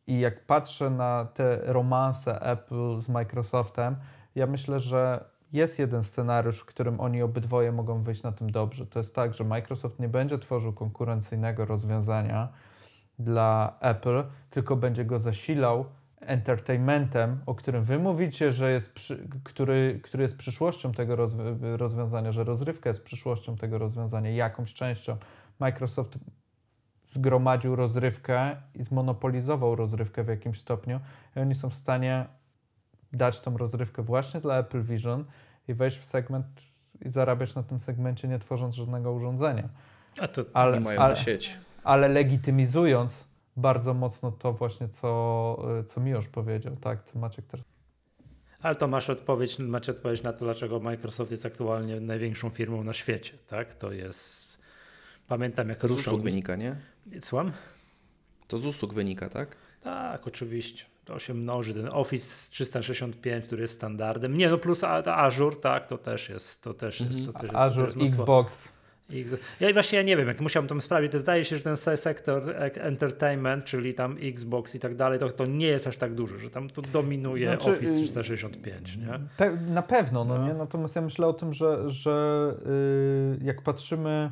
[SPEAKER 4] I jak patrzę na te romanse Apple z Microsoftem, ja myślę, że jest jeden scenariusz, w którym oni obydwoje mogą wyjść na tym dobrze. To jest tak, że Microsoft nie będzie tworzył konkurencyjnego rozwiązania dla Apple, tylko będzie go zasilał entertainmentem, o którym wy mówicie, że jest, przy, który, który jest przyszłością tego rozwiązania, że rozrywka jest przyszłością tego rozwiązania, jakąś częścią. Microsoft zgromadził rozrywkę i zmonopolizował rozrywkę w jakimś stopniu i oni są w stanie dać tą rozrywkę właśnie dla Apple Vision i wejść w segment i zarabiać na tym segmencie, nie tworząc żadnego urządzenia.
[SPEAKER 5] A to ale, nie mają ale, sieć.
[SPEAKER 4] Ale legitymizując bardzo mocno to właśnie, co, co Miłosz powiedział, tak, co Maciek teraz
[SPEAKER 1] ale to masz odpowiedź, macie odpowiedź na to, dlaczego Microsoft jest aktualnie największą firmą na świecie, tak? To jest, pamiętam jak ruszał...
[SPEAKER 5] Z usług wynika, nie?
[SPEAKER 1] Słucham?
[SPEAKER 5] To z usług wynika, tak?
[SPEAKER 1] Tak, oczywiście. To się mnoży. Ten Office 365, który jest standardem. Nie, no plus Azure, tak, to też jest. To też jest. To też jest
[SPEAKER 4] Azure, to jest Xbox.
[SPEAKER 1] Ja właśnie ja nie wiem, jak musiałem tam sprawdzić, to zdaje się, że ten sektor entertainment, czyli tam Xbox i tak dalej, to, to nie jest aż tak duży, że tam to dominuje znaczy, Office 365, nie?
[SPEAKER 4] Pe na pewno, no, no, nie? Natomiast ja myślę o tym, że, że yy, jak patrzymy,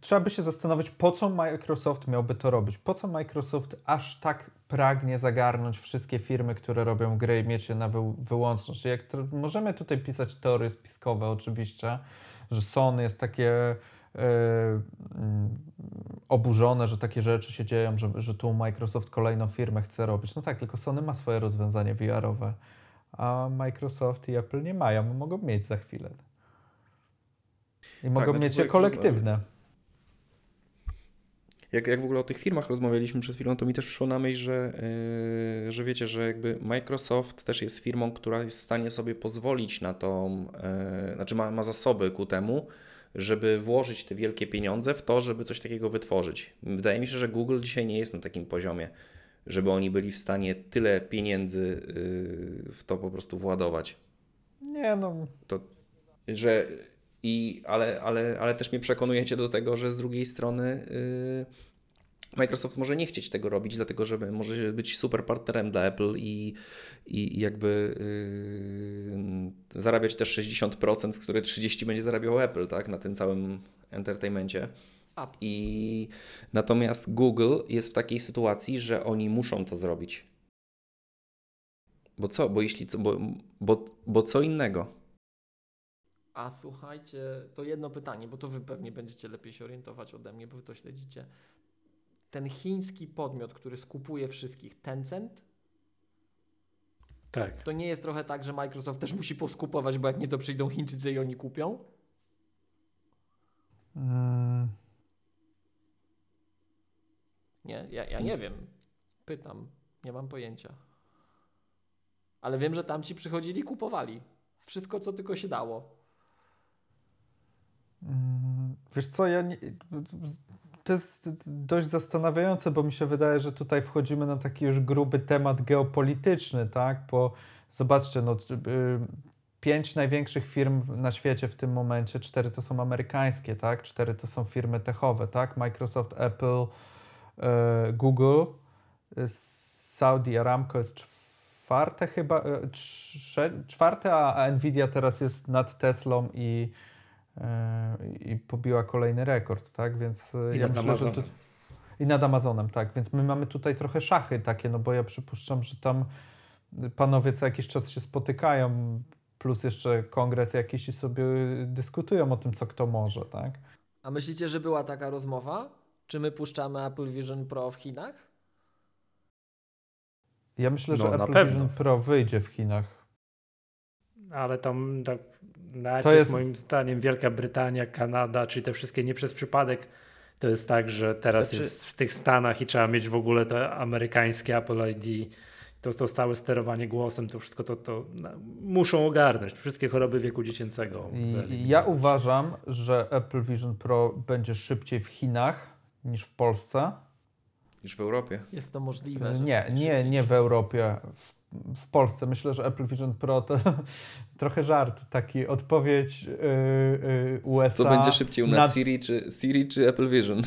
[SPEAKER 4] trzeba by się zastanowić, po co Microsoft miałby to robić? Po co Microsoft aż tak pragnie zagarnąć wszystkie firmy, które robią gry i mieć je na wy wyłączność? Jak możemy tutaj pisać teorie spiskowe oczywiście, że Sony jest takie e, mm, oburzone, że takie rzeczy się dzieją, że, że tu Microsoft kolejną firmę chce robić. No tak, tylko Sony ma swoje rozwiązanie VR-owe, a Microsoft i Apple nie mają, mogą mieć za chwilę. I tak, mogą no mieć je kolektywne.
[SPEAKER 5] Jak, jak w ogóle o tych firmach rozmawialiśmy przed chwilą, to mi też przyszło na myśl, że, yy, że wiecie, że jakby Microsoft też jest firmą, która jest w stanie sobie pozwolić na tą, yy, znaczy ma, ma zasoby ku temu, żeby włożyć te wielkie pieniądze w to, żeby coś takiego wytworzyć. Wydaje mi się, że Google dzisiaj nie jest na takim poziomie, żeby oni byli w stanie tyle pieniędzy yy, w to po prostu władować.
[SPEAKER 4] Nie no.
[SPEAKER 5] To, że i, ale, ale, ale też mnie przekonujecie do tego, że z drugiej strony yy, Microsoft może nie chcieć tego robić, dlatego że może być super partnerem dla Apple i, i jakby yy, zarabiać też 60%, z które 30% będzie zarabiał Apple tak, na tym całym entertainmencie. I natomiast Google jest w takiej sytuacji, że oni muszą to zrobić. Bo co? Bo jeśli co, bo, bo, bo co innego?
[SPEAKER 2] A słuchajcie, to jedno pytanie, bo to wy pewnie będziecie lepiej się orientować ode mnie, bo wy to śledzicie. Ten chiński podmiot, który skupuje wszystkich, Tencent,
[SPEAKER 1] tak.
[SPEAKER 2] To nie jest trochę tak, że Microsoft też musi poskupować, bo jak nie to przyjdą Chińczycy i oni kupią? Hmm. Nie, ja, ja nie wiem. Pytam, nie mam pojęcia. Ale wiem, że tamci przychodzili i kupowali. Wszystko, co tylko się dało.
[SPEAKER 4] Wiesz co, ja nie, to jest dość zastanawiające, bo mi się wydaje, że tutaj wchodzimy na taki już gruby temat geopolityczny, tak? Bo zobaczcie, no, y, pięć największych firm na świecie w tym momencie, cztery to są amerykańskie, tak? Cztery to są firmy techowe, tak? Microsoft, Apple, y, Google, y, Saudi Aramco jest czwarte chyba, czwarte, a Nvidia teraz jest nad Teslą i i pobiła kolejny rekord, tak? Więc
[SPEAKER 1] I
[SPEAKER 4] ja
[SPEAKER 1] nad
[SPEAKER 4] myślę, że
[SPEAKER 1] Amazonem.
[SPEAKER 4] tu, i nad Amazonem, tak. Więc my mamy tutaj trochę szachy takie, no bo ja przypuszczam, że tam panowie co jakiś czas się spotykają, plus jeszcze kongres jakiś i sobie dyskutują o tym, co kto może, tak?
[SPEAKER 2] A myślicie, że była taka rozmowa? Czy my puszczamy Apple Vision Pro w Chinach?
[SPEAKER 4] Ja myślę,
[SPEAKER 1] No,
[SPEAKER 4] że Apple
[SPEAKER 1] pewno.
[SPEAKER 4] Vision Pro wyjdzie w Chinach.
[SPEAKER 1] Ale tam tak, najpierw
[SPEAKER 4] To jest-
[SPEAKER 1] moim zdaniem Wielka Brytania, Kanada, czyli te wszystkie nie przez przypadek, to jest tak, że teraz
[SPEAKER 5] Znaczy-
[SPEAKER 1] jest w tych Stanach i trzeba mieć w ogóle to amerykańskie Apple ID, to, to stałe sterowanie głosem, to wszystko to, to no, muszą ogarnąć. Wszystkie choroby wieku dziecięcego.
[SPEAKER 4] Ja uważam, że Apple Vision Pro będzie szybciej w Chinach niż w Polsce.
[SPEAKER 5] Niż w Europie.
[SPEAKER 2] Jest to możliwe.
[SPEAKER 4] Nie, nie, nie w. Europie. W, w Polsce myślę, że Apple Vision Pro to trochę żart, taki odpowiedź yy, yy, USA.
[SPEAKER 5] Co będzie szybciej u nas,
[SPEAKER 4] na-
[SPEAKER 5] Siri, czy, Siri czy Apple Vision?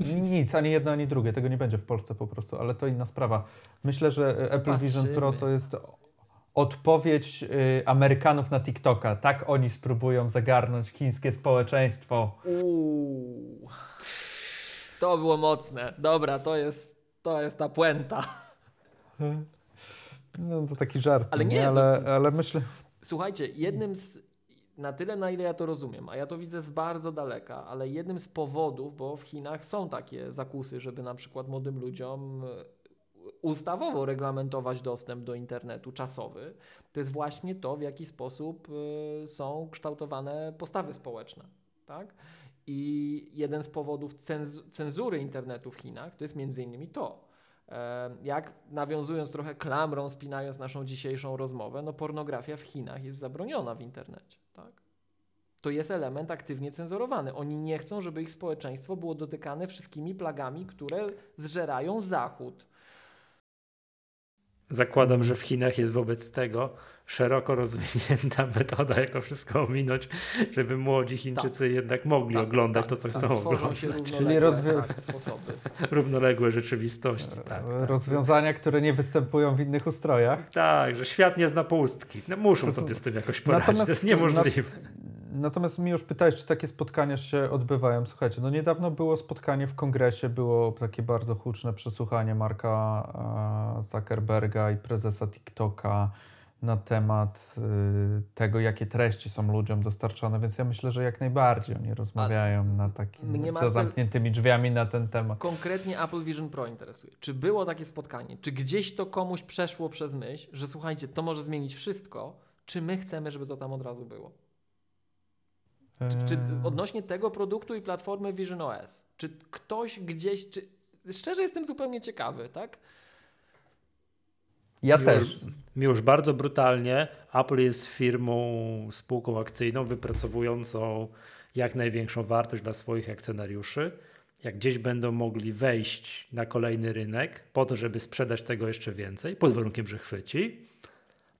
[SPEAKER 4] N- Nic, ani jedno, ani drugie. Tego nie będzie w Polsce po prostu, ale to inna sprawa. Myślę, że e, Apple Vision Pro
[SPEAKER 2] Zobaczymy.
[SPEAKER 4] to jest odpowiedź yy, Amerykanów na TikToka. Tak oni spróbują zagarnąć chińskie społeczeństwo.
[SPEAKER 2] Uuu. To było mocne. Dobra, to jest, to jest ta puenta.
[SPEAKER 4] No to taki żart,
[SPEAKER 2] Ale
[SPEAKER 4] nie,
[SPEAKER 2] nie,
[SPEAKER 4] ale,
[SPEAKER 2] no
[SPEAKER 4] ale myślę...
[SPEAKER 2] Słuchajcie, jednym z. Na tyle, na ile ja to rozumiem, a ja to widzę z bardzo daleka, ale jednym z powodów, bo w Chinach są takie zakusy, żeby na przykład młodym ludziom e, ustawowo reglamentować dostęp do internetu czasowy, to jest właśnie to, w jaki sposób e, są kształtowane postawy społeczne. Tak? I jeden z powodów cenz- cenzury internetu w Chinach to jest między innymi to, Jak nawiązując trochę klamrą, spinając naszą dzisiejszą rozmowę, no pornografia w Chinach jest zabroniona w internecie. Tak? To jest element aktywnie cenzurowany. Oni nie chcą, żeby ich społeczeństwo było dotykane wszystkimi plagami, które zżerają Zachód.
[SPEAKER 1] Zakładam, że w Chinach jest wobec tego szeroko rozwinięta metoda, jak to wszystko ominąć, żeby młodzi Chińczycy jednak mogli
[SPEAKER 2] Tak,
[SPEAKER 1] oglądać
[SPEAKER 2] tak,
[SPEAKER 1] to, co
[SPEAKER 2] tak.
[SPEAKER 1] chcą oglądać.
[SPEAKER 2] się
[SPEAKER 4] Czyli
[SPEAKER 2] równoległe
[SPEAKER 4] rozwi-
[SPEAKER 2] tak, sposoby.
[SPEAKER 1] Równoległe rzeczywistości. Tak, tak.
[SPEAKER 4] Rozwiązania, które nie występują w innych ustrojach.
[SPEAKER 1] tak, że świat nie zna pustki. No, muszą
[SPEAKER 4] To-
[SPEAKER 1] sobie z tym jakoś poradzić.
[SPEAKER 4] Natomiast-
[SPEAKER 1] to jest niemożliwe.
[SPEAKER 4] Natomiast mi już pytałeś, czy takie spotkania się odbywają. Słuchajcie, no niedawno było spotkanie w kongresie, było takie bardzo huczne przesłuchanie Marka e, Zuckerberga i prezesa TikToka na temat y, tego, jakie treści są ludziom dostarczane, więc ja myślę, że jak najbardziej oni rozmawiają na takim, za zamkniętymi drzwiami na ten temat.
[SPEAKER 2] Konkretnie Apple Vision Pro interesuje. Czy było takie spotkanie? Czy gdzieś to komuś przeszło przez myśl, że słuchajcie, to może zmienić wszystko? Czy my chcemy, żeby to tam od razu było? Czy, czy
[SPEAKER 4] Eee,
[SPEAKER 2] odnośnie tego produktu i platformy Vision OS, czy ktoś gdzieś, czy szczerze jestem zupełnie ciekawy, tak?
[SPEAKER 4] Ja
[SPEAKER 1] Już-
[SPEAKER 4] też.
[SPEAKER 1] Mi już bardzo brutalnie. Apple jest firmą, spółką akcyjną wypracowującą jak największą wartość dla swoich akcjonariuszy. Jak gdzieś będą mogli wejść na kolejny rynek po to, żeby sprzedać tego jeszcze więcej, pod warunkiem, że chwyci,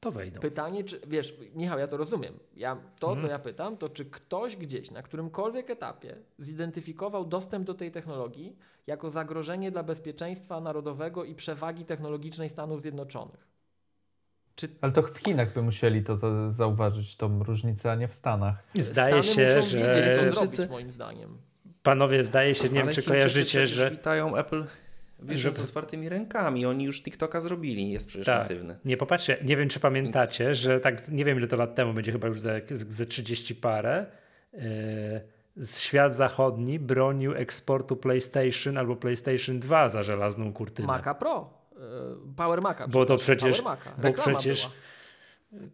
[SPEAKER 1] to wejdą.
[SPEAKER 2] Pytanie, czy wiesz, Michał, ja to rozumiem. Ja, to,
[SPEAKER 1] Mhm.
[SPEAKER 2] co ja pytam, to czy ktoś gdzieś na którymkolwiek etapie zidentyfikował dostęp do tej technologii jako zagrożenie dla bezpieczeństwa narodowego i przewagi technologicznej Stanów Zjednoczonych? Czy
[SPEAKER 4] Ale to w Chinach by musieli to za, zauważyć, tą różnicę, a nie w Stanach.
[SPEAKER 1] Zdaje
[SPEAKER 2] Stany
[SPEAKER 1] się,
[SPEAKER 2] muszą wiedzieć, co
[SPEAKER 1] że
[SPEAKER 2] zrobić, moim zdaniem.
[SPEAKER 1] panowie, zdaje się, nie wiem, czy kojarzycie, że
[SPEAKER 5] witają Apple Vision
[SPEAKER 1] Żeby-
[SPEAKER 5] z otwartymi rękami. Oni już TikToka zrobili, jest przecież
[SPEAKER 1] Tak.
[SPEAKER 5] natywny.
[SPEAKER 1] Nie, popatrzcie, nie wiem, czy pamiętacie, że tak, nie wiem ile to lat temu, będzie chyba już ze, ze 30 parę, yy, z- świat zachodni bronił eksportu PlayStation albo PlayStation 2 za żelazną kurtynę.
[SPEAKER 2] Maca Pro, y, Power Maca.
[SPEAKER 1] Bo to
[SPEAKER 2] przepraszam,
[SPEAKER 1] przecież-
[SPEAKER 2] Power Maca.
[SPEAKER 1] bo przecież-
[SPEAKER 2] była.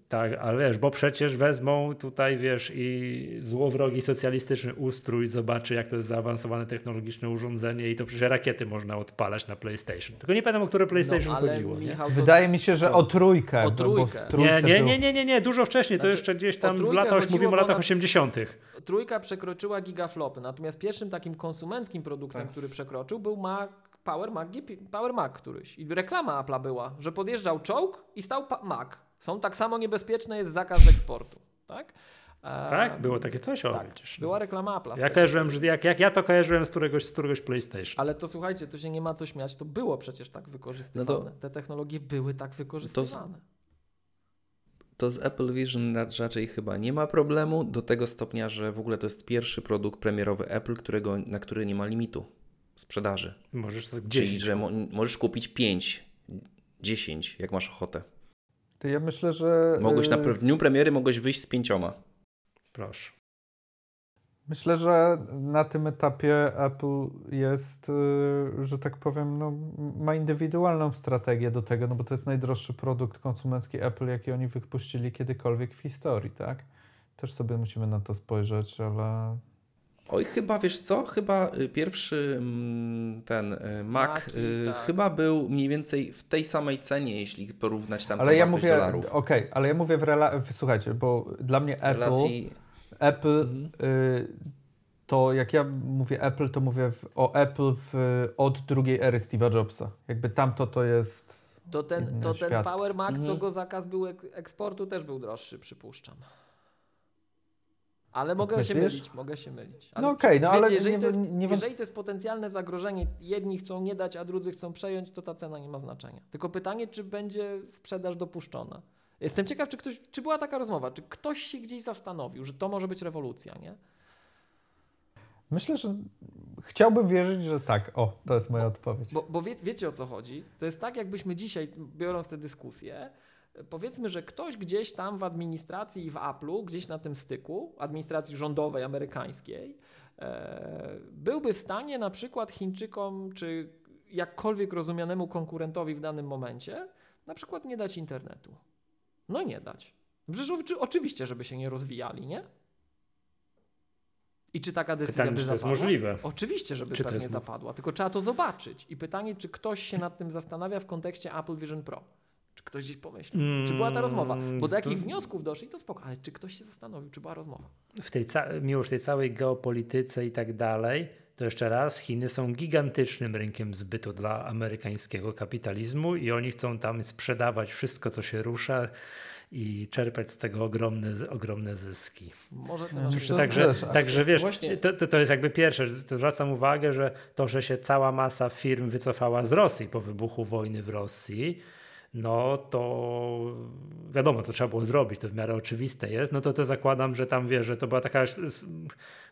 [SPEAKER 1] Tak, ale wiesz, bo przecież wezmą tutaj, wiesz, i złowrogi socjalistyczny ustrój, zobaczy jak to jest zaawansowane technologiczne urządzenie i to przecież rakiety można odpalać na PlayStation. Tylko nie pamiętam, o które PlayStation
[SPEAKER 2] no,
[SPEAKER 1] chodziło. nie?
[SPEAKER 2] Michał,
[SPEAKER 4] Wydaje mi się, że o trójkę.
[SPEAKER 2] O
[SPEAKER 4] bo
[SPEAKER 2] trójkę.
[SPEAKER 4] w
[SPEAKER 1] Nie, nie, nie, nie, nie, nie, dużo wcześniej, to
[SPEAKER 2] Znaczy,
[SPEAKER 1] jeszcze gdzieś tam w latach, mówimy o latach
[SPEAKER 2] na-
[SPEAKER 1] 80.
[SPEAKER 2] Trójka przekroczyła gigaflopy, natomiast pierwszym takim konsumenckim produktem,
[SPEAKER 1] Tak.
[SPEAKER 2] który przekroczył był Mac, Power Mac, Power Mac któryś. I reklama Apple'a była, że podjeżdżał czołg i stał Mac. Są tak samo niebezpieczne, jest zakaz eksportu. Tak? E,
[SPEAKER 1] Tak? Było takie coś? O,
[SPEAKER 2] Tak, była reklama Apple'a. z
[SPEAKER 1] Ja kojarzyłem, że jak, jak ja to kojarzyłem z któregoś, z któregoś PlayStation.
[SPEAKER 2] Ale to słuchajcie, to się nie ma co śmiać, to było przecież tak wykorzystywane.
[SPEAKER 5] No to-
[SPEAKER 2] Te technologie były tak wykorzystywane.
[SPEAKER 5] To z Apple Vision ra- raczej chyba nie ma problemu, do tego stopnia, że w ogóle to jest pierwszy produkt premierowy Apple, którego, na który nie ma limitu sprzedaży.
[SPEAKER 1] Możesz
[SPEAKER 5] Czyli,
[SPEAKER 1] gdzieś.
[SPEAKER 5] że mo możesz kupić 5, 10, jak masz ochotę.
[SPEAKER 4] To ja myślę, że.
[SPEAKER 5] Mogłeś na
[SPEAKER 4] y,
[SPEAKER 5] w dniu premiery mogłeś wyjść z pięcioma.
[SPEAKER 1] Proszę.
[SPEAKER 4] Myślę, że na tym etapie Apple jest, y, że tak powiem, no, ma indywidualną strategię do tego, no bo to jest najdroższy produkt konsumencki Apple, jaki oni wypuścili kiedykolwiek w historii, tak? Też sobie musimy na to spojrzeć, ale
[SPEAKER 5] Oj, chyba wiesz co? Chyba y, pierwszy mm, ten y, Mac
[SPEAKER 2] Maki,
[SPEAKER 5] y,
[SPEAKER 2] tak.
[SPEAKER 5] chyba był mniej więcej w tej samej cenie, jeśli porównać tam
[SPEAKER 4] ale ja mówię,
[SPEAKER 5] dolarów.
[SPEAKER 4] okej, ale ja mówię w relacji, słuchajcie, bo dla mnie Apple,
[SPEAKER 5] relacji
[SPEAKER 4] Apple
[SPEAKER 5] Mhm.
[SPEAKER 4] y, to jak ja mówię Apple, to mówię w, o Apple w, od drugiej ery Steve'a Jobsa. Jakby tamto to jest
[SPEAKER 2] To ten, to ten. Power Mac, co
[SPEAKER 5] Mhm.
[SPEAKER 2] go zakaz był ek- eksportu, też był droższy, przypuszczam. Ale mogę się
[SPEAKER 4] myślisz?
[SPEAKER 2] mylić, mogę się mylić.
[SPEAKER 4] No okej, no ale
[SPEAKER 2] jeżeli,
[SPEAKER 4] nie-
[SPEAKER 2] to jest,
[SPEAKER 4] nie-
[SPEAKER 2] jeżeli to jest potencjalne zagrożenie, jedni chcą nie dać, a drudzy chcą przejąć, to ta cena nie ma znaczenia. Tylko pytanie, czy będzie sprzedaż dopuszczona. Jestem ciekaw, czy, ktoś, czy była taka rozmowa, czy ktoś się gdzieś zastanowił, że to może być rewolucja, nie?
[SPEAKER 4] Myślę, że chciałbym wierzyć, że tak. O, to jest moja odpowiedź.
[SPEAKER 2] Bo, bo wie, wiecie o co chodzi? To jest tak, jakbyśmy dzisiaj, biorąc tę dyskusję, powiedzmy, że ktoś gdzieś tam w administracji i w Apple'u, gdzieś na tym styku, administracji rządowej amerykańskiej, e, byłby w stanie na przykład Chińczykom, czy jakkolwiek rozumianemu konkurentowi w danym momencie, na przykład nie dać internetu. No nie dać. Przecież oczy- oczywiście, żeby się nie rozwijali, nie? I czy taka decyzja
[SPEAKER 1] Pytanie,
[SPEAKER 2] by
[SPEAKER 1] czy to jest
[SPEAKER 2] zapadła?
[SPEAKER 1] możliwe.
[SPEAKER 2] Oczywiście, żeby
[SPEAKER 1] Czy
[SPEAKER 2] pewnie zapadła, tylko trzeba to zobaczyć. I pytanie, czy ktoś się nad tym zastanawia w kontekście Apple Vision Pro? Czy ktoś gdzieś pomyślał? Czy była ta rozmowa? Bo do
[SPEAKER 1] Mm,
[SPEAKER 2] jakich
[SPEAKER 1] to-
[SPEAKER 2] wniosków doszli, to spoko, ale czy ktoś się zastanowił, czy była rozmowa?
[SPEAKER 1] w tej, ca- tej całej geopolityce i tak dalej, to jeszcze raz, Chiny są gigantycznym rynkiem zbytu dla amerykańskiego kapitalizmu i oni chcą tam sprzedawać wszystko, co się rusza i czerpać z tego ogromne, ogromne zyski.
[SPEAKER 2] Może to
[SPEAKER 1] Także, także wiesz,
[SPEAKER 5] właśnie-
[SPEAKER 1] to, to, to jest jakby pierwsze, to zwracam uwagę, że to, że się cała masa firm wycofała z Rosji po wybuchu wojny w Rosji, no to wiadomo, to trzeba było zrobić, to w miarę oczywiste jest, no to to zakładam, że tam wiesz, że to była taka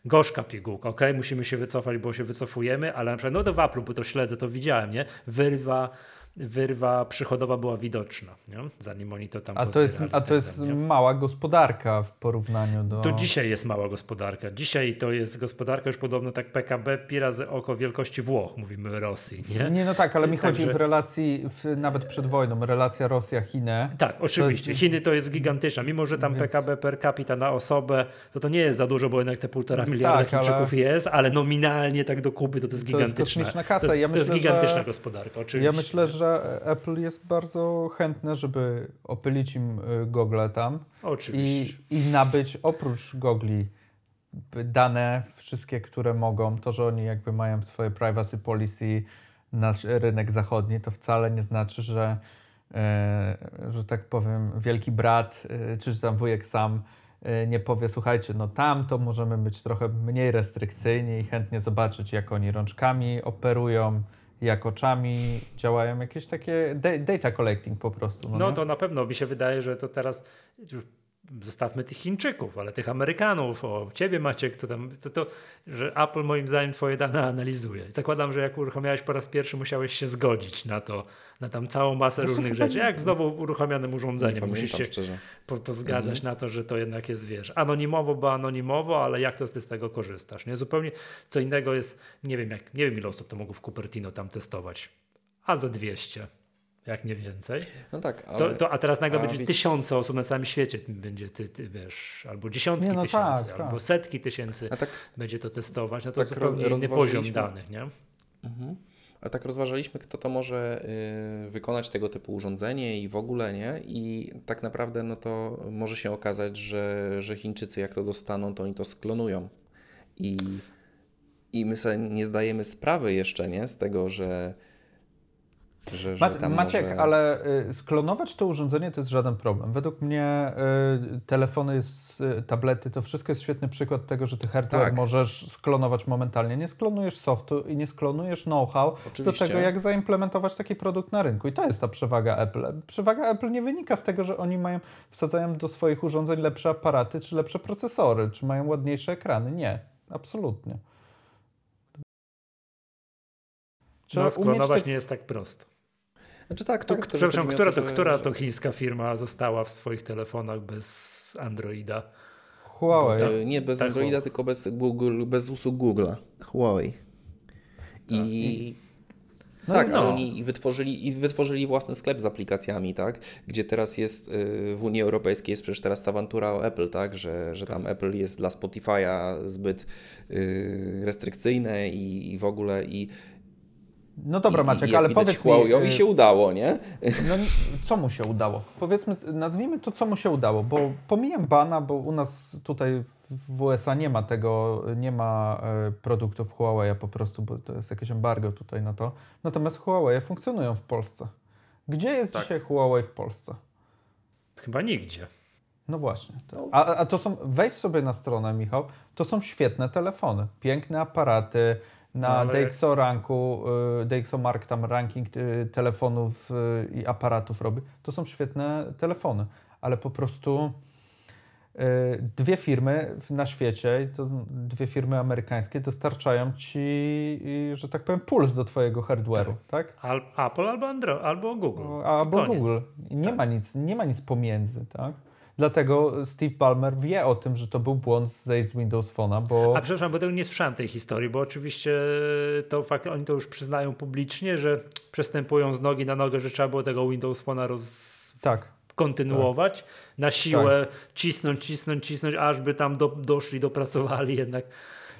[SPEAKER 1] gorzka pigułka, okej, musimy się wycofać, bo się wycofujemy, ale na przykład, no to w Apple'u, bo to śledzę, to widziałem, nie? Wyrwa, wyrwa przychodowa była widoczna, nie? Zanim oni to tam
[SPEAKER 4] A to jest, a to
[SPEAKER 1] tak
[SPEAKER 4] jest
[SPEAKER 1] nie?
[SPEAKER 4] mała gospodarka w porównaniu do.
[SPEAKER 1] To dzisiaj jest mała gospodarka. Dzisiaj to jest gospodarka już podobno tak PKB pi razy oko wielkości Włoch, mówimy Rosji, nie?
[SPEAKER 4] Nie, no tak, ale mi
[SPEAKER 1] Także-
[SPEAKER 4] chodzi w relacji, w, nawet przed wojną, relacja Rosja-Chiny.
[SPEAKER 1] Tak, oczywiście.
[SPEAKER 4] jest-
[SPEAKER 1] Chiny to jest gigantyczna. Mimo, że tam
[SPEAKER 4] Więc-
[SPEAKER 1] PKB per capita na osobę, to to nie jest za dużo, bo jednak te półtora miliarda
[SPEAKER 4] Tak, ale-
[SPEAKER 1] Chińczyków jest, ale nominalnie tak do Kuby to to jest
[SPEAKER 4] To jest
[SPEAKER 1] gigantyczna.
[SPEAKER 4] kosmiczna kasa.
[SPEAKER 1] To jest,
[SPEAKER 4] Ja
[SPEAKER 1] to jest
[SPEAKER 4] myślę,
[SPEAKER 1] gigantyczna
[SPEAKER 4] że-
[SPEAKER 1] gospodarka, oczywiście.
[SPEAKER 4] Ja myślę, że Apple jest bardzo chętne, żeby opylić im y, gogle tam i,
[SPEAKER 1] Oczywiście.
[SPEAKER 4] i nabyć oprócz gogli dane wszystkie, które mogą. To, że oni jakby mają swoje privacy policy, nasz rynek zachodni, to wcale nie znaczy, że, e, że tak powiem, wielki brat e, czy tam wujek sam e, nie powie, słuchajcie, no tam to możemy być trochę mniej restrykcyjni i chętnie zobaczyć, jak oni rączkami operują, jak oczami działają, jakieś takie da- data collecting po prostu.
[SPEAKER 1] No
[SPEAKER 4] nie?
[SPEAKER 1] to na pewno mi się wydaje, że to teraz już zostawmy tych Chińczyków, ale tych Amerykanów, o ciebie Maciek, to tam, to, to, że Apple moim zdaniem twoje dane analizuje. Zakładam, że jak uruchamiałeś po raz pierwszy, musiałeś się zgodzić na to, na tam całą masę różnych rzeczy, jak znowu uruchamianym
[SPEAKER 5] Nie
[SPEAKER 1] urządzeniem. Musisz się
[SPEAKER 5] szczerze.
[SPEAKER 1] po, pozgadzać na to, że to jednak jest, wiesz, anonimowo, bo anonimowo, ale jak to ty z tego korzystasz, nie? Zupełnie co innego jest, nie wiem, jak, nie wiem ile osób to mogło w Cupertino tam testować, a za 200. jak nie więcej.
[SPEAKER 5] No tak, ale...
[SPEAKER 1] To, to, a teraz nagle
[SPEAKER 5] a
[SPEAKER 1] będzie tysiące osób na całym świecie, będzie ty, ty wiesz, albo dziesiątki
[SPEAKER 4] Nie, no
[SPEAKER 1] tysięcy,
[SPEAKER 4] tak,
[SPEAKER 1] albo
[SPEAKER 4] tak.
[SPEAKER 1] setki tysięcy
[SPEAKER 5] tak
[SPEAKER 1] będzie to testować, no to
[SPEAKER 5] Tak
[SPEAKER 1] zupełnie
[SPEAKER 5] roz-
[SPEAKER 1] inny poziom danych, nie?
[SPEAKER 5] Mhm. Ale tak rozważaliśmy, kto to może y, wykonać tego typu urządzenie i w ogóle, nie? I tak naprawdę no to może się okazać, że, że Chińczycy jak to dostaną, to oni to sklonują. I, I my sobie nie zdajemy sprawy jeszcze, nie? Z tego, że, że, że
[SPEAKER 4] Maciek,
[SPEAKER 5] może...
[SPEAKER 4] ale y, sklonować to urządzenie to jest żaden problem. Według mnie y, telefony, y, tablety, to wszystko jest świetny przykład tego, że ty hardware
[SPEAKER 5] Tak.
[SPEAKER 4] możesz sklonować momentalnie. Nie sklonujesz softu i nie sklonujesz know-how do tego, jak zaimplementować taki produkt na rynku. I to jest ta przewaga Apple. Przewaga Apple nie wynika z tego, że oni mają, wsadzają do swoich urządzeń lepsze aparaty, czy lepsze procesory, czy mają ładniejsze ekrany. Nie, absolutnie. Trzeba
[SPEAKER 1] No, sklonować
[SPEAKER 4] te-
[SPEAKER 1] nie jest tak prosto.
[SPEAKER 5] Znaczy tak, to,
[SPEAKER 4] Tak,
[SPEAKER 5] to
[SPEAKER 1] Przepraszam, która to,
[SPEAKER 5] że-
[SPEAKER 1] która to chińska firma została w swoich telefonach bez Androida?
[SPEAKER 4] Huawei.
[SPEAKER 1] Tak.
[SPEAKER 5] E, Nie bez
[SPEAKER 1] Tak,
[SPEAKER 5] Androida,
[SPEAKER 1] Huawei.
[SPEAKER 5] tylko bez, Google, bez usług Google'a. Huawei. I...
[SPEAKER 4] No
[SPEAKER 5] tak, ale
[SPEAKER 1] no.
[SPEAKER 5] oni wytworzyli, i wytworzyli własny sklep z aplikacjami, tak? Gdzie teraz jest y, w Unii Europejskiej jest przecież teraz ta awantura o Apple, tak? Że, że tam Apple jest dla Spotify'a zbyt y, restrykcyjne i, i w ogóle i
[SPEAKER 4] No dobra,
[SPEAKER 5] i,
[SPEAKER 4] Maciek,
[SPEAKER 5] i
[SPEAKER 4] ale
[SPEAKER 5] widać
[SPEAKER 4] powiedz mi...
[SPEAKER 5] Huawei'owi
[SPEAKER 4] y,
[SPEAKER 5] się udało, nie?
[SPEAKER 4] No, co mu się udało? Powiedzmy, nazwijmy to, co mu się udało, bo pomijam bana, bo u nas tutaj w USA nie ma tego, nie ma e, produktów Huawei po prostu, bo to jest jakieś embargo tutaj na to. Natomiast Huawei funkcjonują w Polsce. Gdzie jest
[SPEAKER 5] Tak.
[SPEAKER 4] dzisiaj Huawei w Polsce?
[SPEAKER 1] Chyba nigdzie.
[SPEAKER 4] No właśnie.
[SPEAKER 5] No.
[SPEAKER 4] A, a to są, wejdź sobie na stronę, Michał, to są świetne telefony, piękne aparaty.
[SPEAKER 1] No,
[SPEAKER 4] Na
[SPEAKER 1] ale jak-
[SPEAKER 4] DxO ranku, y, DxO Mark tam ranking y, telefonów y, i aparatów robi. To są świetne telefony, ale po prostu dwie firmy na świecie, to dwie firmy amerykańskie dostarczają ci, że tak powiem, puls do twojego hardware'u, tak?
[SPEAKER 1] Al, Apple albo Android, albo Google.
[SPEAKER 4] Albo. Google. Nie,
[SPEAKER 1] Tak.
[SPEAKER 4] ma nic, nie ma nic pomiędzy, tak? Dlatego Steve Ballmer wie o tym, że to był błąd zejść z Windows Phone'a, bo...
[SPEAKER 1] A przepraszam, bo tego nie słyszałem tej historii, bo oczywiście to fakt, oni to już przyznają publicznie, że przestępują z nogi na nogę, że trzeba było tego Windows Phone'a roz...
[SPEAKER 4] Tak.
[SPEAKER 1] kontynuować, na siłę cisnąć, cisnąć, cisnąć, aż by tam do, doszli, dopracowali jednak.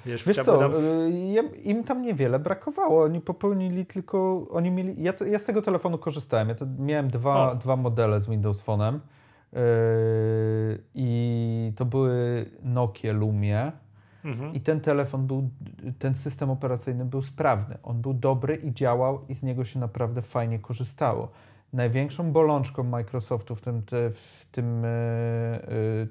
[SPEAKER 1] Wiesz,
[SPEAKER 4] Wiesz co,
[SPEAKER 1] tam...
[SPEAKER 4] jem- im tam niewiele brakowało. Oni popełnili tylko, oni mieli, ja, ja z tego telefonu korzystałem. Ja to miałem dwa,
[SPEAKER 1] O.
[SPEAKER 4] dwa modele z Windows Phone'em i to były Nokia Lumie.
[SPEAKER 1] Mhm.
[SPEAKER 4] I ten telefon był, ten system operacyjny był sprawny. On był dobry i działał i z niego się naprawdę fajnie korzystało. Największą bolączką Microsoftu w tym, te, w tym e,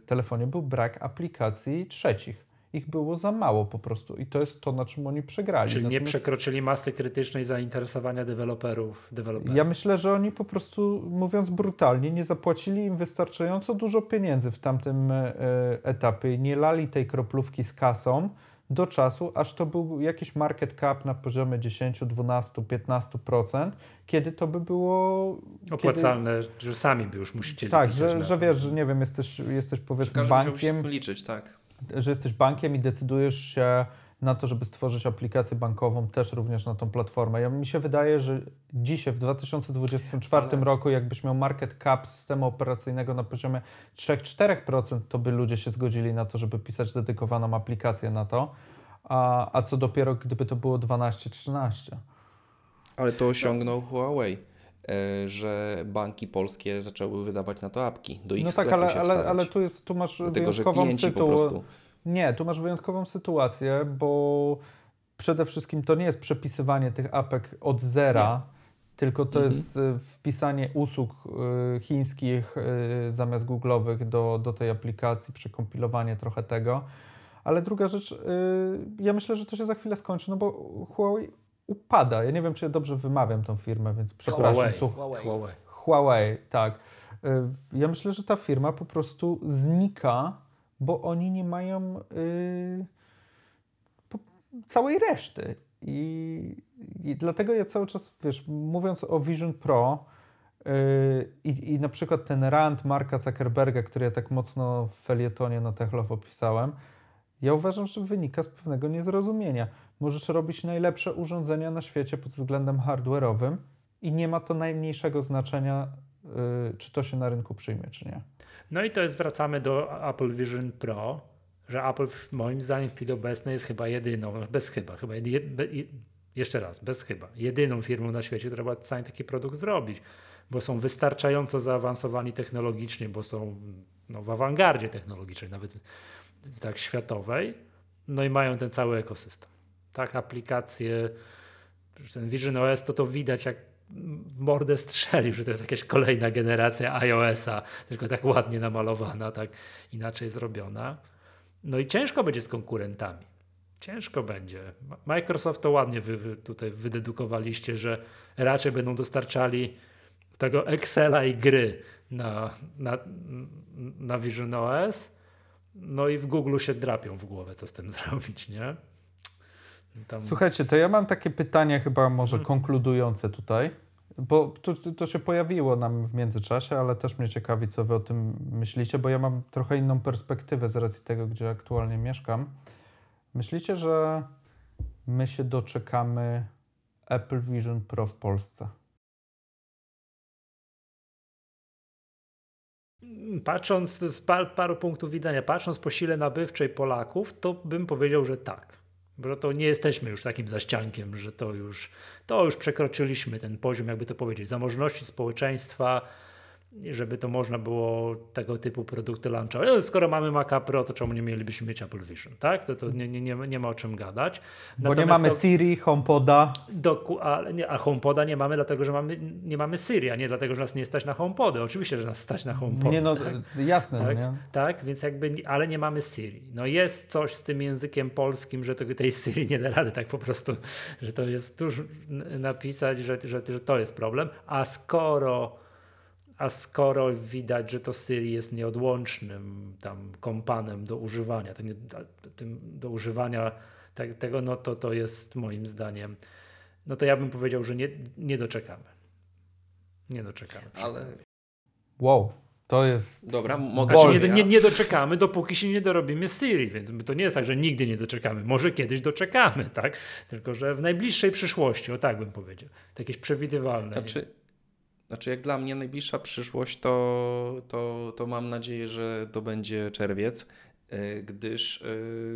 [SPEAKER 4] telefonie był brak aplikacji trzecich. Ich było za mało po prostu i to jest to, na czym oni przegrali.
[SPEAKER 1] Czyli nie
[SPEAKER 4] Natomiast
[SPEAKER 1] przekroczyli masy krytycznej zainteresowania deweloperów. deweloperów.
[SPEAKER 4] ja myślę, że oni po prostu, mówiąc brutalnie, nie zapłacili im wystarczająco dużo pieniędzy w tamtym e, etapie nie lali tej kroplówki z kasą do czasu, aż to był jakiś market cap na poziomie 10, 12, 15%, kiedy to by było...
[SPEAKER 1] Opłacalne, że sami by już musieli
[SPEAKER 4] Kiedy, tak, że, że wiesz, że nie wiem, jesteś, jesteś powiedzmy
[SPEAKER 5] Każdy musiał
[SPEAKER 4] bankiem,
[SPEAKER 5] tym liczyć, tak.
[SPEAKER 4] Że jesteś bankiem i decydujesz się na to, żeby stworzyć aplikację bankową też również na tą platformę. Ja, mi się wydaje, że dzisiaj w 2024
[SPEAKER 5] Ale-
[SPEAKER 4] roku, jakbyś miał market cap systemu operacyjnego na poziomie 3-4%, to by ludzie się zgodzili na to, żeby pisać dedykowaną aplikację na to. A, a co dopiero, gdyby to było 12-13.
[SPEAKER 5] Ale to osiągnął Huawei, że banki polskie zaczęły wydawać na to apki. Do ich
[SPEAKER 4] No tak, ale, ale, ale tu, jest, tu masz
[SPEAKER 5] Dlatego,
[SPEAKER 4] wyjątkową sytuację. Nie, tu masz wyjątkową sytuację, bo przede wszystkim to nie jest przepisywanie tych apek od zera, tylko to
[SPEAKER 5] Mhm.
[SPEAKER 4] jest y, wpisanie usług y, chińskich zamiast googlowych do, do tej aplikacji, przekompilowanie trochę tego. Ale druga rzecz, ja myślę, że to się za chwilę skończy, no bo Huawei upada. Ja nie wiem, czy ja dobrze wymawiam tą firmę, więc przepraszam.
[SPEAKER 1] Huawei.
[SPEAKER 4] Słuch-
[SPEAKER 2] Huawei.
[SPEAKER 1] Huawei.
[SPEAKER 4] Huawei, tak. Y, Ja myślę, że ta firma po prostu znika, bo oni nie mają y, po- całej reszty. I, I dlatego ja cały czas, wiesz, mówiąc o Vision Pro y, i, i na przykład ten rant Marka Zuckerberga, który ja tak mocno w felietonie na Techlow opisałem, ja uważam, że wynika z pewnego niezrozumienia. Możesz robić najlepsze urządzenia na świecie pod względem hardware'owym i nie ma to najmniejszego znaczenia, yy, czy to się na rynku przyjmie, czy nie.
[SPEAKER 1] No i to jest, wracamy do Apple Vision Pro, że Apple moim zdaniem w chwili obecnej jest chyba jedyną, bez chyba, chyba be, jeszcze raz, bez chyba, jedyną firmą na świecie, która była w stanie taki produkt zrobić, bo są wystarczająco zaawansowani technologicznie, bo są no, w awangardzie technologicznej, nawet tak światowej, no i mają ten cały ekosystem. Tak, aplikacje, ten Vision OS to to widać jak w mordę strzelił, że to jest jakaś kolejna generacja iOS-a, tylko tak ładnie namalowana, tak inaczej zrobiona. No i ciężko będzie z konkurentami. Ciężko będzie. Microsoft to ładnie wy, wy tutaj wydedukowaliście, że raczej będą dostarczali tego Excela i gry na, na, na Vision OS. No i w Google się drapią w głowę, co z tym zrobić, nie?
[SPEAKER 4] Tam... Słuchajcie, to ja mam takie pytanie chyba może hmm. konkludujące tutaj, bo to, to się pojawiło nam w międzyczasie, ale też mnie ciekawi, co wy o tym myślicie, bo ja mam trochę inną perspektywę z racji tego, gdzie aktualnie mieszkam. Myślicie, że my się doczekamy Apple Vision Pro w Polsce?
[SPEAKER 1] Patrząc z par, paru punktów widzenia, patrząc po sile nabywczej Polaków, to bym powiedział, że tak. Bo to nie jesteśmy już takim zaściankiem, że to już, to już przekroczyliśmy ten poziom, jakby to powiedzieć, zamożności społeczeństwa, żeby to można było tego typu produkty launchować. No, skoro mamy Maca Pro, to czemu nie mielibyśmy mieć Apple Vision, tak? To, to nie, nie, nie, ma o czym gadać.
[SPEAKER 4] Bo Natomiast nie mamy to, Siri, HomePoda.
[SPEAKER 1] Doku, a, nie, a HomePoda nie mamy, dlatego że mamy, nie mamy Siri, a nie dlatego, że nas nie stać na HomePody. Oczywiście, że nas stać na HomePody.
[SPEAKER 4] Nie no,
[SPEAKER 1] tak?
[SPEAKER 4] jasne.
[SPEAKER 1] Tak,
[SPEAKER 4] nie?
[SPEAKER 1] tak, więc jakby, ale nie mamy Siri. No jest coś z tym językiem polskim, że to, tej Siri nie da rady tak po prostu, że to jest tuż napisać, że, że, że to jest problem. A skoro a skoro widać, że to Siri jest nieodłącznym tam kompanem do używania, tym, do używania tego, no to to jest moim zdaniem, no to ja bym powiedział, że nie, nie doczekamy. Nie doczekamy.
[SPEAKER 5] Ale...
[SPEAKER 4] Wow, to jest.
[SPEAKER 5] Dobra, mogę.
[SPEAKER 1] Znaczy, nie, nie, nie, doczekamy, dopóki się nie dorobimy Siri, więc to nie jest tak, że nigdy nie doczekamy. Może kiedyś doczekamy, tak? Tylko, że w najbliższej przyszłości, o tak bym powiedział. To jakieś przewidywalne.
[SPEAKER 5] Znaczy, znaczy, jak dla mnie najbliższa przyszłość, to, to, to mam nadzieję, że to będzie czerwiec, e, gdyż e,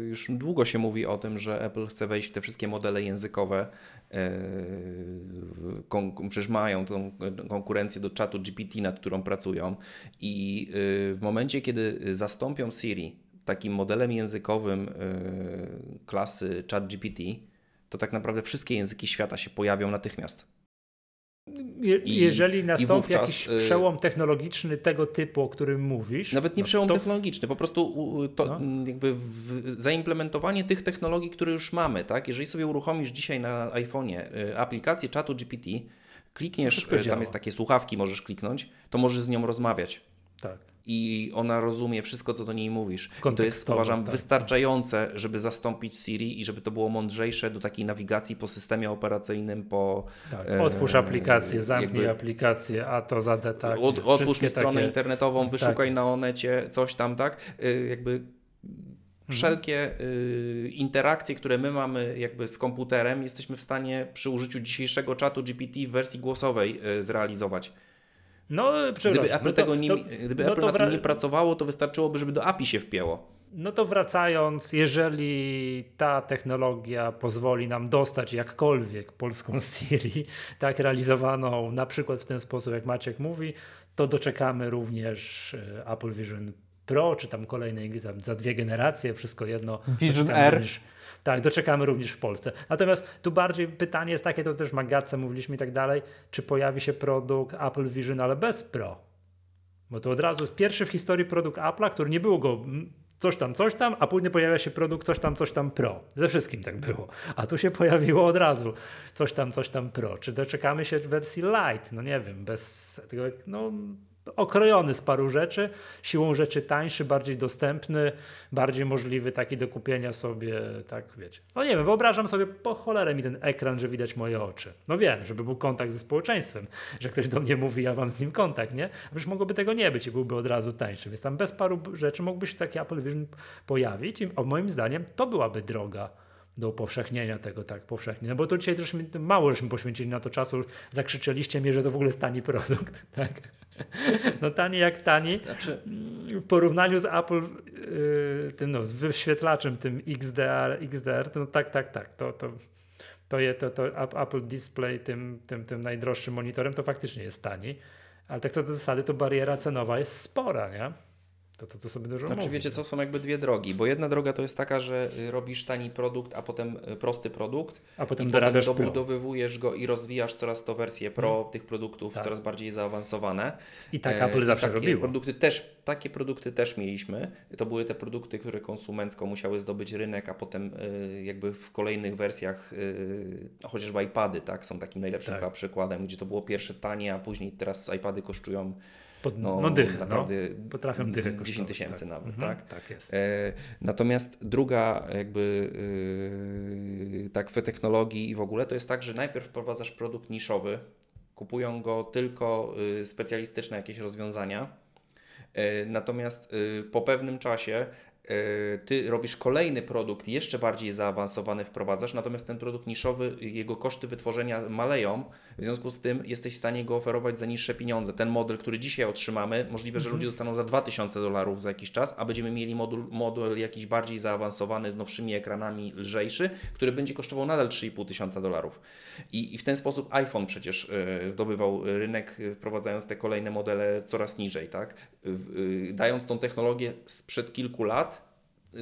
[SPEAKER 5] już długo się mówi o tym, że Apple chce wejść w te wszystkie modele językowe. E, przecież mają tą konkurencję do czatu GPT, nad którą pracują, i w momencie, kiedy zastąpią Siri takim modelem językowym klasy ChatGPT, to tak naprawdę wszystkie języki świata się pojawią natychmiast.
[SPEAKER 1] Je, jeżeli nastąpi wówczas, jakiś y, przełom technologiczny tego typu, o którym mówisz.
[SPEAKER 5] Nawet nie no, przełom to... technologiczny, po prostu to, no. jakby zaimplementowanie tych technologii, które już mamy. Tak? Jeżeli sobie uruchomisz dzisiaj na iPhone'ie y, aplikację czatu GPT, klikniesz, y, tam jest takie słuchawki, możesz kliknąć, to możesz z nią rozmawiać.
[SPEAKER 1] Tak
[SPEAKER 5] i ona rozumie wszystko, co do niej mówisz. I to jest, uważam, tak. wystarczające, żeby zastąpić Siri i żeby to było mądrzejsze do takiej nawigacji po systemie operacyjnym, po...
[SPEAKER 1] Tak. E, otwórz aplikację, zamknij jakby, aplikację, a to za tak.
[SPEAKER 5] Od, otwórz mi stronę takie... internetową, wyszukaj tak na Onecie coś tam, tak? E, jakby mhm. wszelkie y, interakcje, które my mamy jakby z komputerem, jesteśmy w stanie przy użyciu dzisiejszego czatu GPT w wersji głosowej y, zrealizować.
[SPEAKER 1] No,
[SPEAKER 5] Gdyby Apple, no to, tego nie, to, gdyby no Apple tym nie pracowało, to wystarczyłoby, żeby do API się wpięło.
[SPEAKER 1] No to wracając, jeżeli ta technologia pozwoli nam dostać jakkolwiek polską Siri, tak realizowaną na przykład w ten sposób, jak Maciek mówi, to doczekamy również e, Apple Vision Pro, czy tam kolejnej za dwie generacje, wszystko jedno.
[SPEAKER 4] Vision R.
[SPEAKER 1] Również, tak, doczekamy również w Polsce. Natomiast tu bardziej pytanie jest takie, to też Magatce mówiliśmy i tak dalej, czy pojawi się produkt Apple Vision, ale bez Pro? Bo to od razu jest pierwszy w historii produkt Apple'a, który nie było go coś tam, coś tam, a później pojawia się produkt coś tam, coś tam Pro. Ze wszystkim tak było. A tu się pojawiło od razu coś tam, coś tam Pro. Czy doczekamy się wersji Lite? No nie wiem, bez tego, no okrojony z paru rzeczy, siłą rzeczy tańszy, bardziej dostępny, bardziej możliwy taki do kupienia sobie, tak wiecie. No nie wiem, wyobrażam sobie po cholerę mi ten ekran, że widać moje oczy. No wiem, żeby był kontakt ze społeczeństwem, że ktoś do mnie mówi, ja mam z nim kontakt, nie? A przecież mogłoby tego nie być i byłby od razu tańszy, więc tam bez paru rzeczy mógłby się taki Apple Vision pojawić i moim zdaniem to byłaby droga do upowszechnienia tego tak powszechnie. No bo to dzisiaj też mało żeśmy poświęcili na to czasu, zakrzyczeliście mnie, że to w ogóle jest tani produkt, tak? No tani jak tani. Znaczy... W porównaniu z Apple yy, tym no, wyświetlaczem tym XDR, XDR no tak, tak, tak, to, to, to, je, to, to Apple Display tym, tym, tym najdroższym monitorem to faktycznie jest tani, ale tak co do zasady to bariera cenowa jest spora, nie? To, to, to sobie dużo
[SPEAKER 5] Znaczy wiecie co, są jakby dwie drogi, bo jedna droga to jest taka, że robisz tani produkt, a potem y, prosty produkt,
[SPEAKER 1] a potem,
[SPEAKER 5] i
[SPEAKER 1] potem
[SPEAKER 5] dobudowywujesz go i rozwijasz coraz to wersje pro hmm. tych produktów, tak. coraz bardziej zaawansowane.
[SPEAKER 1] I tak Apple e, zawsze robiło.
[SPEAKER 5] Produkty też, takie produkty też mieliśmy. To były te produkty, które konsumencko musiały zdobyć rynek, a potem y, jakby w kolejnych wersjach, y, chociażby iPady, tak, są takim najlepszym tak. przykładem, gdzie to było pierwsze tanie, a później teraz iPady kosztują
[SPEAKER 1] pod, no, no dychę, naprawdę no. potrafią dychę
[SPEAKER 5] 10 tysięcy tak. nawet,
[SPEAKER 1] mhm,
[SPEAKER 5] tak?
[SPEAKER 1] Tak jest.
[SPEAKER 5] E, natomiast druga jakby e, tak w technologii i w ogóle to jest tak, że najpierw wprowadzasz produkt niszowy, kupują go tylko y, specjalistyczne jakieś rozwiązania, e, natomiast y, po pewnym czasie E, ty robisz kolejny produkt jeszcze bardziej zaawansowany, wprowadzasz, natomiast ten produkt niszowy, jego koszty wytworzenia maleją, w związku z tym jesteś w stanie go oferować za niższe pieniądze. Ten model, który dzisiaj otrzymamy, możliwe, że mhm. ludzie dostaną za 2000 dolarów za jakiś czas, a będziemy mieli modul, model jakiś bardziej zaawansowany, z nowszymi ekranami, lżejszy, który będzie kosztował nadal 3,5 tysiąca dolarów. I, I, w ten sposób iPhone przecież y, zdobywał rynek, wprowadzając te kolejne modele coraz niżej, tak? Y, dając tą technologię sprzed kilku lat,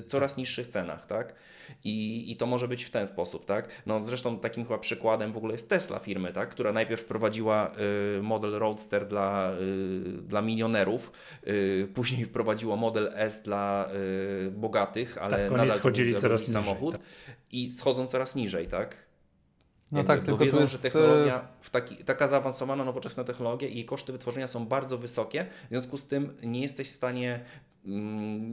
[SPEAKER 5] coraz niższych cenach, tak? I, I to może być w ten sposób, tak? No zresztą takim chyba przykładem w ogóle jest Tesla firmy, tak? Która najpierw wprowadziła y, model Roadster dla, y, dla milionerów, y, później wprowadziła model S dla y, bogatych, ale
[SPEAKER 1] tak, nadal schodzili coraz
[SPEAKER 5] samochód
[SPEAKER 1] niżej, tak.
[SPEAKER 5] i schodzą coraz niżej, tak?
[SPEAKER 4] No Jakby, tak, tylko
[SPEAKER 5] wiedzą,
[SPEAKER 4] jest...
[SPEAKER 5] że technologia, taki, taka zaawansowana, nowoczesna technologia i koszty wytworzenia są bardzo wysokie, w związku z tym nie jesteś w stanie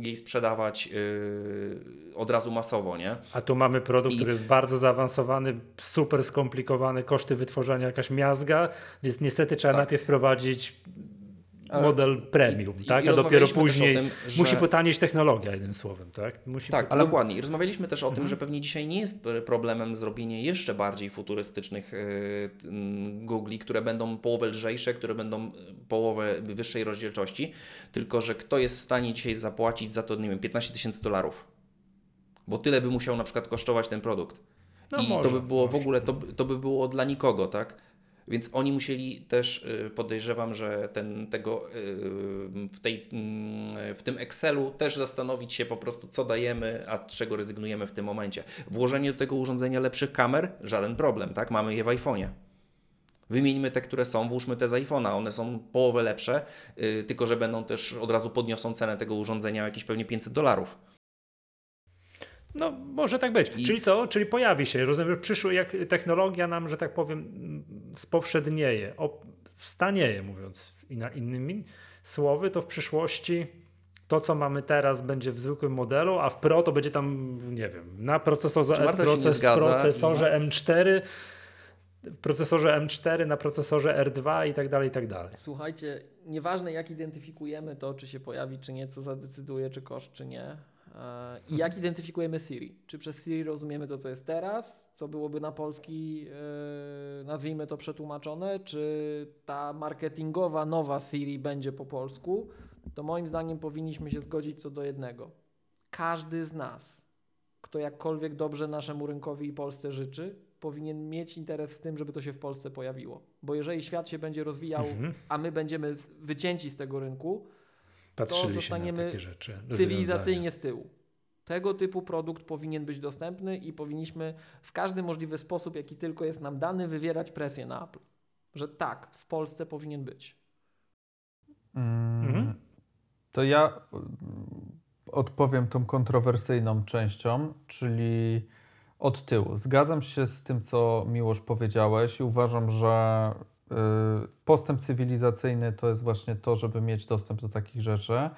[SPEAKER 5] jej sprzedawać yy, od razu masowo, nie?
[SPEAKER 1] A tu mamy produkt, I... który jest bardzo zaawansowany, super skomplikowany, koszty wytworzenia jakaś miazga, więc niestety trzeba tak. najpierw wprowadzić model premium, I, tak? I a dopiero później tym, że... musi potanieć technologia, jednym słowem, tak? Musi
[SPEAKER 5] tak, ale... dokładnie. I rozmawialiśmy też o mhm. tym, że pewnie dzisiaj nie jest problemem zrobienie jeszcze bardziej futurystycznych yy, Googli, które będą połowę lżejsze, które będą połowę wyższej rozdzielczości, tylko że kto jest w stanie dzisiaj zapłacić za to, nie wiem, 15 tysięcy dolarów, bo tyle by musiał na przykład kosztować ten produkt. No I może, to by było może. w ogóle, to, to by było dla nikogo, tak? Więc oni musieli też, y, podejrzewam, że ten, tego, y, w, tej, mm, w tym Excelu też zastanowić się po prostu, co dajemy, a czego rezygnujemy w tym momencie. Włożenie do tego urządzenia lepszych kamer, żaden problem, tak? Mamy je w iPhone'ie. Wymieńmy te, które są, włóżmy te z iPhone'a, one są połowę lepsze, yy, tylko że będą też od razu podniosą cenę tego urządzenia jakieś pewnie 500 dolarów.
[SPEAKER 1] No, może tak być. I... Czyli co? Czyli pojawi się, rozumiem, że przyszły, jak technologia nam, że tak powiem, spowszednieje, stanieje, mówiąc innymi słowy, to w przyszłości to, co mamy teraz, będzie w zwykłym modelu, a w Pro to będzie tam, nie wiem, na procesorze, proces, procesorze M4, w procesorze M4, na procesorze R2 i tak dalej, i tak dalej.
[SPEAKER 2] Słuchajcie, nieważne jak identyfikujemy to, czy się pojawi, czy nie, co zadecyduje, czy koszt, czy nie, i jak identyfikujemy Siri? Czy przez Siri rozumiemy to, co jest teraz, co byłoby na polski, e, nazwijmy to przetłumaczone, czy ta marketingowa nowa Siri będzie po polsku? To moim zdaniem powinniśmy się zgodzić co do jednego. Każdy z nas, kto jakkolwiek dobrze naszemu rynkowi i Polsce życzy, powinien mieć interes w tym, żeby to się w Polsce pojawiło. Bo jeżeli świat się będzie rozwijał, mhm. a my będziemy wycięci z tego rynku,
[SPEAKER 1] Patrzyli to zostaniemy rzeczy,
[SPEAKER 2] cywilizacyjnie z tyłu. Tego typu produkt powinien być dostępny i powinniśmy w każdy możliwy sposób, jaki tylko jest nam dany, wywierać presję na Apple. Że tak, w Polsce powinien być.
[SPEAKER 4] Mm, mhm. To ja odpowiem tą kontrowersyjną częścią, czyli od tyłu. Zgadzam się z tym, co Miłosz powiedziałeś i uważam, że postęp cywilizacyjny to jest właśnie to, żeby mieć dostęp do takich rzeczy.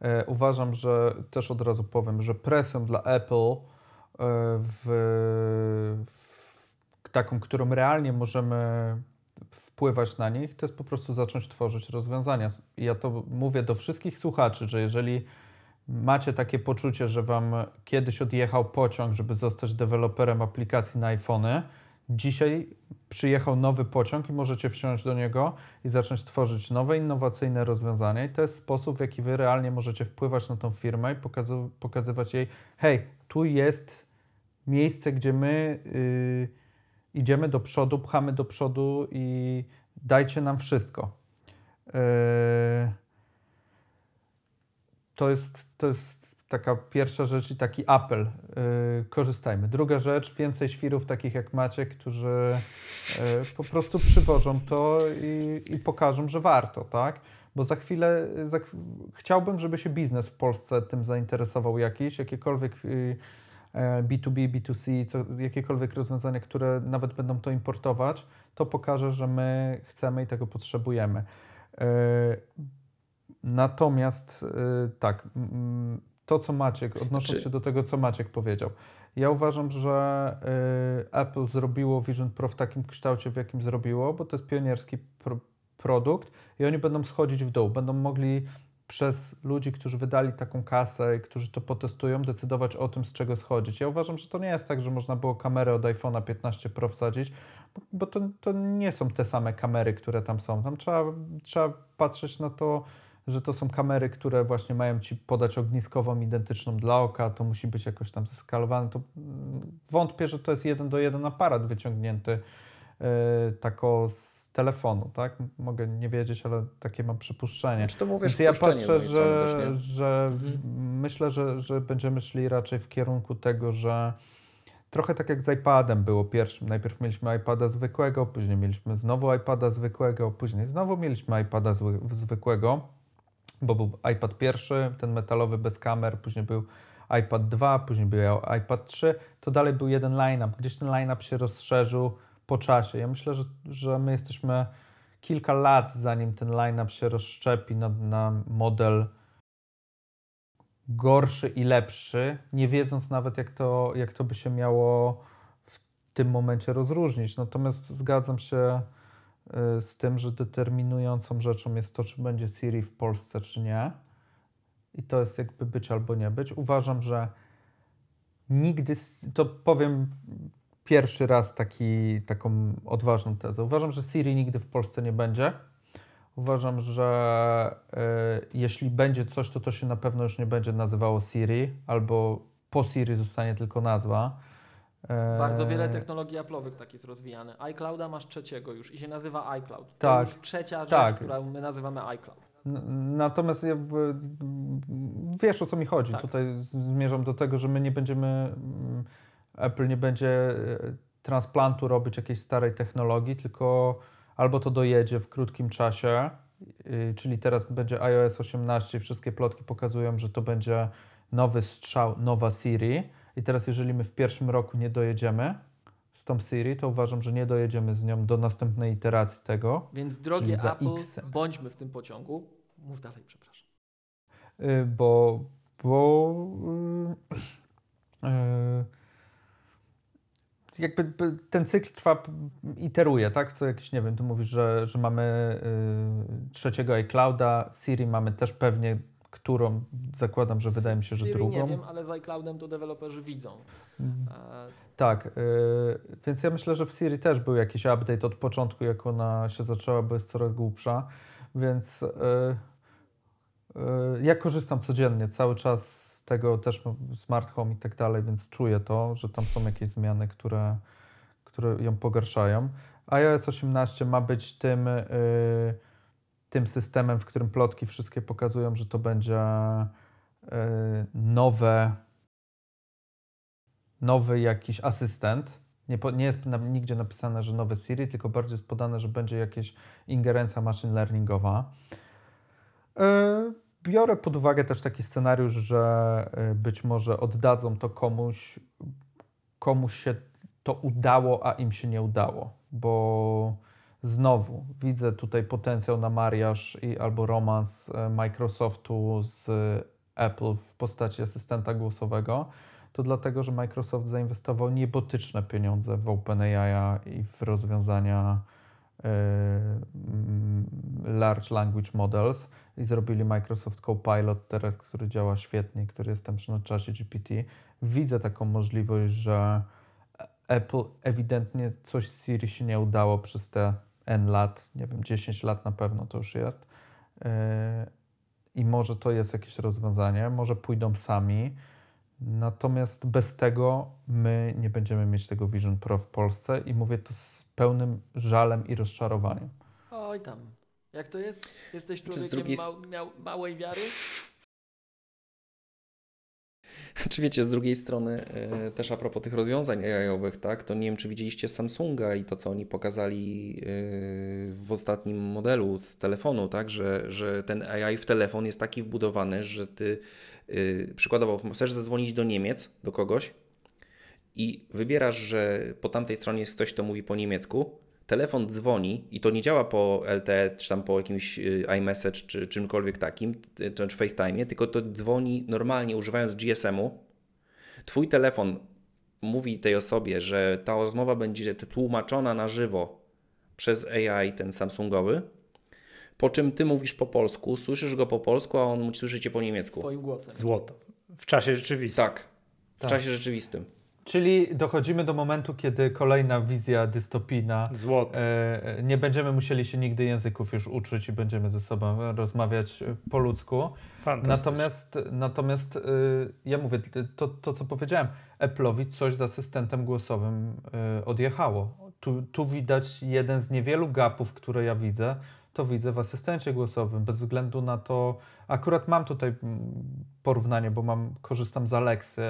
[SPEAKER 4] E, uważam, że też od razu powiem, że presją dla Apple e, w, w taką, którą realnie możemy wpływać na nich, to jest po prostu zacząć tworzyć rozwiązania. Ja to mówię do wszystkich słuchaczy, że jeżeli macie takie poczucie, że wam kiedyś odjechał pociąg, żeby zostać deweloperem aplikacji na iPhony, dzisiaj przyjechał nowy pociąg i możecie wsiąść do niego i zacząć tworzyć nowe, innowacyjne rozwiązania. I to jest sposób, w jaki wy realnie możecie wpływać na tą firmę i pokazywać jej, hej, tu jest miejsce, gdzie my yy, idziemy do przodu, pchamy do przodu i dajcie nam wszystko. Yy, to jest, to jest taka pierwsza rzecz i taki apel. Yy, korzystajmy. Druga rzecz, więcej świrów takich jak Maciek, którzy yy, po prostu przywożą to i, i pokażą, że warto, tak? Bo za chwilę za, chciałbym, żeby się biznes w Polsce tym zainteresował jakiś, jakiekolwiek yy, B2B, B2C, co, jakiekolwiek rozwiązania, które nawet będą to importować, to pokaże, że my chcemy i tego potrzebujemy. Yy, Natomiast yy, tak, to co Maciek, odnosząc
[SPEAKER 5] Czy-
[SPEAKER 4] się do tego, co Maciek powiedział, ja uważam, że yy, Apple zrobiło Vision Pro w takim kształcie, w jakim zrobiło, bo to jest pionierski pro produkt i oni będą schodzić w dół, będą mogli przez ludzi, którzy wydali taką kasę i którzy to potestują, decydować o tym, z czego schodzić. Ja uważam, że to nie jest tak, że można było kamerę od iPhone'a 15 Pro wsadzić, bo, bo to, to nie są te same kamery, które tam są. Tam trzeba, trzeba patrzeć na to, że to są kamery, które właśnie mają Ci podać ogniskową identyczną dla oka, to musi być jakoś tam zeskalowane. To mm, wątpię, że to jest jeden do jeden aparat wyciągnięty yy, tako z telefonu, tak? Mogę nie wiedzieć, ale takie mam przypuszczenie.
[SPEAKER 5] Czy to mówisz
[SPEAKER 4] Więc ja patrzę,
[SPEAKER 5] strony też,
[SPEAKER 4] że, że w, myślę, że, że będziemy szli raczej w kierunku tego, że trochę tak jak z iPadem było pierwszym. Najpierw mieliśmy iPada zwykłego, później mieliśmy znowu iPada zwykłego, później znowu mieliśmy iPada zły, zwykłego, bo był iPad pierwszy, ten metalowy bez kamer, później był iPad 2, później był iPad 3, to dalej był jeden line-up. Gdzieś ten line-up się rozszerzył po czasie. Ja myślę, że, że my jesteśmy kilka lat, zanim ten line-up się rozszczepi na, na model gorszy i lepszy, nie wiedząc nawet, jak to, jak to by się miało w tym momencie rozróżnić. Natomiast zgadzam się z tym, że determinującą rzeczą jest to, czy będzie Siri w Polsce, czy nie. I to jest jakby być albo nie być. Uważam, że nigdy, to powiem pierwszy raz taki, taką odważną tezę. Uważam, że Siri nigdy w Polsce nie będzie. Uważam, że y, jeśli będzie coś, to to się na pewno już nie będzie nazywało Siri, albo po Siri zostanie tylko nazwa. E,
[SPEAKER 2] Bardzo wiele technologii Apple'owych tak jest rozwijane. iClouda masz trzeciego już i się nazywa iCloud. To
[SPEAKER 4] Tak.
[SPEAKER 2] już trzecia rzecz,
[SPEAKER 4] Tak.
[SPEAKER 2] którą my nazywamy iCloud.
[SPEAKER 4] Natomiast ja, wiesz o co mi chodzi.
[SPEAKER 2] Tak.
[SPEAKER 4] Tutaj zmierzam do tego, że my nie będziemy, mm, Apple nie będzie e, transplantu robić jakiejś starej technologii, tylko albo to dojedzie w krótkim czasie, czyli teraz będzie iOS 18, wszystkie plotki pokazują, że to będzie nowy strzał, nowa Siri. I teraz jeżeli my w pierwszym roku nie dojedziemy z tą Siri, to uważam, że nie dojedziemy z nią do następnej iteracji tego.
[SPEAKER 2] Więc drogie Apple,
[SPEAKER 4] X-em.
[SPEAKER 2] bądźmy w tym pociągu. Mów dalej, przepraszam.
[SPEAKER 4] Y, bo, bo y, y, jakby by ten cykl trwa, iteruje, tak? Co jakiś, nie wiem, ty mówisz, że, że mamy y, trzeciego iClouda, Siri mamy też pewnie, którą zakładam, że wydaje mi się, że
[SPEAKER 2] Siri
[SPEAKER 4] drugą.
[SPEAKER 2] nie wiem, ale z iCloudem to deweloperzy widzą. E,
[SPEAKER 4] Tak, y, więc ja myślę, że w Siri też był jakiś update od początku, jak ona się zaczęła, bo jest coraz głupsza, więc y, y, ja korzystam codziennie, cały czas z tego też smart home i tak dalej, więc czuję to, że tam są jakieś zmiany, które, które ją pogarszają. iOS 18 ma być tym, tym systemem, w którym plotki wszystkie pokazują, że to będzie y, nowe nowy jakiś asystent. Nie, nie jest nigdzie napisane, że nowy Siri, tylko bardziej jest podane, że będzie jakaś ingerencja machine learningowa. Yy, biorę pod uwagę też taki scenariusz, że yy, być może oddadzą to komuś, komuś się to udało, a im się nie udało, bo znowu widzę tutaj potencjał na mariaż i albo romans e, Microsoftu z Apple w postaci asystenta głosowego to dlatego, że Microsoft zainwestował niebotyczne pieniądze w OpenAI i w rozwiązania mm, Large Language Models i zrobili Microsoft Copilot teraz, który działa świetnie, który jest tam na czasie GPT. Widzę taką możliwość, że Apple ewidentnie coś z Siri się nie udało przez te N lat, nie wiem, 10 lat na pewno to już jest. Yy, I może to jest jakieś rozwiązanie, może pójdą sami. Natomiast bez tego my nie będziemy mieć tego Vision Pro w Polsce i mówię to z pełnym żalem i rozczarowaniem.
[SPEAKER 2] Oj tam. Jak to jest? Jesteś człowiekiem
[SPEAKER 5] drugiej
[SPEAKER 2] mał, małej wiary?
[SPEAKER 5] Czy wiecie, z drugiej strony e, też a propos tych rozwiązań AI-owych, tak, to nie wiem, czy widzieliście Samsunga i to, co oni pokazali e, w ostatnim modelu z telefonu, tak, że, że ten AI w telefon jest taki wbudowany, że ty e, przykładowo chcesz zadzwonić do Niemiec, do kogoś i wybierasz, że po tamtej stronie jest ktoś, kto mówi po niemiecku, telefon dzwoni i to nie działa po LTE, czy tam po jakimś y, iMessage, czy czymkolwiek takim, czy FaceTime, tylko to dzwoni normalnie używając GSM-u. Twój telefon mówi tej osobie, że ta rozmowa będzie tłumaczona na żywo przez AI, ten Samsungowy, po czym ty mówisz po polsku, słyszysz go po polsku, a on słyszy cię po niemiecku.
[SPEAKER 2] Swoim głosem.
[SPEAKER 1] Złoto. W czasie rzeczywistym.
[SPEAKER 5] Tak, w
[SPEAKER 4] Tak.
[SPEAKER 5] czasie rzeczywistym.
[SPEAKER 4] Czyli dochodzimy do momentu, kiedy kolejna wizja dystopijna.
[SPEAKER 1] Złoto.
[SPEAKER 4] E, nie będziemy musieli się nigdy języków już uczyć i będziemy ze sobą rozmawiać e, po ludzku.
[SPEAKER 1] Fantastycznie.
[SPEAKER 4] Natomiast, natomiast y, ja mówię, to, to co powiedziałem, Apple'owi coś z asystentem głosowym odjechało. Tu, tu widać jeden z niewielu gapów, które ja widzę, to widzę w asystencie głosowym, bez względu na to, akurat mam tutaj mm, porównanie, bo mam, korzystam z Alexy,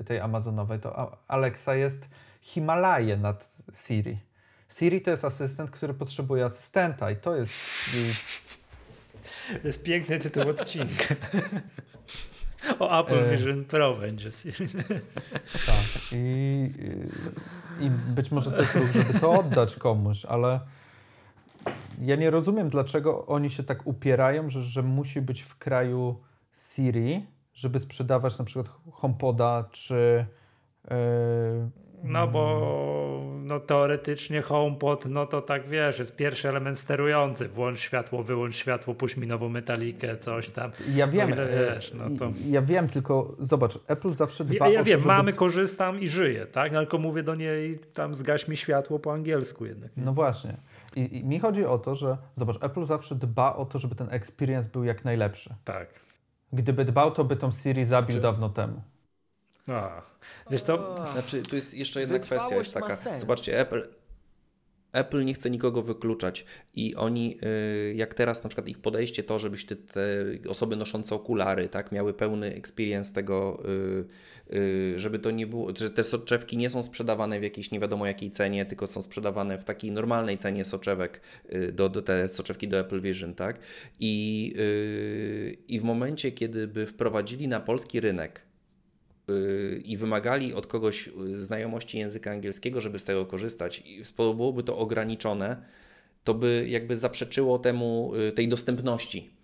[SPEAKER 4] y, tej amazonowej, to Alexa jest Himalaje nad Siri. Siri to jest asystent, który potrzebuje asystenta i to jest y,
[SPEAKER 1] To jest piękny tytuł odcinka. o Apple
[SPEAKER 4] E.
[SPEAKER 1] Vision Pro będzie.
[SPEAKER 4] Tak. I, i, I być może to jest ruch, żeby to oddać komuś, ale ja nie rozumiem, dlaczego oni się tak upierają, że, że musi być w kraju Siri, żeby sprzedawać na przykład HomePoda czy. Yy,
[SPEAKER 1] No bo no, teoretycznie HomePod, no to tak wiesz, jest pierwszy element sterujący. Włącz światło, wyłącz światło, puść mi nową metalikę, coś tam.
[SPEAKER 4] ja wiem,
[SPEAKER 1] O ile
[SPEAKER 4] e,
[SPEAKER 1] wiesz, no to-
[SPEAKER 4] ja wiem, tylko zobacz, Apple zawsze dba
[SPEAKER 1] Ja, ja
[SPEAKER 4] o
[SPEAKER 1] wiem,
[SPEAKER 4] to, żeby...
[SPEAKER 1] mamy, korzystam i żyję, tak? No, tylko mówię do niej, tam zgaś mi światło po angielsku jednak.
[SPEAKER 4] No właśnie. I, I mi chodzi o to, że zobacz, Apple zawsze dba o to, żeby ten experience był jak najlepszy.
[SPEAKER 1] Tak.
[SPEAKER 4] Gdyby dbał, to by tą Siri zabił
[SPEAKER 5] Czy-
[SPEAKER 4] dawno temu.
[SPEAKER 1] A, wiesz co,
[SPEAKER 5] Znaczy, tu jest jeszcze jedna
[SPEAKER 2] Wytrwałość
[SPEAKER 5] kwestia, jest
[SPEAKER 2] ma
[SPEAKER 5] taka.
[SPEAKER 2] sens.
[SPEAKER 5] Zobaczcie, Apple. Apple nie chce nikogo wykluczać i oni, y, jak teraz na przykład ich podejście to, żebyś ty, te osoby noszące okulary, tak, miały pełny experience tego, y, y, żeby to nie było, że te soczewki nie są sprzedawane w jakiejś nie wiadomo jakiej cenie, tylko są sprzedawane w takiej normalnej cenie soczewek, do, do te soczewki do Apple Vision, tak, i, i w momencie, kiedy by wprowadzili na polski rynek i wymagali od kogoś yy, znajomości języka angielskiego, żeby z tego korzystać, i byłoby to ograniczone, to by jakby zaprzeczyło temu yy, tej dostępności.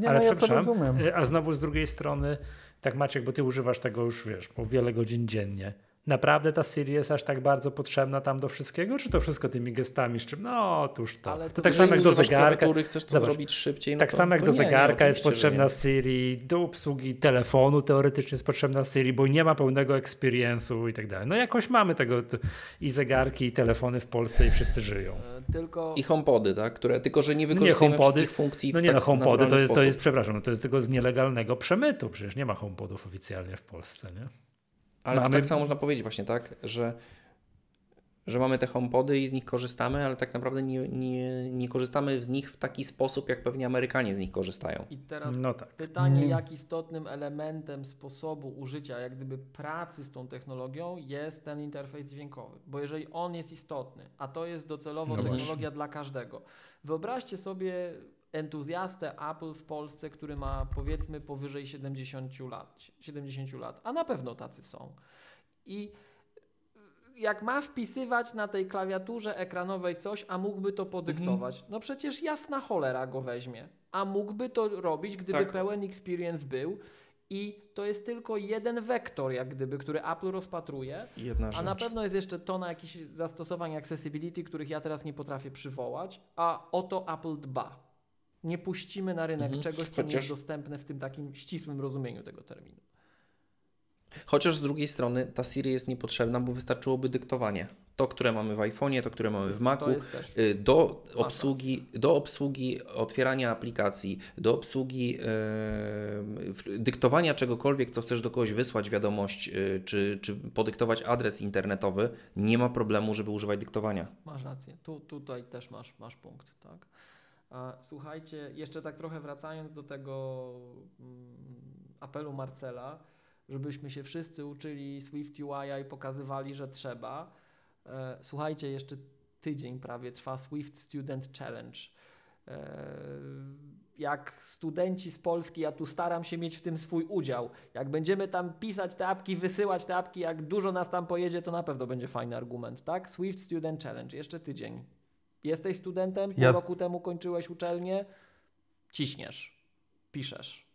[SPEAKER 4] Nie,
[SPEAKER 1] ale
[SPEAKER 4] no ja to
[SPEAKER 1] przepraszam,
[SPEAKER 4] rozumiem.
[SPEAKER 1] y, a znowu z drugiej strony, tak Maciek, bo ty używasz tego już, wiesz, po wiele godzin dziennie. Naprawdę ta Siri jest aż tak bardzo potrzebna tam do wszystkiego, czy to wszystko tymi gestami, z czym, no otóż to.
[SPEAKER 2] Ale
[SPEAKER 1] to
[SPEAKER 2] to
[SPEAKER 1] tak samo jak do zegarka,
[SPEAKER 5] chcesz to
[SPEAKER 1] Zobacz,
[SPEAKER 5] zrobić szybciej, no
[SPEAKER 1] tak samo jak do
[SPEAKER 5] nie, nie,
[SPEAKER 1] zegarka jest
[SPEAKER 5] oczywiście, że
[SPEAKER 1] potrzebna
[SPEAKER 5] nie.
[SPEAKER 1] Siri, do obsługi telefonu teoretycznie jest potrzebna Siri, bo nie ma pełnego experience'u i tak dalej. No jakoś mamy tego i zegarki, i telefony w Polsce i wszyscy żyją.
[SPEAKER 2] e, tylko
[SPEAKER 5] I HomePody, tak? Które, tylko, że nie
[SPEAKER 1] No nie, HomePody-
[SPEAKER 5] wszystkich funkcji
[SPEAKER 1] No nie, no
[SPEAKER 5] tak
[SPEAKER 1] HomePody to jest, to jest, przepraszam, no to jest tylko z nielegalnego przemytu, przecież nie ma HomePodów oficjalnie w Polsce, nie?
[SPEAKER 5] Ale
[SPEAKER 1] Mamy-
[SPEAKER 5] to tak samo można powiedzieć właśnie, tak? Że, że mamy te HomePody i z nich korzystamy, ale tak naprawdę nie, nie, nie korzystamy z nich w taki sposób, jak pewnie Amerykanie z nich korzystają.
[SPEAKER 2] i teraz
[SPEAKER 1] No tak.
[SPEAKER 2] pytanie, jak istotnym elementem sposobu użycia, jak gdyby pracy z tą technologią jest ten interfejs dźwiękowy. Bo jeżeli on jest istotny, a to jest docelowo
[SPEAKER 1] No
[SPEAKER 2] technologia dla każdego. Wyobraźcie sobie entuzjastę Apple w Polsce, który ma powiedzmy powyżej 70 lat, 70 lat, a na pewno tacy są. I jak ma wpisywać na tej klawiaturze ekranowej coś, a mógłby to podyktować, no przecież jasna cholera go weźmie. A mógłby to robić, gdyby
[SPEAKER 5] Tak.
[SPEAKER 2] pełen experience był I to jest tylko jeden wektor, jak gdyby, który Apple rozpatruje.
[SPEAKER 5] Jedna
[SPEAKER 2] A
[SPEAKER 5] rzecz.
[SPEAKER 2] na pewno jest jeszcze tona jakichś zastosowań accessibility, których ja teraz nie potrafię przywołać, a o to Apple dba. Nie puścimy na rynek
[SPEAKER 5] Mhm.
[SPEAKER 2] czegoś, co nie
[SPEAKER 5] Chociaż-
[SPEAKER 2] jest dostępne w tym takim ścisłym rozumieniu tego terminu.
[SPEAKER 5] Chociaż z drugiej strony ta Siri jest niepotrzebna, bo wystarczyłoby dyktowanie. To, które mamy w iPhone'ie, to, które mamy w Macu, y, do obsługi, do obsługi otwierania aplikacji, do obsługi e, w- dyktowania czegokolwiek, co chcesz do kogoś wysłać wiadomość, y, czy, czy podyktować adres internetowy, nie ma problemu, żeby używać dyktowania.
[SPEAKER 2] Masz rację. Tu, tutaj też masz, masz punkt, tak? Słuchajcie, jeszcze tak trochę wracając do tego mm, apelu Marcela, żebyśmy się wszyscy uczyli Swift UI i pokazywali, że trzeba. E, słuchajcie, jeszcze tydzień prawie trwa Swift Student Challenge. E, jak studenci z Polski, ja tu staram się mieć w tym swój udział. Jak będziemy tam pisać te apki, wysyłać te apki, jak dużo nas tam pojedzie, to na pewno będzie fajny argument, tak? Swift Student Challenge, jeszcze tydzień. Jesteś studentem, pół
[SPEAKER 4] Ja-
[SPEAKER 2] roku temu kończyłeś uczelnię, ciśniesz, piszesz.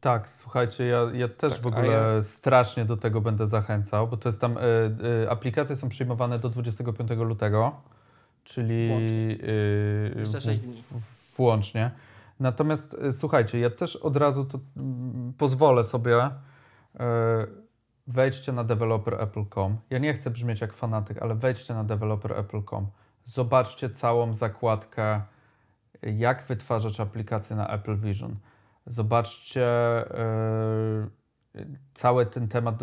[SPEAKER 4] Tak, słuchajcie, ja, ja też
[SPEAKER 5] Tak,
[SPEAKER 4] w ogóle
[SPEAKER 5] ja-
[SPEAKER 4] strasznie do tego będę zachęcał, bo to jest tam, y, y, aplikacje są przyjmowane do 25 lutego, czyli
[SPEAKER 2] Włącznie.
[SPEAKER 4] y,
[SPEAKER 2] Jeszcze
[SPEAKER 4] w-
[SPEAKER 2] 6 dni.
[SPEAKER 4] w- włącznie. Natomiast y, słuchajcie, ja też od razu to mm, pozwolę sobie, y, wejdźcie na developer.apple.com. Ja nie chcę brzmieć jak fanatyk, ale wejdźcie na developer.apple.com. Zobaczcie całą zakładkę, jak wytwarzać aplikację na Apple Vision. Zobaczcie y, cały ten temat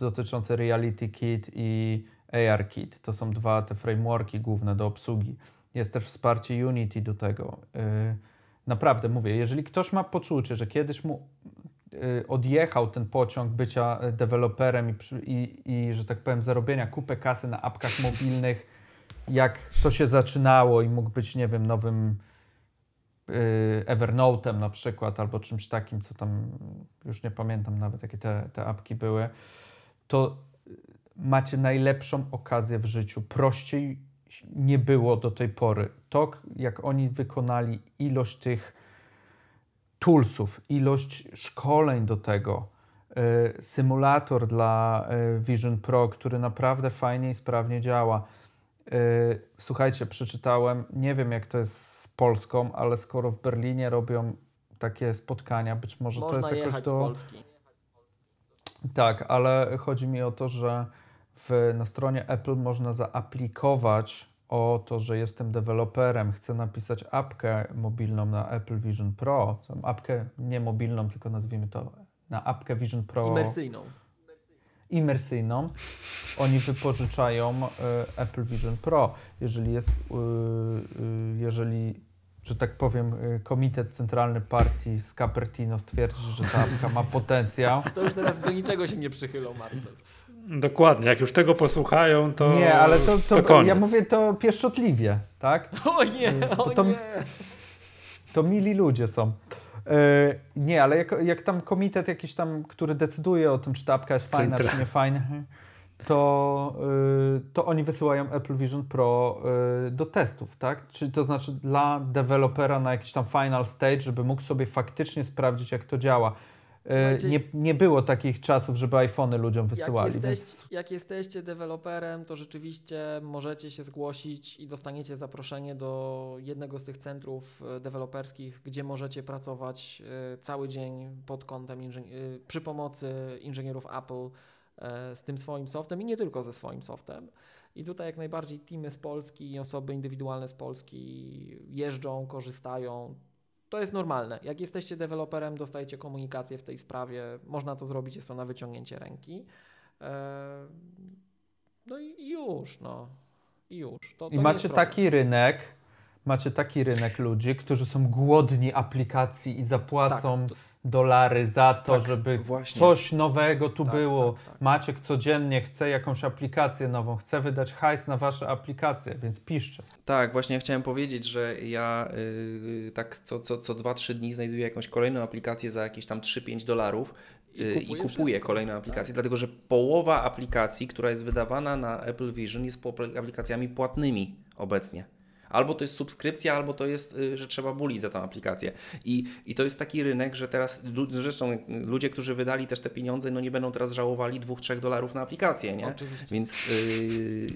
[SPEAKER 4] dotyczący Reality Kit i AR Kit. To są dwa te frameworki główne do obsługi. Jest też wsparcie Unity do tego. Y, Naprawdę mówię, jeżeli ktoś ma poczucie, że kiedyś mu y, odjechał ten pociąg bycia deweloperem i, i, i, że tak powiem, zarobienia kupę kasy na apkach mobilnych, jak to się zaczynało i mógł być, nie wiem, nowym y, Evernote'em na przykład, albo czymś takim, co tam, już nie pamiętam nawet, jakie te, te apki były, to macie najlepszą okazję w życiu. Prościej nie było do tej pory. To, jak oni wykonali ilość tych toolsów, ilość szkoleń do tego, y, symulator dla y, Vision Pro, który naprawdę fajnie i sprawnie działa. Y, Słuchajcie, przeczytałem, nie wiem jak to jest z Polską, ale skoro w Berlinie robią takie spotkania, być może to
[SPEAKER 2] Można
[SPEAKER 4] jest jakoś do...
[SPEAKER 2] z Polski.
[SPEAKER 4] Tak, ale chodzi mi o to, że w, na stronie Apple można zaaplikować o to, że jestem deweloperem, chcę napisać apkę mobilną na Apple Vision Pro, apkę nie mobilną, tylko nazwijmy to na apkę Vision Pro
[SPEAKER 2] Imersyjną.
[SPEAKER 4] Imersyjną. Oni wypożyczają e, Apple Vision Pro. Jeżeli jest, e, e, jeżeli, że tak powiem, Komitet Centralny Partii z Cupertino stwierdzi, że ta apka ma potencjał,
[SPEAKER 2] To już teraz do niczego się nie przychylą, Marcel.
[SPEAKER 1] Dokładnie, jak już tego posłuchają, to.
[SPEAKER 4] Nie, ale to, to,
[SPEAKER 1] to koniec.
[SPEAKER 4] ja mówię to pieszczotliwie, tak?
[SPEAKER 2] O nie,
[SPEAKER 4] To
[SPEAKER 2] o
[SPEAKER 4] to-
[SPEAKER 2] nie.
[SPEAKER 4] To mili ludzie są. E, nie, ale jak, jak tam komitet jakiś tam, który decyduje o tym, czy ta apka jest fajna,
[SPEAKER 1] Centra-
[SPEAKER 4] czy nie fajna, to, y, to oni wysyłają Apple Vision Pro y, do testów, tak? Czyli to znaczy dla dewelopera na jakiś tam final stage, żeby mógł sobie faktycznie sprawdzić, jak to działa.
[SPEAKER 2] Słuchajcie-
[SPEAKER 4] nie, nie było takich czasów, żeby iPhony ludziom
[SPEAKER 2] Jak,
[SPEAKER 4] wysyłali,
[SPEAKER 2] jesteś,
[SPEAKER 4] więc
[SPEAKER 2] jak jesteście deweloperem, to rzeczywiście możecie się zgłosić i dostaniecie zaproszenie do jednego z tych centrów e, deweloperskich, gdzie możecie pracować e, cały dzień pod kątem e, przy pomocy inżynierów Apple e, z tym swoim softem i nie tylko ze swoim softem. I tutaj jak najbardziej teamy z Polski i osoby indywidualne z Polski jeżdżą, korzystają. To jest normalne. Jak jesteście deweloperem, dostajecie komunikację w tej sprawie. Można to zrobić, jest to na wyciągnięcie ręki. E, No i już, no. I już. To, to
[SPEAKER 4] I macie taki rynek, macie taki rynek ludzi, którzy są głodni aplikacji i zapłacą
[SPEAKER 2] Tak, to-
[SPEAKER 4] dolary za to,
[SPEAKER 5] Tak,
[SPEAKER 4] żeby
[SPEAKER 5] właśnie.
[SPEAKER 4] coś nowego tu
[SPEAKER 2] Tak,
[SPEAKER 4] było.
[SPEAKER 2] tak, tak.
[SPEAKER 4] Maciek codziennie chce jakąś aplikację nową, chce wydać hajs na wasze aplikacje, więc piszcie.
[SPEAKER 5] Tak, właśnie chciałem powiedzieć, że ja yy, tak co, co, co 2-3 dni znajduję jakąś kolejną aplikację za jakieś tam 3-5 dolarów
[SPEAKER 2] I
[SPEAKER 5] i
[SPEAKER 2] kupuję
[SPEAKER 5] kupuję
[SPEAKER 2] wszystko,
[SPEAKER 5] kolejną
[SPEAKER 2] tak.
[SPEAKER 5] aplikację, dlatego że połowa aplikacji, która jest wydawana na Apple Vision jest aplikacjami płatnymi obecnie. Albo to jest subskrypcja, albo to jest, y, że trzeba bulić za tą aplikację. I, I to jest taki rynek, że teraz, zresztą ludzie, którzy wydali też te pieniądze, no nie będą teraz żałowali 2-3 dolarów na aplikację, nie?
[SPEAKER 2] Oczywiście.
[SPEAKER 5] Więc, yy,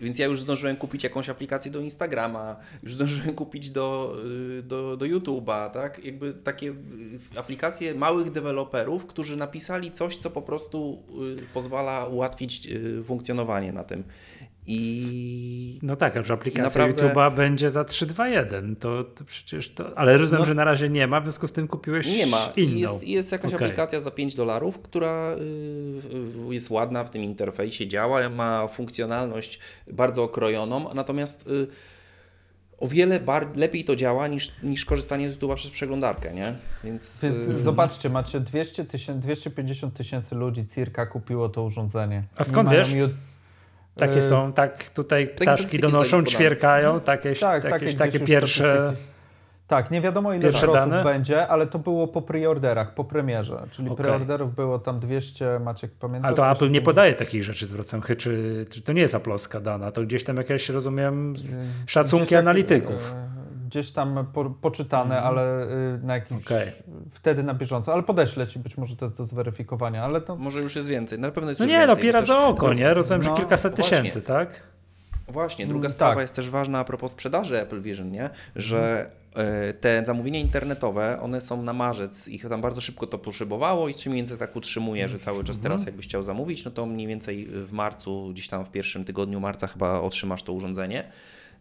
[SPEAKER 5] więc ja już zdążyłem kupić jakąś aplikację do Instagrama, już zdążyłem kupić do, yy, do, do YouTube'a, tak? Jakby takie aplikacje małych deweloperów, którzy napisali coś, co po prostu yy, pozwala ułatwić funkcjonowanie na tym. I
[SPEAKER 1] No tak, że aplikacja
[SPEAKER 5] naprawdę-
[SPEAKER 1] YouTube'a będzie za 3.2.1, to, to przecież to. Ale rozumiem,
[SPEAKER 5] No.
[SPEAKER 1] że na razie nie ma, w związku z tym kupiłeś
[SPEAKER 5] Nie ma.
[SPEAKER 1] inną.
[SPEAKER 5] I Jest, jest jakaś
[SPEAKER 1] Okej.
[SPEAKER 5] aplikacja za 5 dolarów, która y, jest ładna w tym interfejsie, działa, ma funkcjonalność bardzo okrojoną, natomiast y, o wiele lepiej to działa niż, niż korzystanie z YouTube'a przez przeglądarkę, nie? Więc,
[SPEAKER 4] Więc
[SPEAKER 5] y,
[SPEAKER 4] zobaczcie, macie 200 tysięcy, 250 tysięcy ludzi circa kupiło to urządzenie.
[SPEAKER 1] A skąd
[SPEAKER 4] Nie mają
[SPEAKER 1] wiesz? Takie
[SPEAKER 4] y,
[SPEAKER 1] są, tak tutaj ptaszki donoszą, ćwierkają, takie,
[SPEAKER 4] Tak,
[SPEAKER 1] jakieś
[SPEAKER 4] takie,
[SPEAKER 1] takie pierwsze.
[SPEAKER 4] Tak, nie wiadomo ile
[SPEAKER 1] Pierwsze
[SPEAKER 4] zwrotów
[SPEAKER 1] dane?
[SPEAKER 4] będzie, ale to było po preorderach, po premierze. Czyli
[SPEAKER 1] Okej.
[SPEAKER 4] preorderów było tam 200, Maciek pamięta?
[SPEAKER 1] Ale to Apple nie
[SPEAKER 4] 250?
[SPEAKER 1] podaje takich rzeczy, zwracam chyba, czy, czy to nie jest aplowska dana, to gdzieś tam jakieś, rozumiem, szacunki
[SPEAKER 4] gdzieś tak,
[SPEAKER 1] analityków.
[SPEAKER 4] Gdzieś tam po, poczytane,
[SPEAKER 1] Mhm.
[SPEAKER 4] ale y, na jakimś,
[SPEAKER 1] Okej.
[SPEAKER 4] wtedy na bieżąco. Ale podeślę Ci, być może to jest do zweryfikowania, ale to...
[SPEAKER 5] może już jest więcej. Na pewno jest
[SPEAKER 1] No nie, no
[SPEAKER 5] więcej.
[SPEAKER 1] piera
[SPEAKER 5] To
[SPEAKER 1] za oko, nie? Rozumiem, że
[SPEAKER 4] No,
[SPEAKER 1] kilkaset
[SPEAKER 5] właśnie.
[SPEAKER 1] tysięcy, tak?
[SPEAKER 5] Właśnie, druga
[SPEAKER 4] Mm,
[SPEAKER 5] sprawa
[SPEAKER 4] tak.
[SPEAKER 5] jest też ważna a propos sprzedaży Apple Vision, nie? że e, te zamówienia internetowe, one są na marzec, ich tam bardzo szybko to poszybowało i mniej więcej tak utrzymuje, że cały czas teraz jakbyś chciał zamówić, no to mniej więcej w marcu, gdzieś tam w pierwszym tygodniu marca chyba otrzymasz to urządzenie.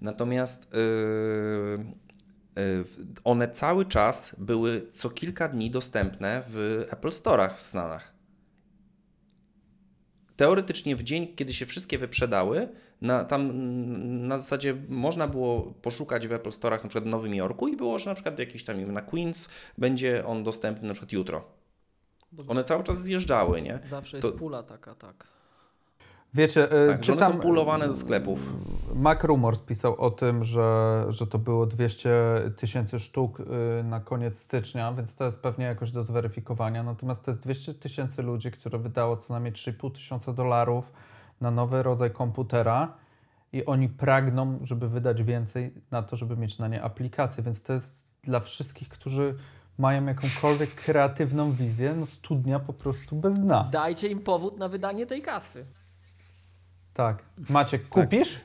[SPEAKER 5] Natomiast yy, yy, one cały czas były co kilka dni dostępne w Apple Store'ach w Stanach. Teoretycznie w dzień, kiedy się wszystkie wyprzedały, na, tam mm, na zasadzie można było poszukać w Apple Store'ach na przykład w Nowym Jorku i było, że na przykład jakiś tam na Queens będzie on dostępny na przykład jutro.
[SPEAKER 2] Bo
[SPEAKER 5] One cały czas zjeżdżały, nie?
[SPEAKER 2] zawsze
[SPEAKER 5] to-
[SPEAKER 2] jest pula taka, tak.
[SPEAKER 4] Wiecie, y,
[SPEAKER 5] Tak, że one
[SPEAKER 4] czytam...
[SPEAKER 5] są pulowane do sklepów.
[SPEAKER 4] Mac Rumors pisał o tym, że, że to było 200 tysięcy sztuk y, na koniec stycznia, więc to jest pewnie jakoś do zweryfikowania. Natomiast to jest 200 tysięcy ludzi, które wydało co najmniej 3,5 tysiąca dolarów na nowy rodzaj komputera i oni pragną, żeby wydać więcej na to, żeby mieć na nie aplikacje. Więc to jest dla wszystkich, którzy mają jakąkolwiek kreatywną wizję, no studnia po prostu bez dna.
[SPEAKER 2] Dajcie im powód na wydanie tej kasy.
[SPEAKER 4] Tak. Maciek, kupisz?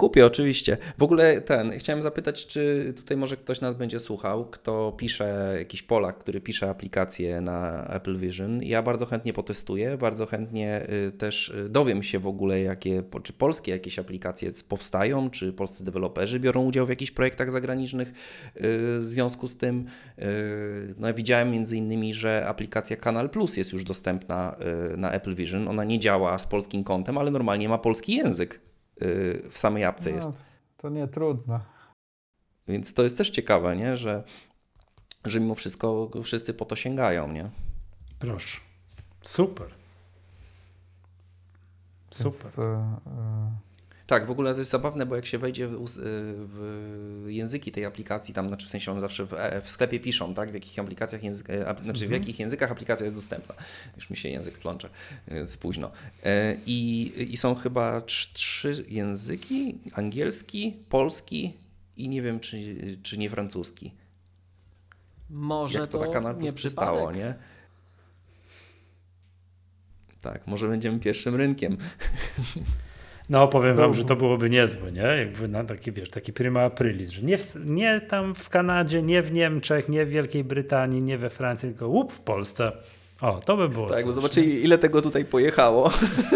[SPEAKER 5] Kupię, oczywiście. W ogóle ten, chciałem zapytać, czy tutaj może ktoś nas będzie słuchał, kto pisze, jakiś Polak, który pisze aplikację na Apple Vision. Ja bardzo chętnie potestuję, bardzo chętnie y, też y, dowiem się w ogóle, jakie, czy polskie jakieś aplikacje powstają, czy polscy deweloperzy biorą udział w jakichś projektach zagranicznych y, w związku z tym. No, ja widziałem między innymi, że aplikacja Kanal Plus jest już dostępna na Apple Vision. Ona nie działa z polskim kontem, ale normalnie ma polski język w samej apce jest.
[SPEAKER 4] No, to nie trudno.
[SPEAKER 5] Więc to jest też ciekawe, nie? Że, że mimo wszystko wszyscy po to sięgają, nie?
[SPEAKER 1] Proszę. Super. Super.
[SPEAKER 4] Więc, y, y,
[SPEAKER 5] Tak, w ogóle to jest zabawne, bo jak się wejdzie w, w języki tej aplikacji, tam znaczy w sensie one zawsze w, e, w sklepie piszą, tak, w jakich aplikacjach język, e, znaczy w jakich językach aplikacja jest dostępna. Już mi się język plącze, jest późno. E, I, I są chyba trz- trzy języki, angielski, polski i nie wiem, czy, czy nie francuski.
[SPEAKER 2] Może
[SPEAKER 5] jak to,
[SPEAKER 2] to,
[SPEAKER 5] na
[SPEAKER 2] nie przystało,
[SPEAKER 5] nie? Tak, może będziemy pierwszym rynkiem.
[SPEAKER 1] No, powiem wam, że to byłoby niezłe, nie? Jakby na taki, wiesz, taki prima aprilis, że nie, w, nie tam w Kanadzie, nie w Niemczech, nie w Wielkiej Brytanii, nie we Francji, tylko łup w Polsce. O, to by było
[SPEAKER 5] Tak, bo
[SPEAKER 1] coś,
[SPEAKER 5] zobaczyli, ile tego tutaj pojechało.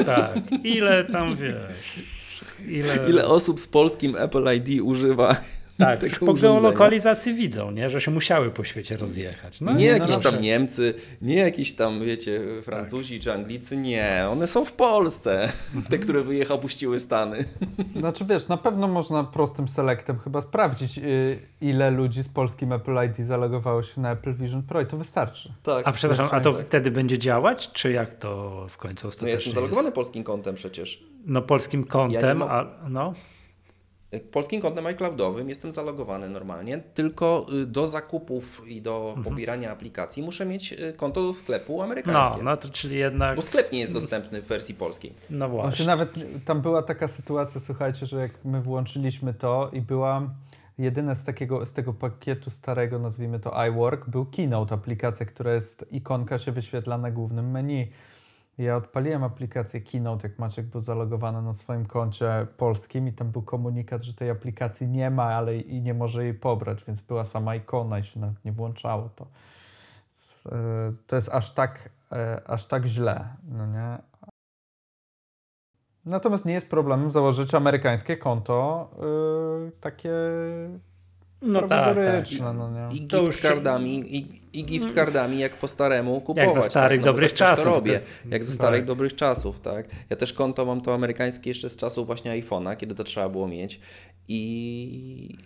[SPEAKER 1] Tak, ile tam, wiesz, ile...
[SPEAKER 5] Ile osób z polskim Apple ID używa
[SPEAKER 1] tak, już po
[SPEAKER 5] urządzenia.
[SPEAKER 1] geolokalizacji widzą, nie? Że się musiały po świecie rozjechać. No,
[SPEAKER 5] nie
[SPEAKER 1] no
[SPEAKER 5] jakieś
[SPEAKER 1] dobrze.
[SPEAKER 5] tam Niemcy, nie jakieś tam, wiecie, Francuzi czy Anglicy, nie. One są w Polsce. Te, które wyjechał, puściły Stany.
[SPEAKER 4] Znaczy wiesz, na pewno można prostym selektem chyba sprawdzić, y, ile ludzi z polskim Apple ID zalogowało się na Apple Vision Pro i to wystarczy.
[SPEAKER 5] Tak.
[SPEAKER 1] A przepraszam, a to
[SPEAKER 5] tak.
[SPEAKER 1] wtedy będzie działać, czy jak to w końcu
[SPEAKER 5] No
[SPEAKER 1] ostatecznie
[SPEAKER 5] ja jestem
[SPEAKER 1] jest?
[SPEAKER 5] zalogowany polskim kontem przecież.
[SPEAKER 1] No polskim kontem,
[SPEAKER 5] mam-
[SPEAKER 1] a no...
[SPEAKER 5] Polskim kontem iCloudowym jestem zalogowany normalnie, tylko y, do zakupów i do
[SPEAKER 1] Mhm.
[SPEAKER 5] pobierania aplikacji muszę mieć y, konto do sklepu
[SPEAKER 1] No,
[SPEAKER 5] amerykańskie.
[SPEAKER 1] no to czyli jednak.
[SPEAKER 5] Bo sklep nie jest dostępny w wersji polskiej.
[SPEAKER 1] No
[SPEAKER 4] się
[SPEAKER 1] właśnie.
[SPEAKER 4] nawet, tam była taka sytuacja, słuchajcie, że jak my włączyliśmy to i była jedyne z takiego, z tego pakietu starego, nazwijmy to iWork, był Keynote, aplikacja, która jest, ikonka się wyświetla na głównym menu. Ja odpaliłem aplikację Keynote, jak Maciek był zalogowany na swoim koncie polskim i tam był komunikat, że tej aplikacji nie ma, ale i nie może jej pobrać, więc była sama ikona i się nawet nie włączało to. E, To jest aż tak, e, aż tak źle, no nie? Natomiast nie jest problemem założyć amerykańskie konto, yy, takie
[SPEAKER 1] No tak, tak.
[SPEAKER 4] no nie?
[SPEAKER 5] I
[SPEAKER 1] To już
[SPEAKER 5] gift cardami, i, i gift cardami jak po staremu kupować.
[SPEAKER 1] Jak za starych
[SPEAKER 5] tak? no,
[SPEAKER 1] dobrych
[SPEAKER 5] tak
[SPEAKER 1] czasów.
[SPEAKER 5] To robię. Jak ze
[SPEAKER 1] tak.
[SPEAKER 5] starych dobrych czasów, tak. Ja też konto mam to amerykańskie jeszcze z czasów właśnie iPhone'a, kiedy to trzeba było mieć. I,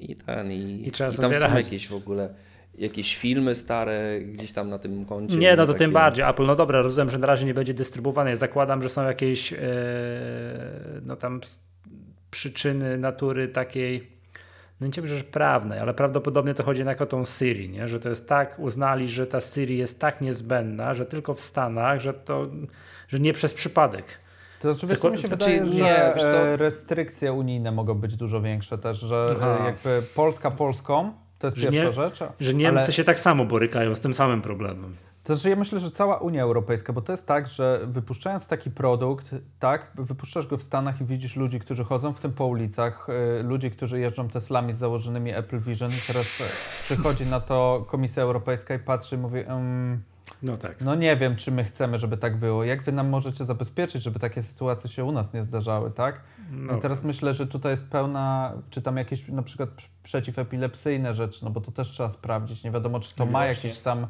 [SPEAKER 5] i ten, i,
[SPEAKER 1] I
[SPEAKER 5] i tam są jakieś w ogóle jakieś filmy stare gdzieś tam na tym koncie.
[SPEAKER 1] Nie, no to
[SPEAKER 5] takie-
[SPEAKER 1] tym bardziej. Apple, no dobra, rozumiem, że na razie nie będzie dystrybuowany. Ja zakładam, że są jakieś e, no tam przyczyny natury takiej, no nie wiem, że prawnej, ale prawdopodobnie to chodzi jednak o tą Siri, nie? że to jest tak, uznali, że ta Siri jest tak niezbędna, że tylko w Stanach, że to, że nie przez przypadek.
[SPEAKER 4] To znaczy, co mi się
[SPEAKER 5] Znaczy,
[SPEAKER 4] wydaje,
[SPEAKER 5] nie,
[SPEAKER 4] że e, restrykcje unijne mogą być dużo większe też, że
[SPEAKER 1] Aha.
[SPEAKER 4] e, jakby Polska Polską, to jest
[SPEAKER 1] Że
[SPEAKER 4] pierwsza
[SPEAKER 1] nie-
[SPEAKER 4] rzecz.
[SPEAKER 1] Że Niemcy
[SPEAKER 4] ale-
[SPEAKER 1] się tak samo borykają z tym samym problemem.
[SPEAKER 4] To znaczy ja myślę, że cała Unia Europejska, bo to jest tak, że wypuszczając taki produkt, tak, wypuszczasz go w Stanach i widzisz ludzi, którzy chodzą w tym po ulicach, y, ludzi, którzy jeżdżą Teslami z założonymi Apple Vision i teraz e, przychodzi na to Komisja Europejska i patrzy i mówi, "Ym,
[SPEAKER 1] No tak.
[SPEAKER 4] no nie wiem, czy my chcemy, żeby tak było. Jak wy nam możecie zabezpieczyć, żeby takie sytuacje się u nas nie zdarzały, tak?
[SPEAKER 1] No,
[SPEAKER 4] I teraz myślę, że tutaj jest pełna, czy tam jakieś na przykład przeciwepilepsyjne rzeczy, no bo to też trzeba sprawdzić. Nie wiadomo, czy to
[SPEAKER 1] No
[SPEAKER 4] ma
[SPEAKER 1] właśnie.
[SPEAKER 4] jakieś tam,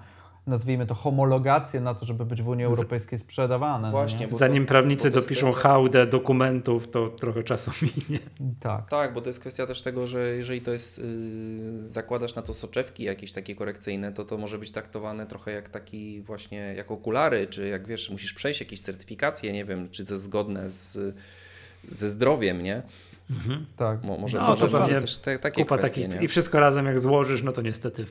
[SPEAKER 4] nazwijmy to, homologację na to, żeby być w Unii Europejskiej sprzedawane.
[SPEAKER 5] Właśnie,
[SPEAKER 4] no nie?
[SPEAKER 5] bo
[SPEAKER 1] Zanim
[SPEAKER 5] to-
[SPEAKER 1] prawnicy dopiszą
[SPEAKER 5] kwestia-
[SPEAKER 1] hałdę dokumentów, to trochę czasu minie.
[SPEAKER 4] Tak.
[SPEAKER 5] Tak, bo to jest kwestia też tego, że jeżeli to jest, yy, zakładasz na to soczewki jakieś takie korekcyjne, to to może być traktowane trochę jak taki właśnie, jak okulary, czy jak wiesz, musisz przejść jakieś certyfikacje, nie wiem, czy to jest zgodne z, ze zdrowiem, nie?
[SPEAKER 4] tak.
[SPEAKER 5] Mo, może
[SPEAKER 1] No,
[SPEAKER 5] może,
[SPEAKER 1] to
[SPEAKER 5] może też te, takie
[SPEAKER 1] Kupa
[SPEAKER 5] kwestie,
[SPEAKER 1] takich,
[SPEAKER 5] nie?
[SPEAKER 1] I wszystko razem jak złożysz, no to niestety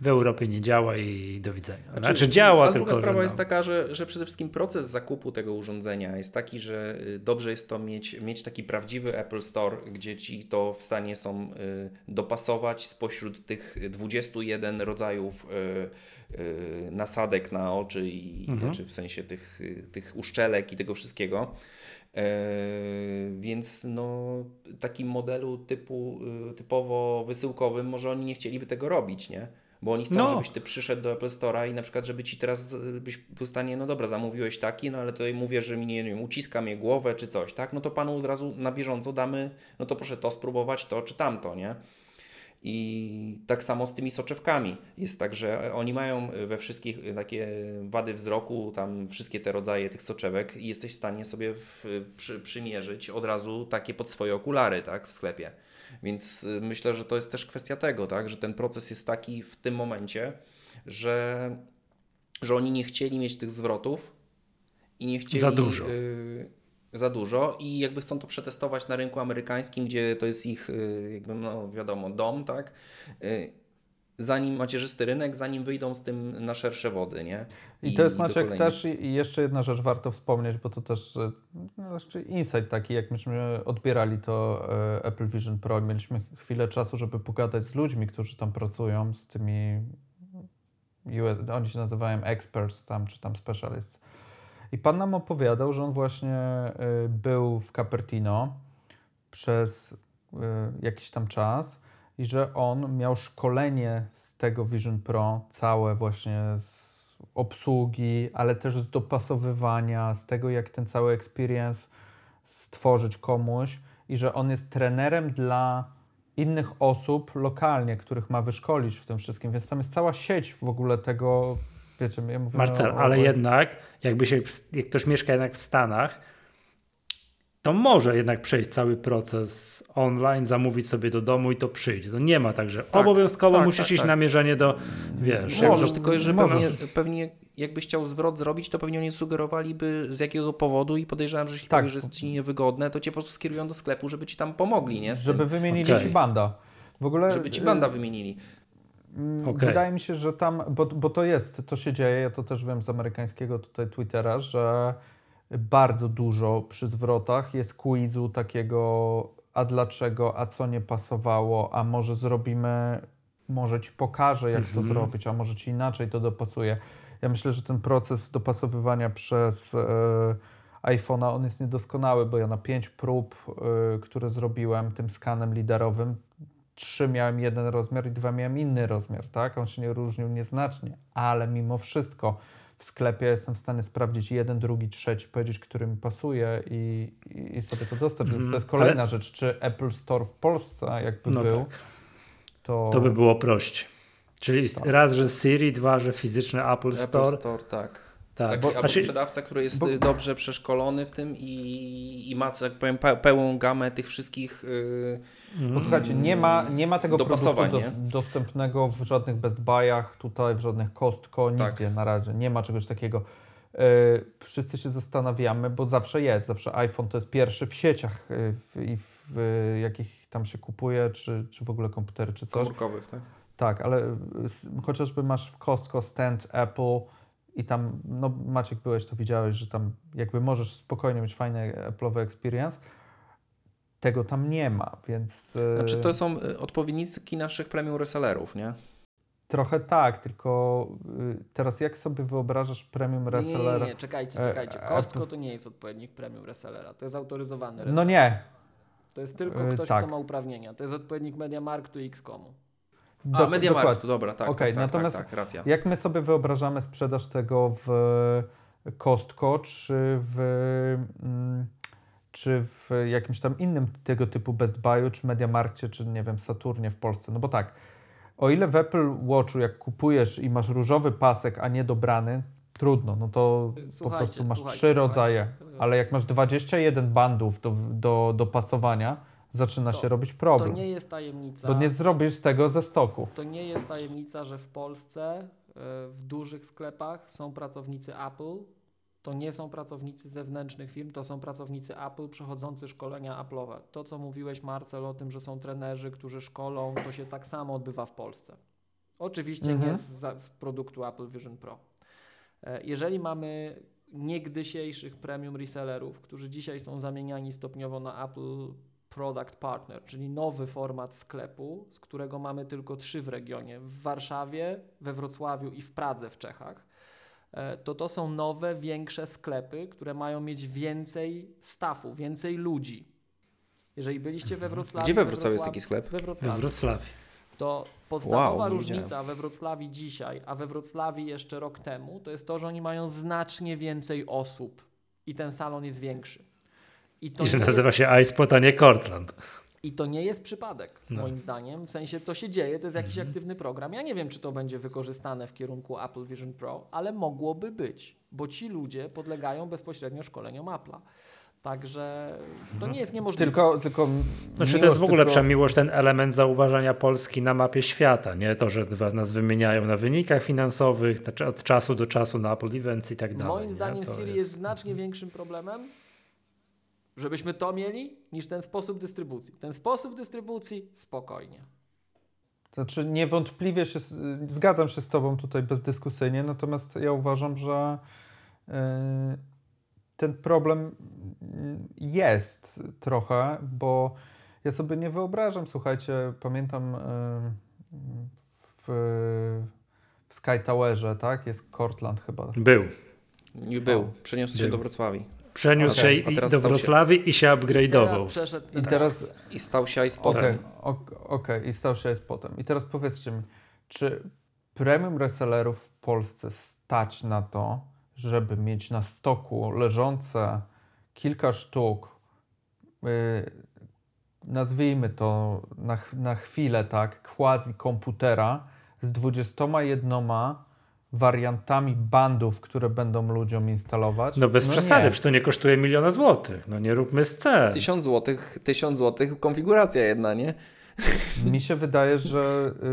[SPEAKER 1] w, Europie nie działa i do widzenia. Znaczy,
[SPEAKER 5] Znaczy,
[SPEAKER 1] działa,
[SPEAKER 5] a
[SPEAKER 1] tylko
[SPEAKER 5] druga sprawa
[SPEAKER 1] że
[SPEAKER 5] jest
[SPEAKER 1] no,
[SPEAKER 5] taka, że, że przede wszystkim proces zakupu tego urządzenia jest taki, że y, dobrze jest to mieć, mieć taki prawdziwy Apple Store, gdzie ci to w stanie są y, dopasować spośród tych 21 rodzajów y, nasadek na oczy i
[SPEAKER 1] Mhm.
[SPEAKER 5] znaczy w sensie tych, tych uszczelek i tego wszystkiego. E, więc no, takim modelu typu typowo wysyłkowym może oni nie chcieliby tego robić, nie? Bo oni chcą,
[SPEAKER 1] No.
[SPEAKER 5] żebyś ty przyszedł do Apple Store'a i na przykład, żeby ci teraz byś był w stanie, no dobra, zamówiłeś taki, no ale tutaj mówię, że mi nie, nie wiem, uciska mnie głowę czy coś, tak? No to panu od razu na bieżąco damy, no to proszę to spróbować, to czy tamto, nie? I tak samo z tymi soczewkami. Jest tak, że oni mają we wszystkich takie wady wzroku, tam wszystkie te rodzaje tych soczewek i jesteś w stanie sobie w, przy, przymierzyć od razu takie pod swoje okulary, tak, w sklepie. Więc y, myślę, że to jest też kwestia tego, tak, że ten proces jest taki w tym momencie, że, że oni nie chcieli mieć tych zwrotów i nie chcieli
[SPEAKER 1] Za dużo.
[SPEAKER 5] y, za dużo i jakby chcą to przetestować na rynku amerykańskim, gdzie to jest ich, y, jakby, no wiadomo, dom, tak? Y, Zanim macierzysty rynek, zanim wyjdą z tym na szersze wody, nie?
[SPEAKER 4] I, to jest Maciek też i i jeszcze jedna rzecz warto wspomnieć, bo to też no, znaczy insight taki, jak myśmy odbierali to e, Apple Vision Pro, mieliśmy chwilę czasu, żeby pogadać z ludźmi, którzy tam pracują, z tymi oni się nazywają experts tam, czy tam specialists. I pan nam opowiadał, że on właśnie e, był w Cupertino przez e, jakiś tam czas i że on miał szkolenie z tego Vision Pro, całe właśnie z obsługi, ale też z dopasowywania, z tego jak ten cały experience stworzyć komuś i że on jest trenerem dla innych osób lokalnie, których ma wyszkolić w tym wszystkim, więc tam jest cała sieć w ogóle tego, wiecie, ja mówię
[SPEAKER 1] Marcel,
[SPEAKER 4] o,
[SPEAKER 1] ale
[SPEAKER 4] o,
[SPEAKER 1] jednak, jakby się, jak ktoś mieszka jednak w Stanach to może jednak przejść cały proces online, zamówić sobie do domu i to przyjdzie. To nie ma tak, że
[SPEAKER 5] Tak,
[SPEAKER 1] obowiązkowo
[SPEAKER 5] tak,
[SPEAKER 1] musisz
[SPEAKER 5] tak,
[SPEAKER 1] iść
[SPEAKER 5] tak.
[SPEAKER 1] na mierzenie do, wiesz...
[SPEAKER 5] Możesz, tylko że pewnie, pewnie jakbyś chciał zwrot zrobić, to pewnie oni sugerowaliby z jakiego powodu i podejrzewam, że jeśli
[SPEAKER 4] Tak.
[SPEAKER 5] powiesz, że jest ci niewygodne, to cię po prostu skierują do sklepu, żeby ci tam pomogli, nie? Z
[SPEAKER 4] Żeby
[SPEAKER 5] tym,
[SPEAKER 4] wymienili
[SPEAKER 1] Okej.
[SPEAKER 4] ci banda. W ogóle
[SPEAKER 5] żeby ci banda wymienili.
[SPEAKER 4] Mm,
[SPEAKER 1] Okej.
[SPEAKER 4] Wydaje mi się, że tam, bo, bo to jest, to się dzieje, ja to też wiem z amerykańskiego tutaj Twittera, że bardzo dużo przy zwrotach jest quizu takiego, a dlaczego, a co nie pasowało, a może zrobimy, może ci pokażę, jak to
[SPEAKER 1] Mhm.
[SPEAKER 4] zrobić, a może ci inaczej to dopasuje. Ja myślę, że ten proces dopasowywania przez e, iPhone'a, on jest niedoskonały, bo ja na pięć prób, e, które zrobiłem tym skanem liderowym, trzy miałem jeden rozmiar i dwa miałem inny rozmiar, tak? On się nie różnił nieznacznie, ale mimo wszystko w sklepie jestem w stanie sprawdzić jeden, drugi, trzeci, powiedzieć, który mi pasuje i, i, sobie to dostać. Więc
[SPEAKER 1] Mhm,
[SPEAKER 4] to jest kolejna rzecz. Czy Apple Store w Polsce jakby
[SPEAKER 1] No
[SPEAKER 4] był,
[SPEAKER 1] tak.
[SPEAKER 4] to...
[SPEAKER 1] To by było prościej. Czyli
[SPEAKER 4] Tak.
[SPEAKER 1] raz, że Siri, dwa, że fizyczny Apple Store.
[SPEAKER 5] Apple Store, tak.
[SPEAKER 1] Tak,
[SPEAKER 5] Taki
[SPEAKER 1] bo,
[SPEAKER 5] albo
[SPEAKER 1] znaczy,
[SPEAKER 5] sprzedawca, który jest
[SPEAKER 4] bo-
[SPEAKER 5] dobrze przeszkolony w tym i, i ma, tak powiem, pe- pełną gamę tych wszystkich. Yy,
[SPEAKER 1] mm,
[SPEAKER 4] Posłuchajcie, nie ma, nie ma tego produktu dos, dostępnego w żadnych Best Buyach, tutaj w żadnych Costco,
[SPEAKER 5] Tak.
[SPEAKER 4] nigdzie na razie. Nie ma czegoś takiego. Yy, wszyscy się zastanawiamy, bo zawsze jest, zawsze iPhone to jest pierwszy w sieciach w, i w yy, jakich tam się kupuje, czy, czy w ogóle komputery, czy coś.
[SPEAKER 5] komórkowych, tak?
[SPEAKER 4] Tak, ale s- chociażby masz w Costco stand Apple i tam, no Maciek byłeś, to widziałeś, że tam jakby możesz spokojnie mieć fajny Apple'owy experience. Tego tam nie ma, więc
[SPEAKER 5] Znaczy to są y, odpowiednicy naszych premium resellerów, nie?
[SPEAKER 4] trochę tak, tylko y, teraz jak sobie wyobrażasz premium resellera?
[SPEAKER 2] nie, nie, czekajcie,
[SPEAKER 4] E,
[SPEAKER 2] czekajcie.
[SPEAKER 4] e,
[SPEAKER 2] Costco to nie jest odpowiednik premium resellera. To jest autoryzowany reseller.
[SPEAKER 4] No nie.
[SPEAKER 2] To jest tylko
[SPEAKER 4] e,
[SPEAKER 2] ktoś,
[SPEAKER 4] tak.
[SPEAKER 2] kto ma uprawnienia. To jest odpowiednik MediaMarktu i XCOMu.
[SPEAKER 5] A,
[SPEAKER 4] Do-
[SPEAKER 5] MediaMarkt,
[SPEAKER 4] dokładnie.
[SPEAKER 5] dobra, tak,
[SPEAKER 4] Okej,
[SPEAKER 5] tak, tak,
[SPEAKER 4] natomiast
[SPEAKER 5] tak, tak, racja.
[SPEAKER 4] Jak my sobie wyobrażamy sprzedaż tego w Costco, czy w, mm, czy w jakimś tam innym tego typu Best Buyu, czy Mediamarkcie, czy nie wiem, Saturnie w Polsce? No bo tak, o ile w Apple Watchu jak kupujesz i masz różowy pasek, a nie dobrany, trudno, no to po
[SPEAKER 2] Słuchajcie,
[SPEAKER 4] prostu masz
[SPEAKER 2] słuchajcie,
[SPEAKER 4] trzy
[SPEAKER 2] słuchajcie.
[SPEAKER 4] rodzaje, ale jak masz 21 bandów do, do, do pasowania, zaczyna
[SPEAKER 2] To-
[SPEAKER 4] się robić
[SPEAKER 2] To
[SPEAKER 4] problem,
[SPEAKER 2] nie jest tajemnica.
[SPEAKER 4] bo nie zrobisz tego ze stoku.
[SPEAKER 2] To nie jest tajemnica, że w Polsce e, w dużych sklepach są pracownicy Apple. To nie są pracownicy zewnętrznych firm, to są pracownicy Apple przechodzący szkolenia Apple'owe. To, co mówiłeś, Marcel, o tym, że są trenerzy, którzy szkolą, to się tak samo odbywa w Polsce. Oczywiście
[SPEAKER 4] Mhm.
[SPEAKER 2] nie z, z produktu Apple Vision Pro. E, Jeżeli mamy niegdysiejszych premium resellerów, którzy dzisiaj są zamieniani stopniowo na Apple Product Partner, czyli nowy format sklepu, z którego mamy tylko trzy w regionie w Warszawie, we Wrocławiu i w Pradze w Czechach. E, To to są nowe, większe sklepy, które mają mieć więcej stafu, więcej ludzi. Jeżeli byliście we Wrocławiu.
[SPEAKER 5] Gdzie we Wrocławiu jest taki sklep?
[SPEAKER 2] We
[SPEAKER 1] we
[SPEAKER 2] Wrocławiu
[SPEAKER 1] Wrocławiu.
[SPEAKER 2] to podstawowa
[SPEAKER 5] Wow,
[SPEAKER 2] różnica we Wrocławiu dzisiaj, a we Wrocławiu jeszcze rok temu, to jest to, że oni mają znacznie więcej osób i ten salon jest większy. I to,
[SPEAKER 1] I że nazywa
[SPEAKER 2] jest,
[SPEAKER 1] się iSpot, a nie Cortland.
[SPEAKER 2] I to nie jest przypadek,
[SPEAKER 1] No.
[SPEAKER 2] moim zdaniem. W sensie to się dzieje, to jest jakiś
[SPEAKER 1] Mhm.
[SPEAKER 2] aktywny program. Ja nie wiem, czy to będzie wykorzystane w kierunku Apple Vision Pro, ale mogłoby być, bo ci ludzie podlegają bezpośrednio szkoleniom Apple'a. Także to nie jest niemożliwe.
[SPEAKER 4] Tylko, tylko
[SPEAKER 1] Znaczy to jest w ogóle
[SPEAKER 4] tylko...
[SPEAKER 1] przemiłość ten element zauważania Polski na mapie świata, nie? To, że nas wymieniają na wynikach finansowych, znaczy od czasu do czasu na Apple Events i tak dalej.
[SPEAKER 2] Moim
[SPEAKER 1] nie?
[SPEAKER 2] zdaniem
[SPEAKER 1] To
[SPEAKER 2] Siri jest... znacznie większym problemem, żebyśmy to mieli, niż ten sposób dystrybucji. Ten sposób dystrybucji spokojnie.
[SPEAKER 4] Znaczy niewątpliwie się, zgadzam się z Tobą tutaj bezdyskusyjnie, natomiast ja uważam, że yy, ten problem jest trochę, bo ja sobie nie wyobrażam, słuchajcie, pamiętam yy, w, w Sky Towerze, tak, jest Cortland chyba.
[SPEAKER 1] Był.
[SPEAKER 5] Nie był, przeniósł się
[SPEAKER 1] Był.
[SPEAKER 5] do Wrocławii
[SPEAKER 1] Przeniósł
[SPEAKER 5] Okej,
[SPEAKER 1] się i
[SPEAKER 5] teraz
[SPEAKER 1] do
[SPEAKER 5] stał się-
[SPEAKER 1] Wrocławii i się
[SPEAKER 2] Teraz
[SPEAKER 1] upgrade'ował.
[SPEAKER 2] przeszedł
[SPEAKER 4] I teraz,
[SPEAKER 5] i stał się iSpotem.
[SPEAKER 4] Okej, ok- okej, i stał się potem. I teraz powiedzcie mi, czy premium resellerów w Polsce stać na to, żeby mieć na stoku leżące kilka sztuk, yy, nazwijmy to na, ch- na chwilę tak, quasi komputera z 21 wariantami bandów, które będą ludziom instalować.
[SPEAKER 1] No bez
[SPEAKER 4] no
[SPEAKER 1] przesady,
[SPEAKER 4] nie.
[SPEAKER 1] przecież to nie kosztuje miliona złotych. No nie róbmy scen.
[SPEAKER 5] 1000 zł, 1000 zł konfiguracja jedna, nie?
[SPEAKER 4] Mi się wydaje, że y,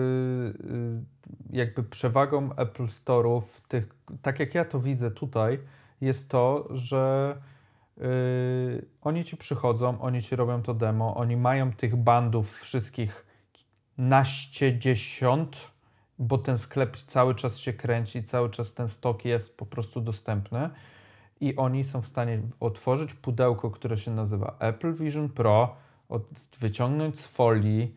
[SPEAKER 4] y, jakby przewagą Apple Store'ów, tych, tak jak ja to widzę tutaj, jest to, że y, oni ci przychodzą, oni ci robią to demo, oni mają tych bandów wszystkich naście dziesiąt, bo ten sklep cały czas się kręci, cały czas ten stok jest po prostu dostępny i oni są w stanie otworzyć pudełko, które się nazywa Apple Vision Pro, wyciągnąć z folii,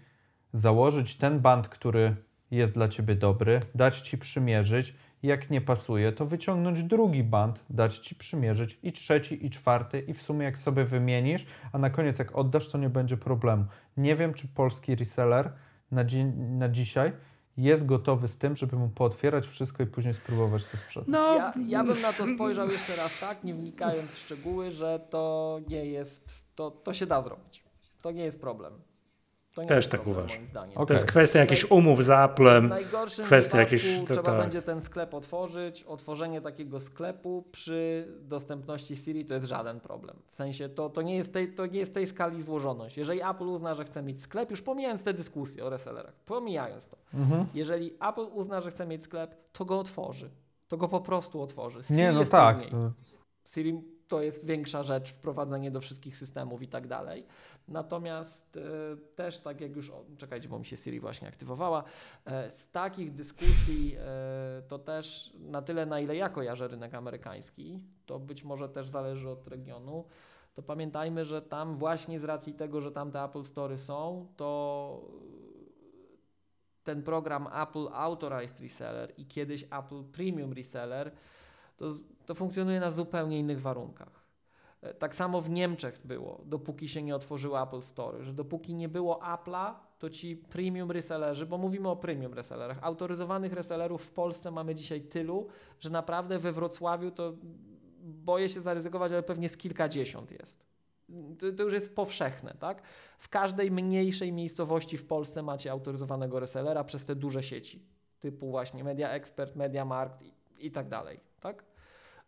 [SPEAKER 4] założyć ten band, który jest dla ciebie dobry, dać ci przymierzyć. Jak nie pasuje, to wyciągnąć drugi band, dać ci przymierzyć i trzeci, i czwarty, i w sumie jak sobie wymienisz, a na koniec jak oddasz, to nie będzie problemu. Nie wiem, czy polski reseller na, dzi na dzisiaj jest gotowy z tym, żeby mu pootwierać wszystko i później spróbować to sprzedać.
[SPEAKER 1] No,
[SPEAKER 2] Ja, ja bym na to spojrzał jeszcze raz tak, nie wnikając w szczegóły, że to nie jest, to, to się da zrobić. To nie jest problem. To nie
[SPEAKER 1] Też
[SPEAKER 2] jest
[SPEAKER 1] tak
[SPEAKER 2] problem,
[SPEAKER 1] uważam.
[SPEAKER 2] moim zdaniem.
[SPEAKER 4] Okej.
[SPEAKER 1] to jest kwestia jakichś umów z
[SPEAKER 2] W
[SPEAKER 1] Applem.
[SPEAKER 2] najgorszym
[SPEAKER 1] kwestia to
[SPEAKER 2] trzeba
[SPEAKER 1] tak.
[SPEAKER 2] będzie ten sklep otworzyć. Otworzenie takiego sklepu przy dostępności Siri to jest żaden problem. W sensie to, to, nie jest tej, to nie jest tej skali złożoność. Jeżeli Apple uzna, że chce mieć sklep, już pomijając te dyskusje o resellerach, pomijając to.
[SPEAKER 4] Mhm.
[SPEAKER 2] Jeżeli Apple uzna, że chce mieć sklep, to go otworzy. To go po prostu otworzy. Siri
[SPEAKER 4] Nie, no
[SPEAKER 2] jest
[SPEAKER 4] tak.
[SPEAKER 2] Siri to jest większa rzecz, wprowadzenie do wszystkich systemów i tak dalej. Natomiast e, też tak jak już, czekajcie, bo mi się Siri właśnie aktywowała, e, z takich dyskusji e, to też na tyle, na ile ja kojarzę rynek amerykański, to być może też zależy od regionu, to pamiętajmy, że tam właśnie z racji tego, że tam te Apple Story są, to ten program Apple Authorized Reseller i kiedyś Apple Premium Reseller to, to funkcjonuje na zupełnie innych warunkach. E, Tak samo w Niemczech było, dopóki się nie otworzyły Apple Store, że dopóki nie było Apple'a, to ci premium resellerzy, bo mówimy o premium resellerach, autoryzowanych resellerów w Polsce mamy dzisiaj tylu, że naprawdę we Wrocławiu to boję się zaryzykować, ale pewnie z kilkadziesiąt jest. To, to już jest powszechne, tak? W każdej mniejszej miejscowości w Polsce macie autoryzowanego resellera przez te duże sieci, typu właśnie Media Expert, MediaMarkt i, i tak dalej, tak?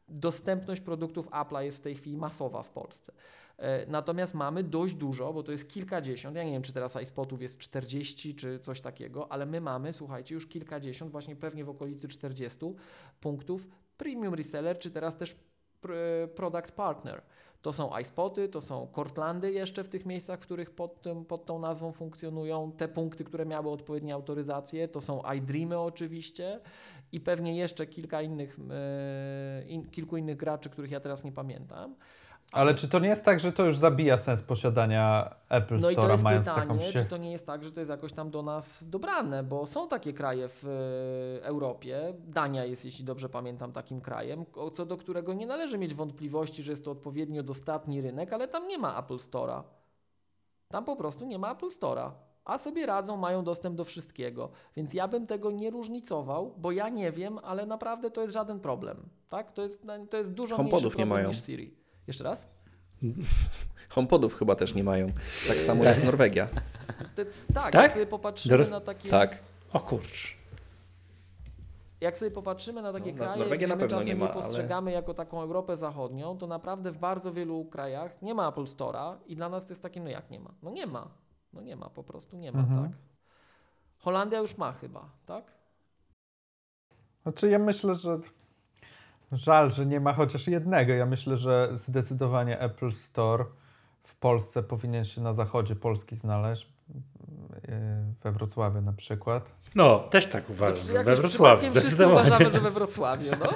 [SPEAKER 2] Dostępność produktów Apple'a jest w tej chwili masowa w Polsce. E, Natomiast mamy dość dużo, bo to jest kilkadziesiąt, ja nie wiem, czy teraz iSpotów jest 40 czy coś takiego, ale my mamy, słuchajcie, już kilkadziesiąt, właśnie pewnie w okolicy 40 punktów premium reseller, czy teraz też pr- product partner. To są iSpoty, to są Cortlandy jeszcze w tych miejscach, w których pod, tym, pod tą nazwą funkcjonują. Te punkty, które miały odpowiednie autoryzacje, to są iDreamy oczywiście i pewnie jeszcze kilka innych, e, in, kilku innych graczy, których ja teraz nie pamiętam.
[SPEAKER 4] Ale czy to nie jest tak, że to już zabija sens posiadania Apple
[SPEAKER 2] No i to jest
[SPEAKER 4] mając taką
[SPEAKER 2] pytanie, czy
[SPEAKER 4] sieć?
[SPEAKER 2] to nie jest tak, że to jest jakoś tam do nas dobrane, bo są takie kraje w e, Europie, Dania jest, jeśli dobrze pamiętam, takim krajem, co do którego nie należy mieć wątpliwości, że jest to odpowiednio dostatni rynek, ale tam nie ma Apple Store'a. Tam po prostu nie ma Apple Store'a. A sobie radzą, mają dostęp do wszystkiego. Więc ja bym tego nie różnicował, bo ja nie wiem, ale naprawdę to jest żaden problem. Tak? To jest, to jest dużo
[SPEAKER 5] HomePodów
[SPEAKER 2] mniejszy
[SPEAKER 5] nie
[SPEAKER 2] problem
[SPEAKER 5] mają.
[SPEAKER 2] niż Siri. Jeszcze raz?
[SPEAKER 5] HomePodów chyba też nie mają. Tak samo jak Norwegia.
[SPEAKER 2] Te, tak,
[SPEAKER 1] Tak?
[SPEAKER 2] jak sobie popatrzymy
[SPEAKER 1] Dr-
[SPEAKER 2] na takie...
[SPEAKER 5] Tak.
[SPEAKER 1] O kurcz.
[SPEAKER 2] Jak sobie popatrzymy na takie
[SPEAKER 5] No, na-
[SPEAKER 2] kraje,
[SPEAKER 5] Norwegia
[SPEAKER 2] gdzie
[SPEAKER 5] na
[SPEAKER 2] my
[SPEAKER 5] pewno
[SPEAKER 2] czasem
[SPEAKER 5] nie
[SPEAKER 2] nie,
[SPEAKER 5] ma, ale-
[SPEAKER 2] postrzegamy jako taką Europę Zachodnią, to naprawdę w bardzo wielu krajach nie ma Apple Store'a i dla nas to jest takie, no jak nie ma? No nie ma. No nie ma, po prostu nie ma,
[SPEAKER 4] Mhm.
[SPEAKER 2] tak? Holandia już ma chyba, tak?
[SPEAKER 4] Znaczy ja myślę, że żal, że nie ma chociaż jednego. Ja myślę, że zdecydowanie Apple Store w Polsce powinien się na zachodzie Polski znaleźć. We Wrocławiu na przykład.
[SPEAKER 1] No, też tak uważam.
[SPEAKER 2] Znaczy,
[SPEAKER 1] we Wrocławiu,
[SPEAKER 2] wszyscy uważamy, że we Wrocławiu, no.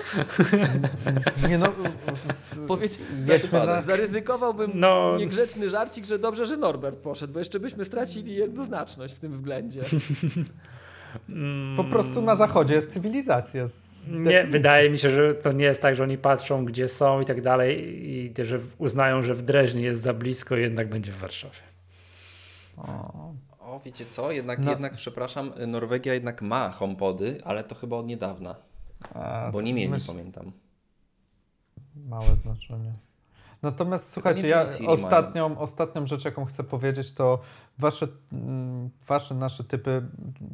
[SPEAKER 4] Nie no,
[SPEAKER 2] Powiedz,
[SPEAKER 4] na,
[SPEAKER 2] zaryzykowałbym
[SPEAKER 1] No.
[SPEAKER 2] niegrzeczny żarcik, że dobrze, że Norbert poszedł, bo jeszcze byśmy stracili jednoznaczność w tym względzie.
[SPEAKER 1] Mm,
[SPEAKER 4] po prostu na zachodzie jest cywilizacja. z
[SPEAKER 1] Nie, wydaje mi się, że to nie jest tak, że oni patrzą, gdzie są i tak dalej, i że uznają, że w Dreźnie jest za blisko, jednak będzie w Warszawie.
[SPEAKER 4] O,
[SPEAKER 5] O, wiecie co? Jednak,
[SPEAKER 4] No.
[SPEAKER 5] jednak, przepraszam, Norwegia jednak ma HomePody, ale to chyba od niedawna,
[SPEAKER 4] a,
[SPEAKER 5] bo nie mieli,
[SPEAKER 4] myśl-
[SPEAKER 5] pamiętam.
[SPEAKER 4] Małe znaczenie. Natomiast słuchajcie, ja ostatnią, ostatnią rzecz, jaką chcę powiedzieć, to wasze, mm, wasze, nasze typy,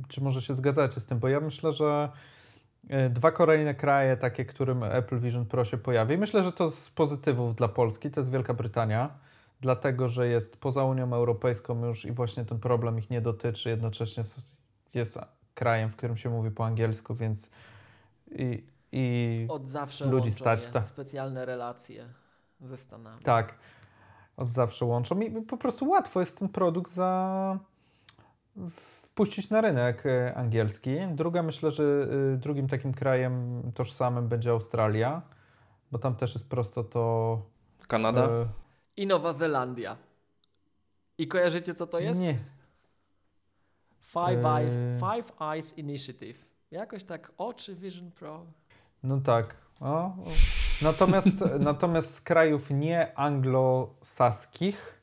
[SPEAKER 4] czy może się zgadzacie z tym, bo ja myślę, że E, Dwa kolejne kraje, takie, którym Apple Vision Pro się pojawi. Myślę, że to z pozytywów dla Polski, to jest Wielka Brytania, dlatego że jest poza Unią Europejską już i właśnie ten problem ich nie dotyczy. Jednocześnie jest krajem, w którym się mówi po angielsku, więc i, i
[SPEAKER 2] Od zawsze
[SPEAKER 4] Ludzi
[SPEAKER 2] łączą
[SPEAKER 4] stać, tak.
[SPEAKER 2] specjalne relacje ze Stanami.
[SPEAKER 4] tak, od zawsze łączą i po prostu łatwo jest ten produkt za wpuścić na rynek e, angielski. Druga, myślę, że e, drugim takim krajem tożsamym będzie Australia, bo tam też jest prosto to...
[SPEAKER 5] Kanada?
[SPEAKER 2] I Nowa Zelandia. I kojarzycie, co to jest?
[SPEAKER 4] Nie,
[SPEAKER 2] Five, Eyes,
[SPEAKER 4] Eee.
[SPEAKER 2] Five Eyes Initiative. Jakoś tak oczy Vision Pro.
[SPEAKER 4] no tak. O, o. Natomiast, natomiast z krajów nie anglosaskich,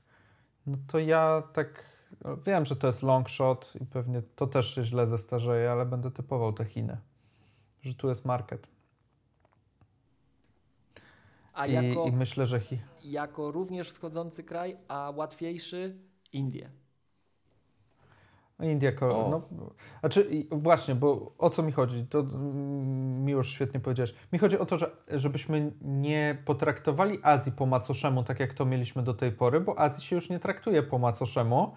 [SPEAKER 4] no to ja tak no wiem, że to jest long shot i pewnie to też się źle zestarzeje, ale będę typował te Chiny, że tu jest market.
[SPEAKER 2] A
[SPEAKER 4] I,
[SPEAKER 2] jako,
[SPEAKER 4] I myślę, że Chi...
[SPEAKER 2] jako również wschodzący kraj, a łatwiejszy Indie.
[SPEAKER 4] India, ko-
[SPEAKER 5] O.
[SPEAKER 4] no, znaczy właśnie, bo o co mi chodzi? To mm, mi już świetnie powiedziałeś. Mi chodzi o to, że, żebyśmy nie potraktowali Azji po macoszemu, tak jak to mieliśmy do tej pory, bo Azji się już nie traktuje po macoszemu,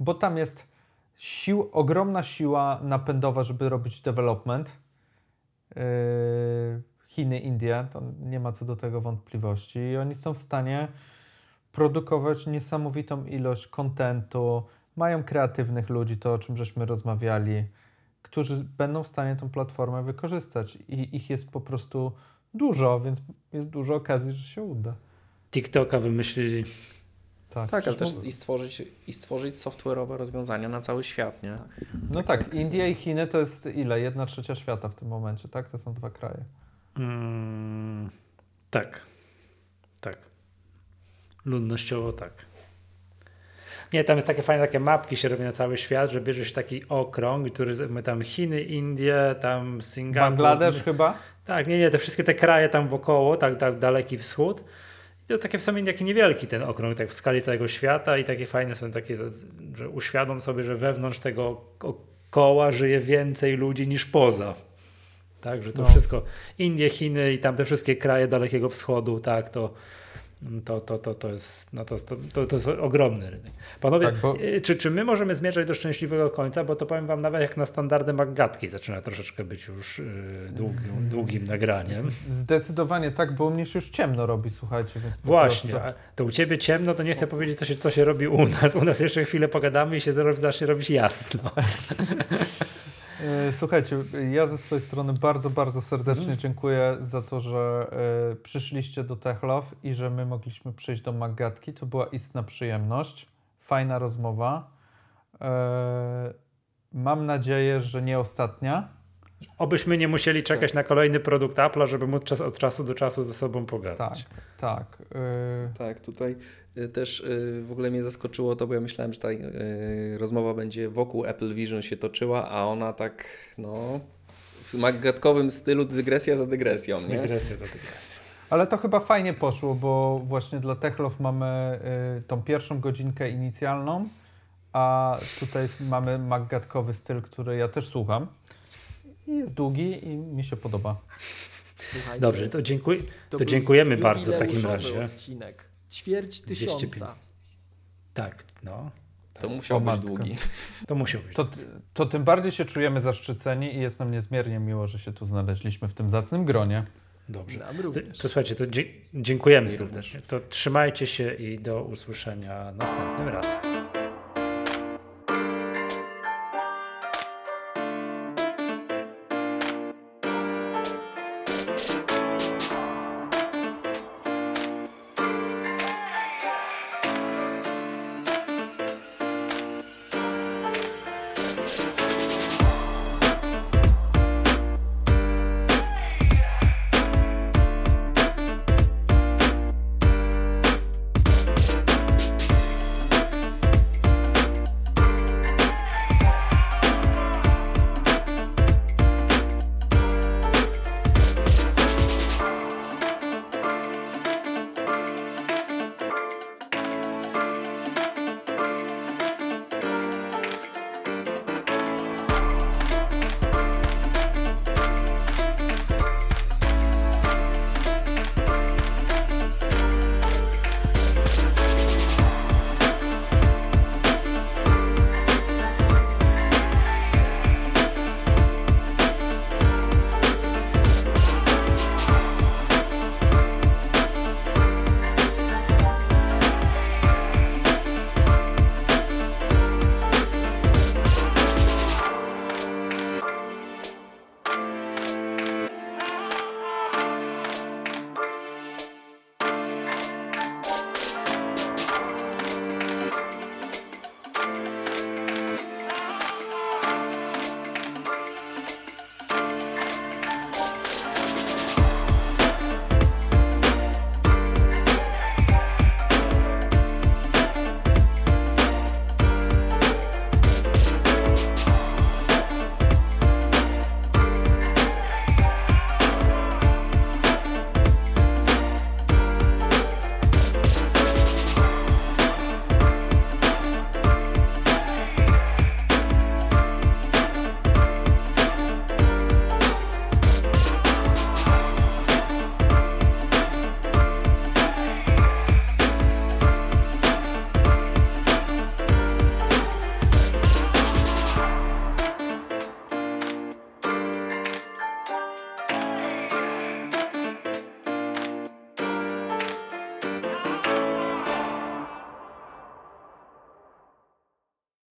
[SPEAKER 4] bo tam jest sił, ogromna siła napędowa, żeby robić development. Yy, Chiny, Indie, to nie ma co do tego wątpliwości i oni są w stanie produkować niesamowitą ilość kontentu, mają kreatywnych ludzi, to o czym żeśmy rozmawiali, którzy będą w stanie tą platformę wykorzystać i ich jest po prostu dużo, więc jest dużo okazji, że się uda.
[SPEAKER 1] TikToka wymyślili.
[SPEAKER 4] Tak,
[SPEAKER 5] Tak, ale też i stworzyć, i stworzyć software'owe rozwiązania na cały świat, nie?
[SPEAKER 4] No tak, India i Chiny to jest ile? Jedna trzecia świata w tym momencie, tak? To są dwa kraje.
[SPEAKER 1] Mm, tak. Tak. Ludnościowo tak. Nie, tam jest takie fajne takie mapki się robi na cały świat, że bierze się taki okrąg, który my tam Chiny, Indie, tam Singapur.
[SPEAKER 4] Bangladesz chyba?
[SPEAKER 1] Tak, nie, nie, te wszystkie te kraje tam wokoło, tak, tak daleki wschód. I to takie w sumie taki niewielki ten okrąg, tak w skali całego świata i takie fajne są takie, że uświadom sobie, że wewnątrz tego ko- koła żyje więcej ludzi niż poza. Tak, że to
[SPEAKER 4] No.
[SPEAKER 1] wszystko, Indie, Chiny i tam te wszystkie kraje Dalekiego Wschodu, tak, to, to, to, to, to, jest, no to, to, to, jest ogromny rynek. Panowie,
[SPEAKER 4] Tak, bo-
[SPEAKER 1] y, czy, czy my możemy zmierzać do szczęśliwego końca? Bo to powiem wam nawet jak na standardy Maggatki zaczyna troszeczkę być już y, długim, długim nagraniem.
[SPEAKER 4] Zdecydowanie tak, bo u mnie się już ciemno robi, słuchajcie.
[SPEAKER 1] Właśnie,
[SPEAKER 4] prostu-
[SPEAKER 1] to u ciebie ciemno, to nie chcę powiedzieć, co się, co się robi u nas. U nas jeszcze chwilę pogadamy i się zacznie robić jasno.
[SPEAKER 4] E, Słuchajcie, ja ze swojej strony bardzo, bardzo serdecznie
[SPEAKER 1] Mhm.
[SPEAKER 4] dziękuję za to, że e, przyszliście do Techlove i że my mogliśmy przyjść do Magatki. To była istna przyjemność, fajna rozmowa. E, mam nadzieję, że nie ostatnia.
[SPEAKER 1] Obyśmy nie musieli czekać na kolejny produkt Apple'a, żeby móc czas, od czasu do czasu ze sobą
[SPEAKER 4] Tak,
[SPEAKER 1] pogadać.
[SPEAKER 4] tak. e,
[SPEAKER 5] Tak, tutaj y, też y, w ogóle mnie zaskoczyło to, bo ja myślałem, że ta y, rozmowa będzie wokół Apple Vision się toczyła, a ona tak, no, w magatkowym stylu dygresja za dygresją, nie?
[SPEAKER 1] Dygresja za dygresją.
[SPEAKER 4] Ale to chyba fajnie poszło, bo właśnie dla Techlove mamy tą pierwszą godzinkę inicjalną, a tutaj mamy magatkowy styl, który ja też słucham. I jest długi i mi się podoba.
[SPEAKER 2] Słuchajcie,
[SPEAKER 1] Dobrze, to, dziękuję, to
[SPEAKER 2] był
[SPEAKER 1] dziękujemy bardzo w takim razie.
[SPEAKER 2] odcinek. Ćwierć
[SPEAKER 1] 205.
[SPEAKER 2] tysiąca.
[SPEAKER 1] Tak, no.
[SPEAKER 5] To musiał być długi.
[SPEAKER 1] To musiał być.
[SPEAKER 4] To, to tym bardziej się czujemy zaszczyceni i jest nam niezmiernie miło, że się tu znaleźliśmy w tym zacnym gronie.
[SPEAKER 1] Dobrze. To,
[SPEAKER 2] również.
[SPEAKER 1] to słuchajcie, to dziękujemy serdecznie. To trzymajcie się i do usłyszenia następnym razem.